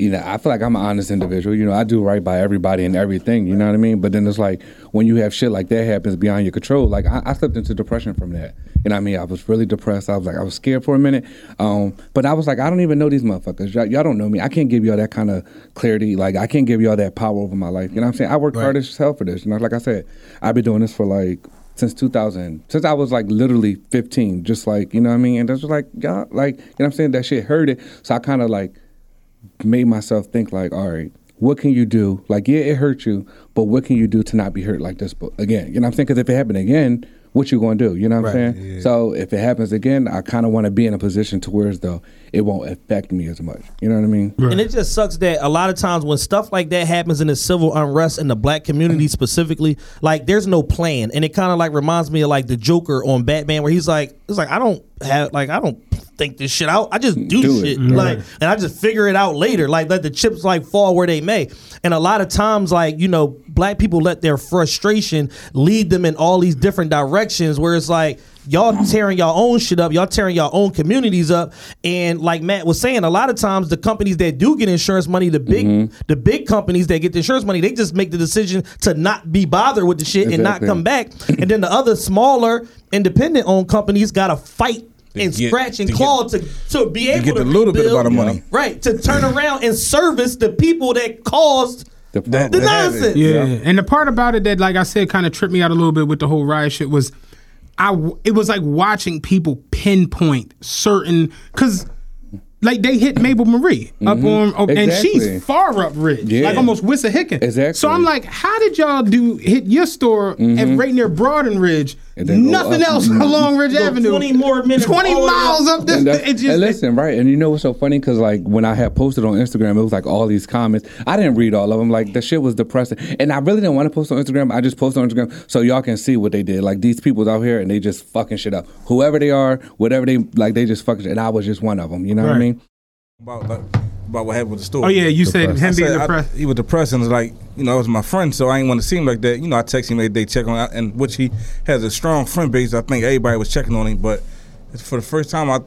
you know, I feel like I'm an honest individual. You know, I do right by everybody and everything. You know what I mean? But then it's like when you have shit like that happens beyond your control. Like I, I slipped into depression from that. You know what I mean? I was really depressed. I was like, I was scared for a minute. Um, but I was like, I don't even know these motherfuckers. Y'all, y'all don't know me. I can't give y'all that kind of clarity. Like I can't give y'all that power over my life. You know what I'm saying? I worked hard as hell for this. You know, like I said, I've been doing this for like since 2000 since i was like literally 15 just like you know what i mean and that's just like y'all like you know what i'm saying that shit hurt it so i kind of like made myself think like all right what can you do? Like yeah it hurt you but what can you do to not be hurt like this but again? You know what i'm saying? Because if it happened again what you gonna do? You know what i'm saying? so if it happens again i kind of want to be in a position to where though it won't affect me as much you know what i mean And it just sucks that a lot of times when stuff like that happens in the civil unrest in the black community mm-hmm. specifically, like there's no plan. And it kind of like reminds me of like the Joker on Batman where he's like, it's like I don't have like I don't think this shit out. I just mm, do, Do it. shit. Like and I just figure it out later. Like let the chips like fall where they may. And a lot of times like, you know, black people let their frustration lead them in all these different directions where it's like y'all tearing y'all own shit up, y'all tearing y'all own communities up, and like Matt was saying, a lot of times the companies that do get insurance money, the big Mm-hmm. the big companies that get the insurance money, they just make the decision to not be bothered with the shit and not come back, and then the other smaller independent owned companies gotta fight. And get- scratch and to claw to, to be able to get a little bit rebuild, about the money. right? To turn around and service the people that caused The the problem- nonsense. Yeah. and the part about it that, like I said, kind of tripped me out a little bit with the whole riot shit was, I it was like watching people pinpoint certain because. Like they hit Mabel Marie up on, oh, and Mm-hmm. Exactly. she's far up ridge, Yeah. like almost Wissahickon. Exactly. So I'm like, how did y'all do hit your store at right near Broaden Ridge? And then go Nothing up. else along Ridge Go Avenue. 20 more minutes Twenty all the way miles up. up this. And, that- It just, and listen, right? And you know what's so funny? Because like when I had posted on Instagram, it was like all these comments. I didn't read all of them. Like the shit was depressing, and I really didn't want to post on Instagram. I just posted on Instagram so y'all can see what they did. Like these people's out here and they just fucking shit up. Whoever they are, whatever they like, they just fucking. shit. And I was just one of them. You know what I mean? about like, about what happened with the store. oh yeah, you said him being said I- depressed. he was depressed and was like, you know, it was my friend, so I ain't want to see him like that. You know, I text him every day, check on him, and which he has a strong friend base. I think everybody was checking on him, but for the first time, I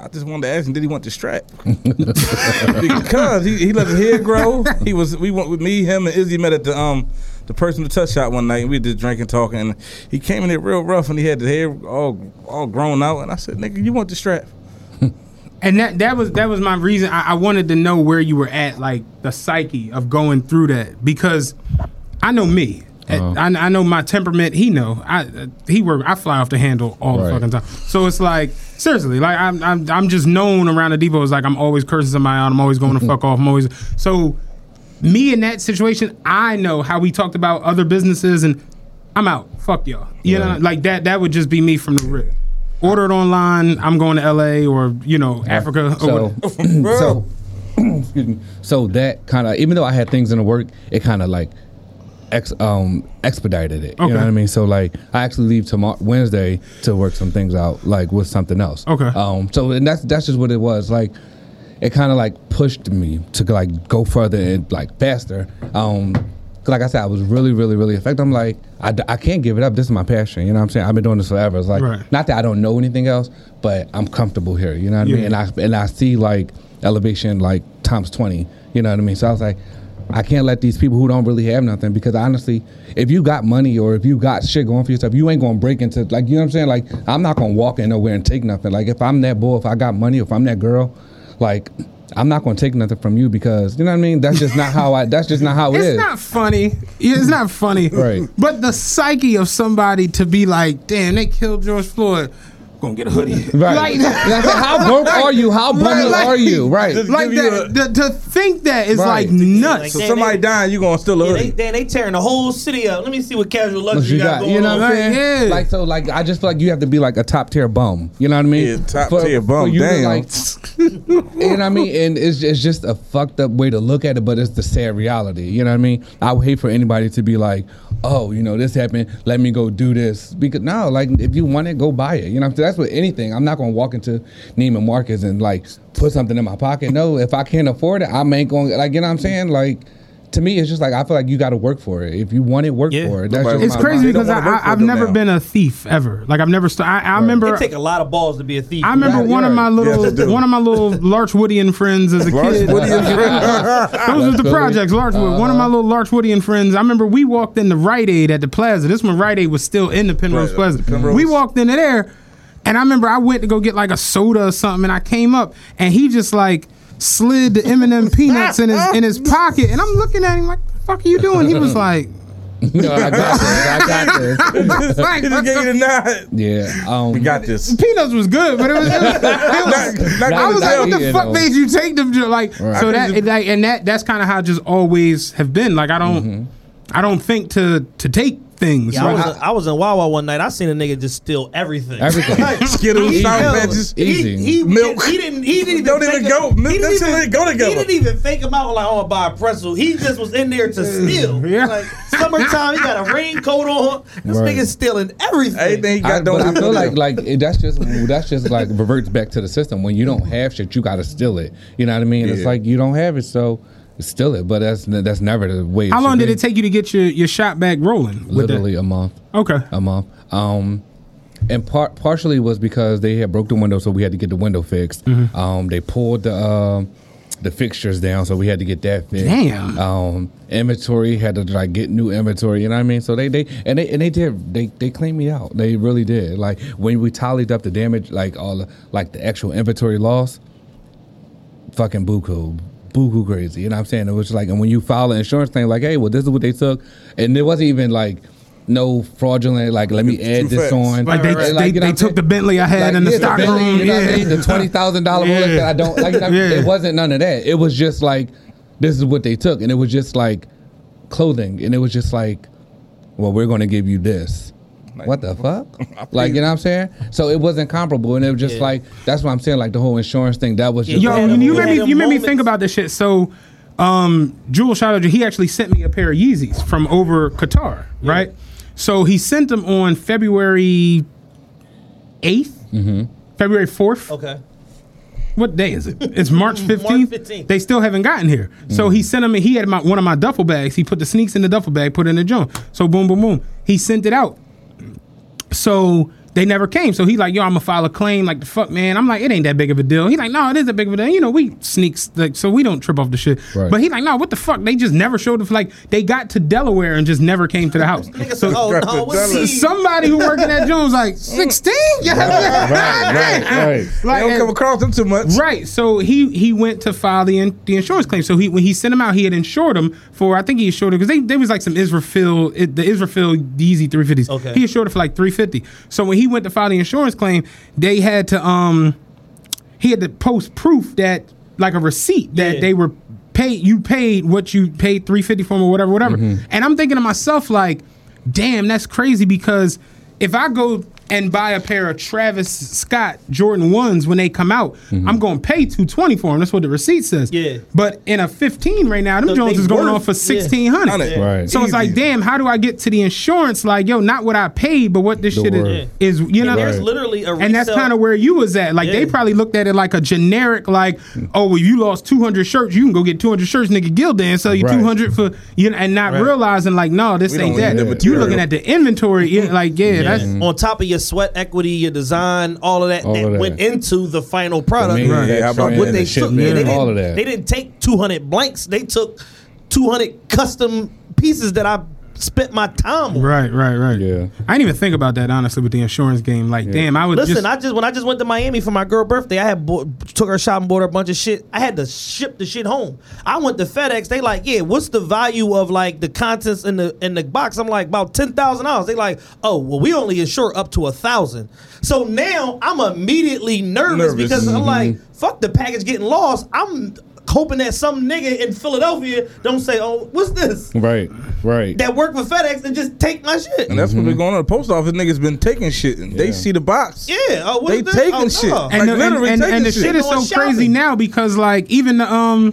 I just wanted to ask him, did he want the strap? because he, he let his hair grow. He was we went with me, him, and Izzy met at the um the personal touch shop one night. and We just drinking, talking, and he came in there real rough, and he had the hair all all grown out. And I said, nigga, you want the strap? And that that was that was my reason. I, I wanted to know where you were at, like the psyche of going through that, because I know me. Uh-huh. I, I know my temperament. He know. I uh, he work. I fly off the handle all the fucking time. So it's like seriously, like I'm I'm I'm just known around the depot. It's like I'm always cursing somebody out. I'm always going to fuck off. I'm always so. Me in that situation, I know how we talked about other businesses, and I'm out. Fuck y'all. You know, like that. That would just be me from the rip. Order it online. I'm going to L.A. or you know Africa. So, so, excuse me. So that kind of, even though I had things in the work, it kind of like ex, um, expedited it. You know what I mean? So like, I actually leave tomorrow Wednesday to work some things out, like with something else. Okay. Um. So and that's that's just what it was. Like, it kind of like pushed me to like go further and like faster. Um. Like I said, I was really, really, really affected. I'm like, I, I can't give it up. This is my passion. You know what I'm saying? I've been doing this forever. It's like, Right. not that I don't know anything else, but I'm comfortable here. You know what I mean? And I and I see like elevation like times twenty. You know what I mean? So I was like, I can't let these people who don't really have nothing because honestly, if you got money or if you got shit going for yourself, you ain't gonna break into like you know what I'm saying? Like I'm not gonna walk in nowhere and take nothing. Like if I'm that boy, if I got money, if I'm that girl, like I'm not gonna take nothing from you because you know what I mean. That's just not how I. That's just not how it It's is. not funny. It's not funny. Right. But the psyche of somebody to be like, damn, they killed George Floyd. Gonna get a hoodie. Right. Like, And I said, how broke are you? How bundled like- are you? Right. like you that. the- to think that is Right. like nuts. So Damn, somebody they- dying, you gonna still a Yeah, they, hoodie? they, they tearing the whole city up. Let me see what casual luxury you you got, got, going you know on. what I'm saying? Yeah. Like so, like I just feel like you have to be like a top tier bum. You know what I mean? Yeah, top tier bum, you to, damn. like, you know what I mean? And it's it's just a fucked up way to look at it, but it's the sad reality. You know what I mean? I would hate for anybody to be like, oh, you know, this happened. Let me go do this because no, like if you want it, go buy it. You know, what I'm saying? That's with anything. I'm not gonna walk into Neiman Marcus and like put something in my pocket. No, if I can't afford it, I ain't gonna Like you know what I'm saying? Like. to me, it's just like I feel like you got to work for it. If you want it, work Yeah. for it. That's just It's crazy They don't because I, I, I've never now. been a thief ever. Like I've never. St- I, I remember. It take a lot of balls to be a thief. I remember Yeah, one of yeah. my little Yes, it do. one of my little Larchwoodian friends as a kid. Those was the Larchwood. projects, Larchwood. One of my uh-huh. little Larchwoodian friends. I remember we walked in the Rite Aid at the Plaza. This when Rite Aid was still in the Penrose Right, Plaza. Penrose. We walked into there, and I remember I went to go get like a soda or something, and I came up, and he just like slid the M&M peanuts in his in his pocket, and I'm looking at him like, "The fuck are you doing?" He was like, no, I got this. I got this. like, He just gave you the nod. Yeah. Um, We got this. Peanuts was good, but it was. It was, it was Not- not I was like, what the fuck though. made you take them? Like, Right. so that like, and that that's kind of how I just always have been. Like, I don't, Mm-hmm. I don't think to to take things. Yeah, I was, I, was in Wawa one night. I seen a nigga just steal everything. Everything. Skittles, sour patches. Easy. He, he, Milk. He didn't. He didn't even. Don't even think go- milk- he didn't even ain't go together. He didn't even think about like, oh, buy a pretzel. He just was in there to steal. Yeah. Like summertime, he got a raincoat on. This Right. nigga's stealing everything. Everything he got I, don't but I feel like like that's just that's just like reverts back to the system. When you don't have shit, you got to steal it. You know what I mean? It's like you don't have it, so steal it. But that's that's never the way. how long did be. it take you to get your your shot back rolling? Literally a month. Okay. A month. Um, and part partially was because they had broke the window, so we had to get the window fixed. Mm-hmm. Um, they pulled the um, the fixtures down, so we had to get that fixed. Damn. Um, inventory had to like get new inventory. You know what I mean? So they they and they and they did they they cleaned me out. They really did. Like when we tallied up the damage, like all the, like the actual inventory loss, fucking buku. Buku crazy, you know what I'm saying? It was like, and when you file an insurance thing, like, hey, well, this is what they took, and it wasn't even like no fraudulent, like, let me True add this facts. on. Like they, Like, they, you know they took the Bentley I had Like, in the yeah, stock Bentley, room. you know what I Yeah. mean? The twenty thousand dollar bullet Yeah. that I don't like. You know, Yeah. It wasn't none of that. It was just like this is what they took, and it was just like clothing, and it was just like, well, we're going to give you this. What the fuck? Like you know what I'm saying? So it wasn't comparable, and it was just Yeah. like that's what I'm saying. Like the whole insurance thing, that was just Yo, had you, you you made me you made me think about this shit. So, um, Jewel shout out to he actually sent me a pair of Yeezys from over Qatar, right? So he sent them on February 8th Mm-hmm. February fourth. okay. What day is it? It's March fifteenth. 15th. They still haven't gotten here. So he sent them. He had my, one of my duffel bags. He put the sneaks in the duffel bag, put it in the junk. So boom, boom, boom. He sent it out. So they never came. So he like, yo, I'm gonna file a claim. Like the fuck, man. I'm like, it ain't that big of a deal. He like, no, it is a big of a deal. You know, we sneaks like, so we don't trip off the shit. Right. But he like, no, what the fuck? They just never showed up. Like they got to Delaware and just never came to the house. Nigga so said, oh no, what's so somebody who working at Jones like sixteen. Yeah, right, right. Like, They don't come across them too much. Right. So he he went to file the in, the insurance claim. So he when he sent him out, he had insured him for I think he insured it because they there was like some Israel it, the Israfil Yeezy 350s. Okay. He insured it for like 350. So when he went to file the insurance claim, they had to um he had to post proof that like a receipt that Yeah. they were paid you paid what you paid 350 for or whatever whatever. And I'm thinking to myself like damn that's crazy because if I go and buy a pair of Travis Scott Jordan ones when they come out, mm-hmm. I'm going to pay 220 for them. That's what the receipt says. Yeah. But in a 15 right now, them So Jones is going worth- on for yeah. 1600. Right. So it's like, damn, how do I get to the insurance? Like, yo, not what I paid, but what this The shit word. is, is, you know? And there's literally a and that's kind of where you was at. Like they probably looked at it like a generic, like, oh, well, you lost 200 shirts, you can go get 200 shirts, nigga, Gildan, and sell you Right. 200 for you know, and not Right. realizing like, no, this We ain't that. You material. looking at the inventory, yeah, like, yeah, that's on top of your sweat equity, your design, all of that All that of that. went into the final product. Right. Yeah, how about And What the they took, yeah, they didn't, all of that. they didn't take 200 blanks. They took 200 custom pieces that I spent my time on. right, right, right. Yeah. I didn't even think about that honestly with the insurance game. Like, damn, I would Listen, just, I just when I just went to Miami for my girl birthday, I had bought, took her shopping, bought her a bunch of shit. I had to ship the shit home. I went to FedEx. They like, yeah, what's the value of like the contents in the in the box? I'm like about ten thousand dollars. They like, oh, well, we only insure up to a thousand. So now I'm immediately nervous, Nervous. because I'm like, Mm-hmm. fuck the package getting lost. I'm hoping that some nigga in Philadelphia don't say, oh, what's this? Right, right. That work for FedEx and just take my shit. And that's what been going on. The post office niggas been taking shit, and they see the box. yeah, oh, what They this? taking Oh, shit. no. Like, and the, and, literally and, and taking the shit. shit is so Going crazy now because like even the um,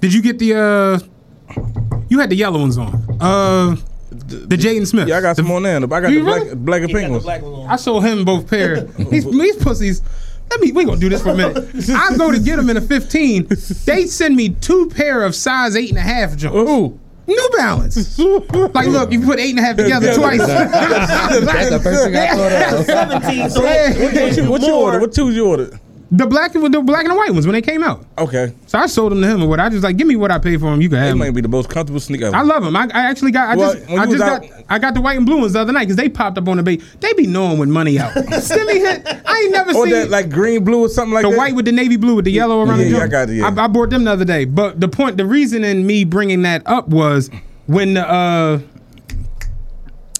did you get the uh, you had the yellow ones on uh, the Jaden Smith. Yeah, I got the, some on there. I got You the black, really? black and He pink ones. one. I saw him both pair. these these pussies Let me. We gonna do this for a minute. I go to get them in a 15. They send me two pair of size eight and a half joints. Ooh. New Balance. like, look, you put eight and a half together Yeah. twice. That's the first thing I thought of. 17. So Hey. we'll What get you, you what you more. ordered? What twos you ordered? The black the black and the white ones when they came out. Okay. So I sold them to him or what? I just like, give me what I paid for them. You can have. Them. They might them. be the most comfortable sneaker ever. I love them. I, I actually got. I Well, just, when I you just was got. out- I got the white and blue ones the other night because they popped up on the bait. They be knowing when money out. Stimmy hit. I ain't never seen. or seen that like green blue or something like the that. white with the navy blue with the yellow around Yeah, the yeah. I got it, yeah. I, I bought them the other day. But the point, the reason in me bringing that up was when the. uh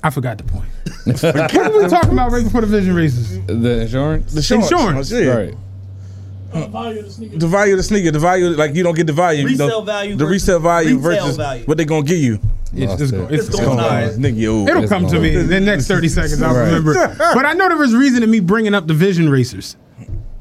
I forgot the point. what were we talking about right before the vision racers? The insurance. the shorts. Insurance. Yeah. Right. The value of the sneaker. The value, like you don't get the value. you know, Resale value The versus resale value retail versus value. what they gonna give you. It's, Lost it's, go- it's, It's it's going going on. on. Nigga, yo. It'll come to me in the next 30 seconds. I'll Right. remember. But I know there was reason to me bringing up the vision racers.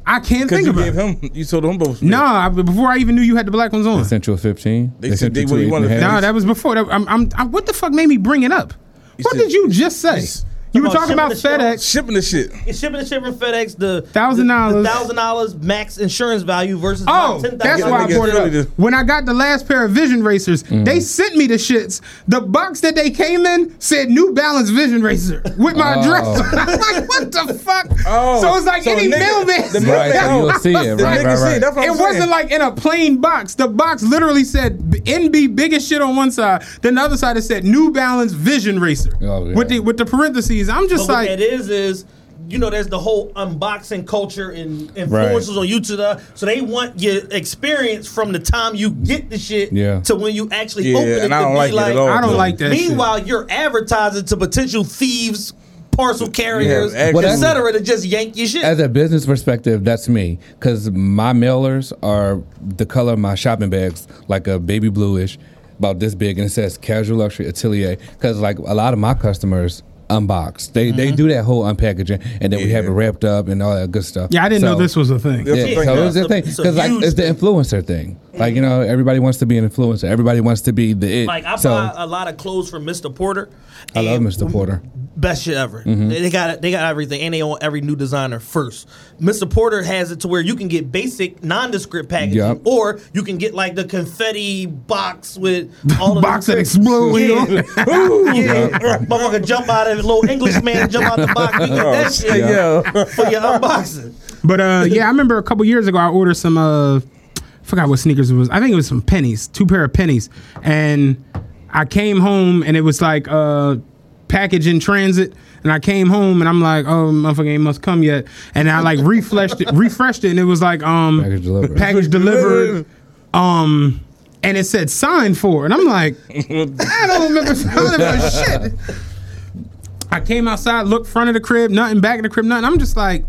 I can't think you about gave it. him, you sold them both. Nah, I- before I even knew you had the black ones on. They sent you a 15. They said sent they you what two you eight wanted and a to half. Nah, that was before. That, I'm, I'm, I'm, what the fuck made me bring it up? What said- did you just say? Yes. You were talking about shipping the FedEx. Shipping the shit. It's shipping and shipping FedEx the Thousand dollars. thousand dollars max insurance value versus Oh, about ten that's why I nigga brought it up. When I got the last pair of Vision Racers, Mm-hmm. they sent me the shits. The box that they came in said New Balance Vision Racer with my Oh. address. I'm like, what the fuck? Oh, so it's like so any nigga- mailman. the Right, mailman- you'll see it. The Right, right, see, right. that's what It I'm wasn't like in a plain box. The box literally said NB biggest shit on one side. Then the other side it said New Balance Vision Racer Oh, yeah. with the with the parentheses. I'm just But what like, that is is, you know, there's the whole unboxing culture and influencers on YouTube. uh, So they want your experience from the time you get the shit Yeah. to when you actually Yeah, open it. and I to don't be like it at all. I don't like that. shit. Meanwhile, you're advertising to potential thieves, parcel carriers, Yeah, Well, et that's- cetera, to just yank your shit. As a business perspective, that's me because my mailers are the color of my shopping bags, like a baby bluish, about this big, and it says casual luxury atelier. Because like a lot of my customers unbox, they they Mm-hmm. do that whole unpackaging, and then we have it wrapped up and all that good stuff. yeah, I didn't know this was a thing. Yeah. Yeah, so a- it's the thing because like it's the influencer thing. Like you know, everybody wants to be an influencer. Everybody wants to be the it. like I so buy a lot of clothes from Mr. Porter. I love Mr. Porter. Best shit ever. Mm-hmm. They they got they got everything, and they own every new designer first. Mr. Porter has it to where you can get basic nondescript packaging, Yup. or you can get like the confetti box with all of Box the that explode. Yeah, yeah. Motherfucker jump out of it, little Englishman jump out the box. You get that shit Yeah. for your unboxing. But uh, yeah, I remember a couple years ago I ordered some uh, forgot what sneakers it was. I think it was some pennies, two pair of pennies, and I came home and it was like uh, package in transit. And I came home and I'm like, oh, motherfucker ain't must come yet. And I like refreshed it, refreshed it, and it was like, um, Package delivered. package delivered, um, and it said signed for. And I'm like, I don't remember signing for shit. I came outside, looked front of the crib, nothing, back of the crib, nothing. I'm just like,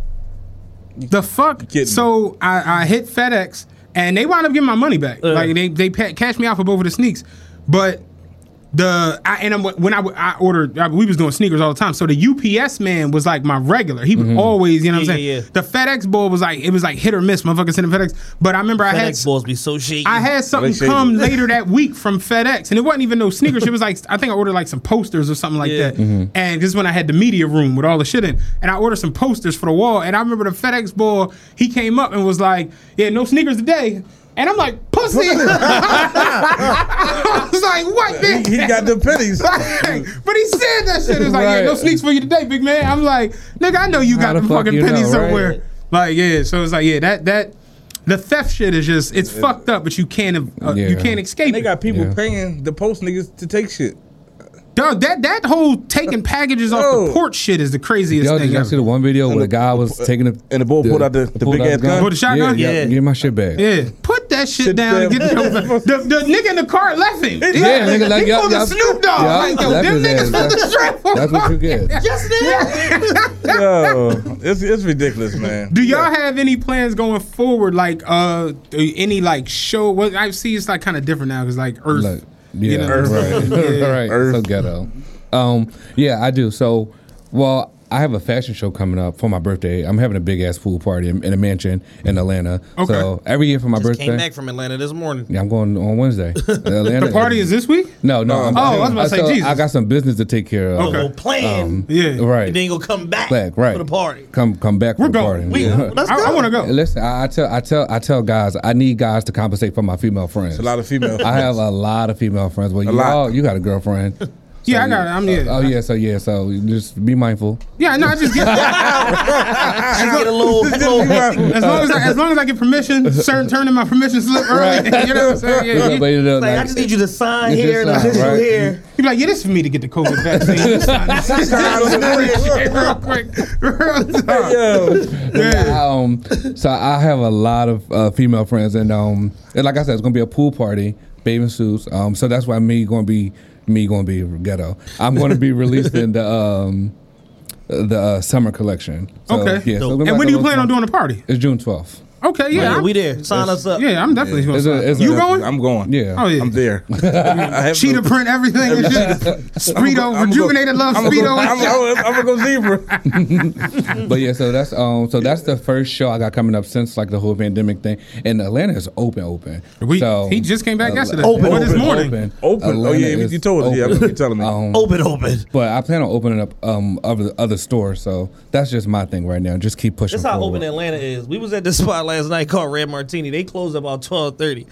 the fuck? So I, I hit FedEx and they wound up getting my money back. Like they they pa- cashed me out for both of the sneaks, but the I, and I'm, when I, I ordered, I, we was doing sneakers all the time. So the UPS man was like my regular. He was mm-hmm. always, you know what I'm saying. yeah, The FedEx boy was like it was like hit or miss, motherfucker sending FedEx. But I remember I had FedEx balls be so shaky. I had something They come later that week from FedEx, and it wasn't even no sneakers. It was like I think I ordered like some posters or something like Yeah. that. Mm-hmm. And this is when I had the media room with all the shit in, and I ordered some posters for the wall. And I remember the FedEx boy, he came up and was like, "Yeah, no sneakers today." And I'm like, "Pussy!" I was like, "What, bitch?" He got the pennies. but he said that shit. It was like, yeah, no Right. sneaks for you today, big man. I'm like, nigga, I know you How got the fuck fucking you know, pennies right? somewhere. Like, yeah. So it's like, yeah, that that the theft shit is just it's fucked up, but you can't uh, you can't escape They got people Yeah. paying the post niggas to take shit. Dog, that that whole taking packages off the Yo. porch shit is the craziest Yo, thing did you see the one video where the guy was taking the and the boy pulled out the- the pulled big out ass gun? Pulled the shotgun? Yeah, Yeah. yeah. Get my shit back. Yeah, put that shit Sit down and down. get the, the, the nigga in the car left him. Yeah, nigga, like, he yup, pulled the. Snoop Dogg. Yup, like, yo, left them niggas ass. put the strap on. That's what you get. Yo, it's it's ridiculous, man. Do y'all have any plans going forward? Like, uh, any like show? What I see is like kind of different now because like Earth. Look, you yeah, know, right, Yeah. right. Earth. So ghetto. Um, yeah, I do. So, well, I have a fashion show coming up for my birthday. I'm having a big ass pool party in, in a mansion in Atlanta. Okay. So every year for my birthday. I Just birthday, came back from Atlanta this morning. yeah, I'm going on Wednesday. Atlanta. The party is this week? No, no. Oh, I'm, Oh, I was about to say so Jesus. I got some business to take care of. Okay. Oh, plan. Um, yeah. Right. And then you gonna come back, Back, right. for the party. Come come back for We're the going. party. We, Yeah. let's I, go. I want to go. Listen, I, I tell I tell I tell guys I need guys to compensate for my female friends. a lot of female. I have a lot of female friends. Well, you lot. all you got a girlfriend. Yeah, I got it. I'm yeah. Oh yeah, so yeah, so just be mindful. Yeah, no, I just get Just get a little, little as long as I, as long as I get permission, certain turn in my permission slip early. you know what I'm saying? Yeah, But, you, you know, like, I just need you to sign here and sign, initial right. here. you be like, yeah, this is for me to get the COVID vaccine. real quick, real talk. Yeah. um, so I have a lot of uh, female friends, and um, and like I said, it's gonna be a pool party, bathing suits. Um, so that's why me gonna be me gonna be ghetto. I'm gonna be releasing the um, the uh, summer collection. So, Okay. Yeah. So And like when do you plan on doing the party? It's June 12th. Okay, yeah, Yeah, I'm, we there. Sign us up. yeah, I'm definitely going It's a- it's to. You going? I'm going. Yeah. oh yeah, I'm there. I have cheetah no- print, everything. and shit. Speedo, I'm rejuvenated love, I'm speedo. Gonna, and shit. I'm, I'm, I'm gonna go zebra. But yeah, so that's um, so that's the first show I got coming up since like the whole pandemic thing, and Atlanta is open, open. We- so he just came back yesterday. Open, Or this open, morning. Open. Open. Oh, Atlanta yeah, is you told us. Yeah, I open. remember you telling me. Um, Open, open. But I plan on opening up um other other stores, so that's just my thing right now. Just keep pushing. That's how forward. open Atlanta is. We was at this spot last night called Red Martini. They closed about twelve thirty.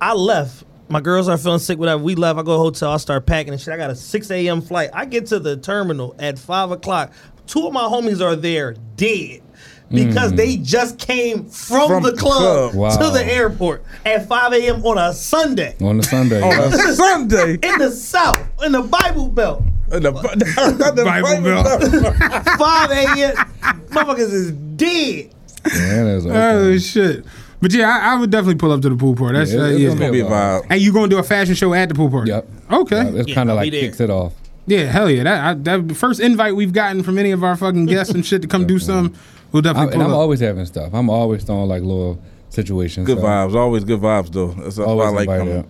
I left. My girls are feeling sick. Whatever. We left. I go to the hotel. I start packing and shit. I got a six a.m. flight. I get to the terminal at five o'clock. Two of my homies are there dead. Because hmm. they just came from, From the club, club. to the airport at 5 a.m. on a Sunday on the Sunday. On a Sunday. in the South, in the Bible Belt. In the, the Bible Belt. 5 a.m. Motherfuckers is dead. Yeah, that's open. Oh shit! But yeah, I, I would definitely pull up to the pool party. That's Yeah, uh, it's yeah. gonna Gonna be a vibe. And you gonna do a fashion show at the pool party? Yep. Okay. Uh, it's Yeah, kind of like be kicks it off. Yeah, hell yeah. That, I, that first invite we've gotten from any of our fucking guests and shit to come do something, we'll I'm, definitely and I'm always having stuff. I'm always throwing like little situations. Good so vibes. Always good vibes, though. That's why Always I like coming. up.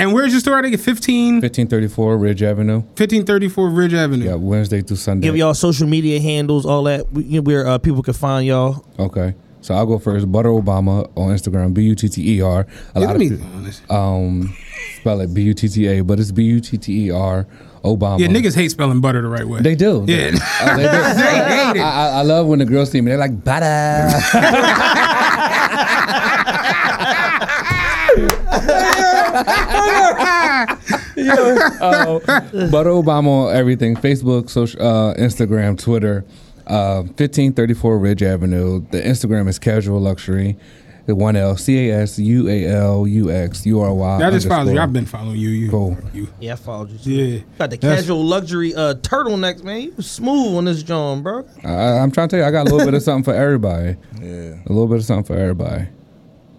And where's your store? I think 15, 1534 Ridge Avenue. 1534 Ridge Avenue. Yeah, Wednesday through Sunday. Give y'all social media handles, all that, we- where uh, people can find y'all. Okay. So I'll go first. Butter Obama on Instagram, B U T T E R. A Yeah, lot let of people go on this. um, spell it B U T T A, but it's B U T T E R. Obama. Yeah, niggas hate spelling butter the right way. They do. Yeah. Uh, they do. They hate it. I, I, I love when the girls see me. They're like butter. uh, Butter Obama everything: Facebook, social, uh, Instagram, Twitter. Uh, Fifteen thirty four Ridge Avenue. The Instagram is Casual Luxury. The one L C A S U A L U X U R Y. I just followed you. I've been following you. You. Cool. you. Yeah, I followed you. Too. Yeah. Got the That's- casual luxury uh, turtlenecks, man. You smooth on this John, bro. I, I'm trying to tell you, I got a little bit of something for everybody. Yeah. A little bit of something for everybody.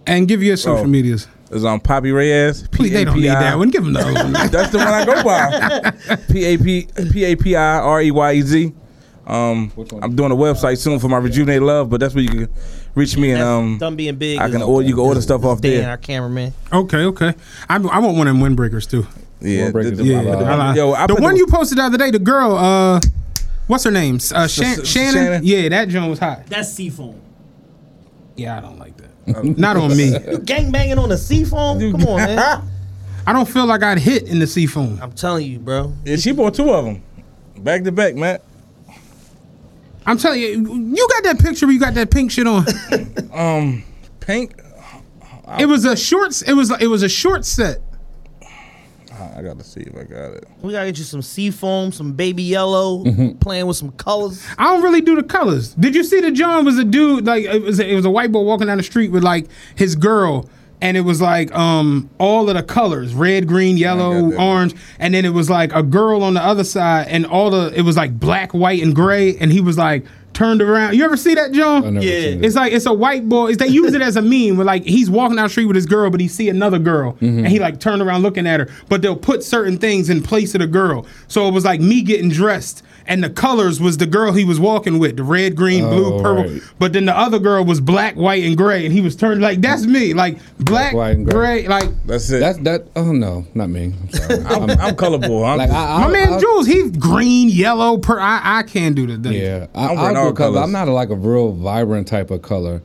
And give you your social Oh. medias. It's on Poppy Reyes. Please, they don't need that one. Give them the other one. That's the one I go by. P A P P A P I R E Y E Z. Um, I'm doing a website soon for my rejuvenated love, but that's where you can reach me and um, Done being big. I can order. You can order stuff off Dan, there. our cameraman. Okay, okay. I, I want one of them windbreakers too. Yeah, the- the- Yeah, Wow. the- I yo, I the one you posted the other day, the girl, uh, what's her name? Uh, Shan- S- Shannon? Shannon? Yeah, that joint was hot. That's seafoam. Yeah, I don't like that. Not on me. You Gang banging on the seafoam? Come on, man. I don't feel like I'd hit in the seafoam. I'm telling you, bro. Yeah, she bought two of them, back to back, man. I'm telling you, you got that picture where you got that pink shit on. Um, pink. it was a short. It was it was a short set. I gotta see if I got it. We gotta get you some sea foam, some baby yellow, playing with some colors. I don't really do the colors. Did you see the John was a dude like it was a, it was a white boy walking down the street with like his girl and it was like um all of the colors red green yellow orange and then it was like a girl on the other side and all the it was like black white and gray and he was like turned around. You ever see that, I John? never Yeah. seen. It's like it's a white boy. It's, they use it as a meme. Where like he's walking down the street with his girl, but he see another girl, mm-hmm. and he like turned around looking at her. But they'll put certain things in place of the girl. So it was like me getting dressed, and the colors was the girl he was walking with, the red, green, blue, Oh, purple. right. But then the other girl was black, white, and gray, and he was turned like that's me, like black, white, and gray. gray, like. That's it. That's that. Oh no, not me. I'm sorry. I'm, I'm colorful. I'm, like I, My I, man I, Jules, he's green, yellow, per. I, I can't do the thing. Yeah, I, I'm I'll wearing do all color. colors. I'm not a, like a real vibrant type of color,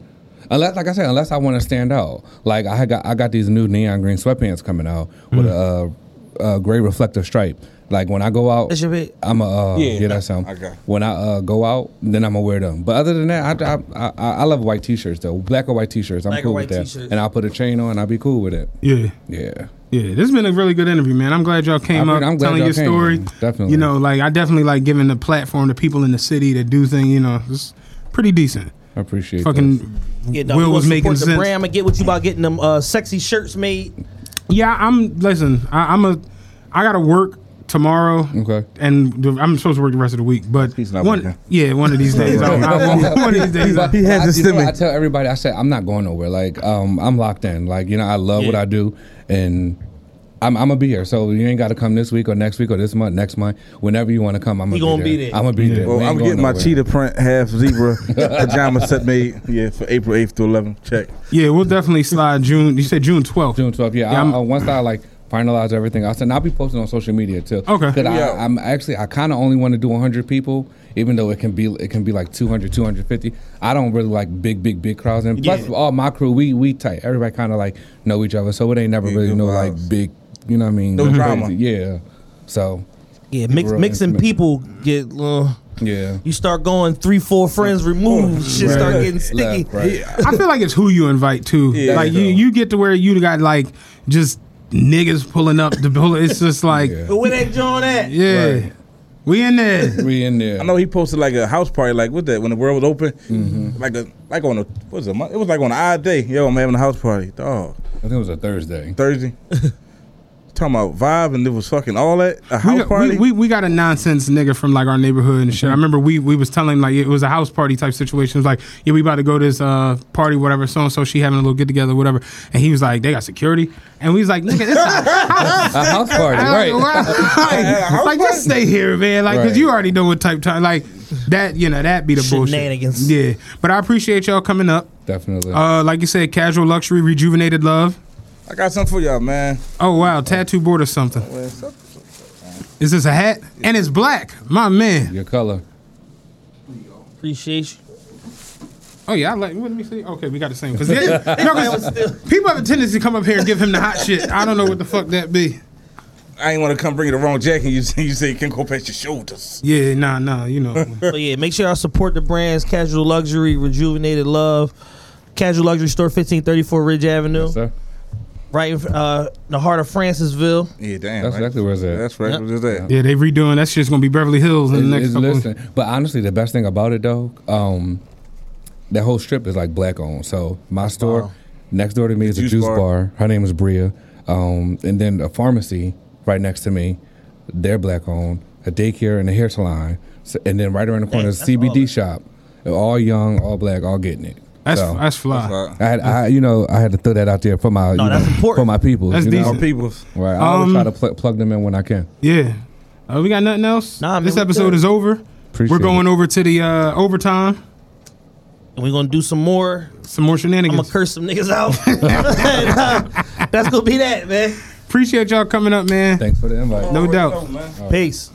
unless, like I said, unless I want to stand out. Like I got, I got these new neon green sweatpants coming out with Mm. a, uh, a gray reflective stripe. Like when I go out, That's your? I'm a uh, Yeah, yeah, that's some. okay. When I uh, go out, then I'm gonna wear them. But other than that, I, I, I, I love white t-shirts though, black or white t-shirts. I'm Black or cool white with that, t-shirts. and I'll put a chain on. And I'll be cool with it. Yeah. Yeah. Yeah, this has been a really good interview, man. I'm glad y'all came I up mean, I'm glad telling your came, story. definitely. You know, like I definitely like giving the platform to people in the city to do things. You know, it's pretty decent. I appreciate. Fucking this. Yeah, no, Will was making the sense. brand. I'm gonna get with you about getting them uh, sexy shirts made. Yeah, I'm. Listen, I, I'm a. I gotta work tomorrow. Okay. And I'm supposed to work the rest of the week, but one, working. yeah, one of these days, I, I, one of these days, I, He has I, his you know, stomach. I tell everybody, I said, I'm not going nowhere. Like, um, I'm locked in. Like, you know, I love what I do, and I'm, I'm gonna be here. So you ain't got to come this week or next week or this month, next month, whenever you want to come. I'm gonna, gonna be be there. there. I'm gonna be there. Well, We I'm going getting my nowhere. cheetah print half zebra pajama set made. Yeah, for April 8th to 11th. Check. yeah, we'll definitely slide June. You said June 12th. June 12th. Yeah, Yeah, I, I'm- I, once I like finalize everything else, and I'll be posting on social media too. Okay. Because Yeah. I, I'm actually I kind of only want to do 100 people, even though it can be it can be like 200, 250. I don't really like big, big, big crowds, and plus Yeah. all my crew we we tight. Everybody kind of like know each other, so it ain't never Yeah, really good no like big. You know what I mean? No crazy. drama. Yeah. So Yeah, mix, mixing intimate. people get. Uh, yeah. you start going three, four friends removed. Shit start getting sticky. Left, right. I feel like it's who you invite too. Yeah. like you, you get to where you got like just niggas pulling up the bull. It's just like, Yeah. yeah, where that joint at? Right. we in there. We in there. I know he posted like a house party, like with that when the world was open, mm-hmm. like a like on a what was it? It was like on an odd day. Yo, I'm having a house party. Dog, I think it was a Thursday. Thursday. Talking about vibe and it was fucking all that a We house got, party. we, we, we got a nonsense nigga from like our neighborhood and shit. I remember we we was telling him like it was a house party type situation. It was like, yeah, we about to go to this uh party, whatever, so and so she having a little get together, whatever. And he was like, they got security. And we was like, nigga, it's a house A house party, right? like, like, just stay here, man. Like, cause Right. you already know what type time. Like that, you know, that be the Shenanigans. bullshit. Yeah, but I appreciate y'all coming up. Definitely. Uh, like you said, casual luxury, rejuvenated love. I got something for y'all, man. Oh wow, tattoo board or something. Well, so- Is this a hat? And it's black, my man. Your color. Appreciate you. Oh yeah, I like. Let me see. Okay, we got the same. Because people have a tendency to come up here and give him the hot shit. I don't know what the fuck that be. I ain't want to come bring you the wrong jacket. You say you say you can go past your shoulders. Yeah, nah, nah. You know. But yeah, make sure y'all support the brands Casual Luxury, Rejuvenated Love, Casual Luxury Store, 1534 Ridge Avenue, Yes, sir. Right in uh, the heart of Francisville. Yeah, damn. That's right. exactly where it's at. That's right. Yep. Where's that? yeah, they redoing that shit's gonna be Beverly Hills in the next couple. listen, but honestly, the best thing about it though, um, that whole strip is like black owned. So my store next door to me is a Juice juice bar. bar. Her name is Bria, um, and then a pharmacy right next to me, they're black owned. A daycare and a hair salon, so, and then right around the corner is a CBD shop. All young, all black, all getting it. That's So, that's fly. I had, I, you know, I had to throw that out there for my, No, you that's know, important. for my people. That's you know? decent. Our peoples. Right. I always Um, try to pl- plug them in when I can. Yeah. Uh, we got nothing else. Nah, man, this episode is over. Appreciate We're going it. over to the uh, overtime. And we're going to do some more. Some more shenanigans. I'm going to curse some niggas out. That's going to be that, man. Appreciate y'all coming up, man. Thanks for the invite. No doubt. Peace.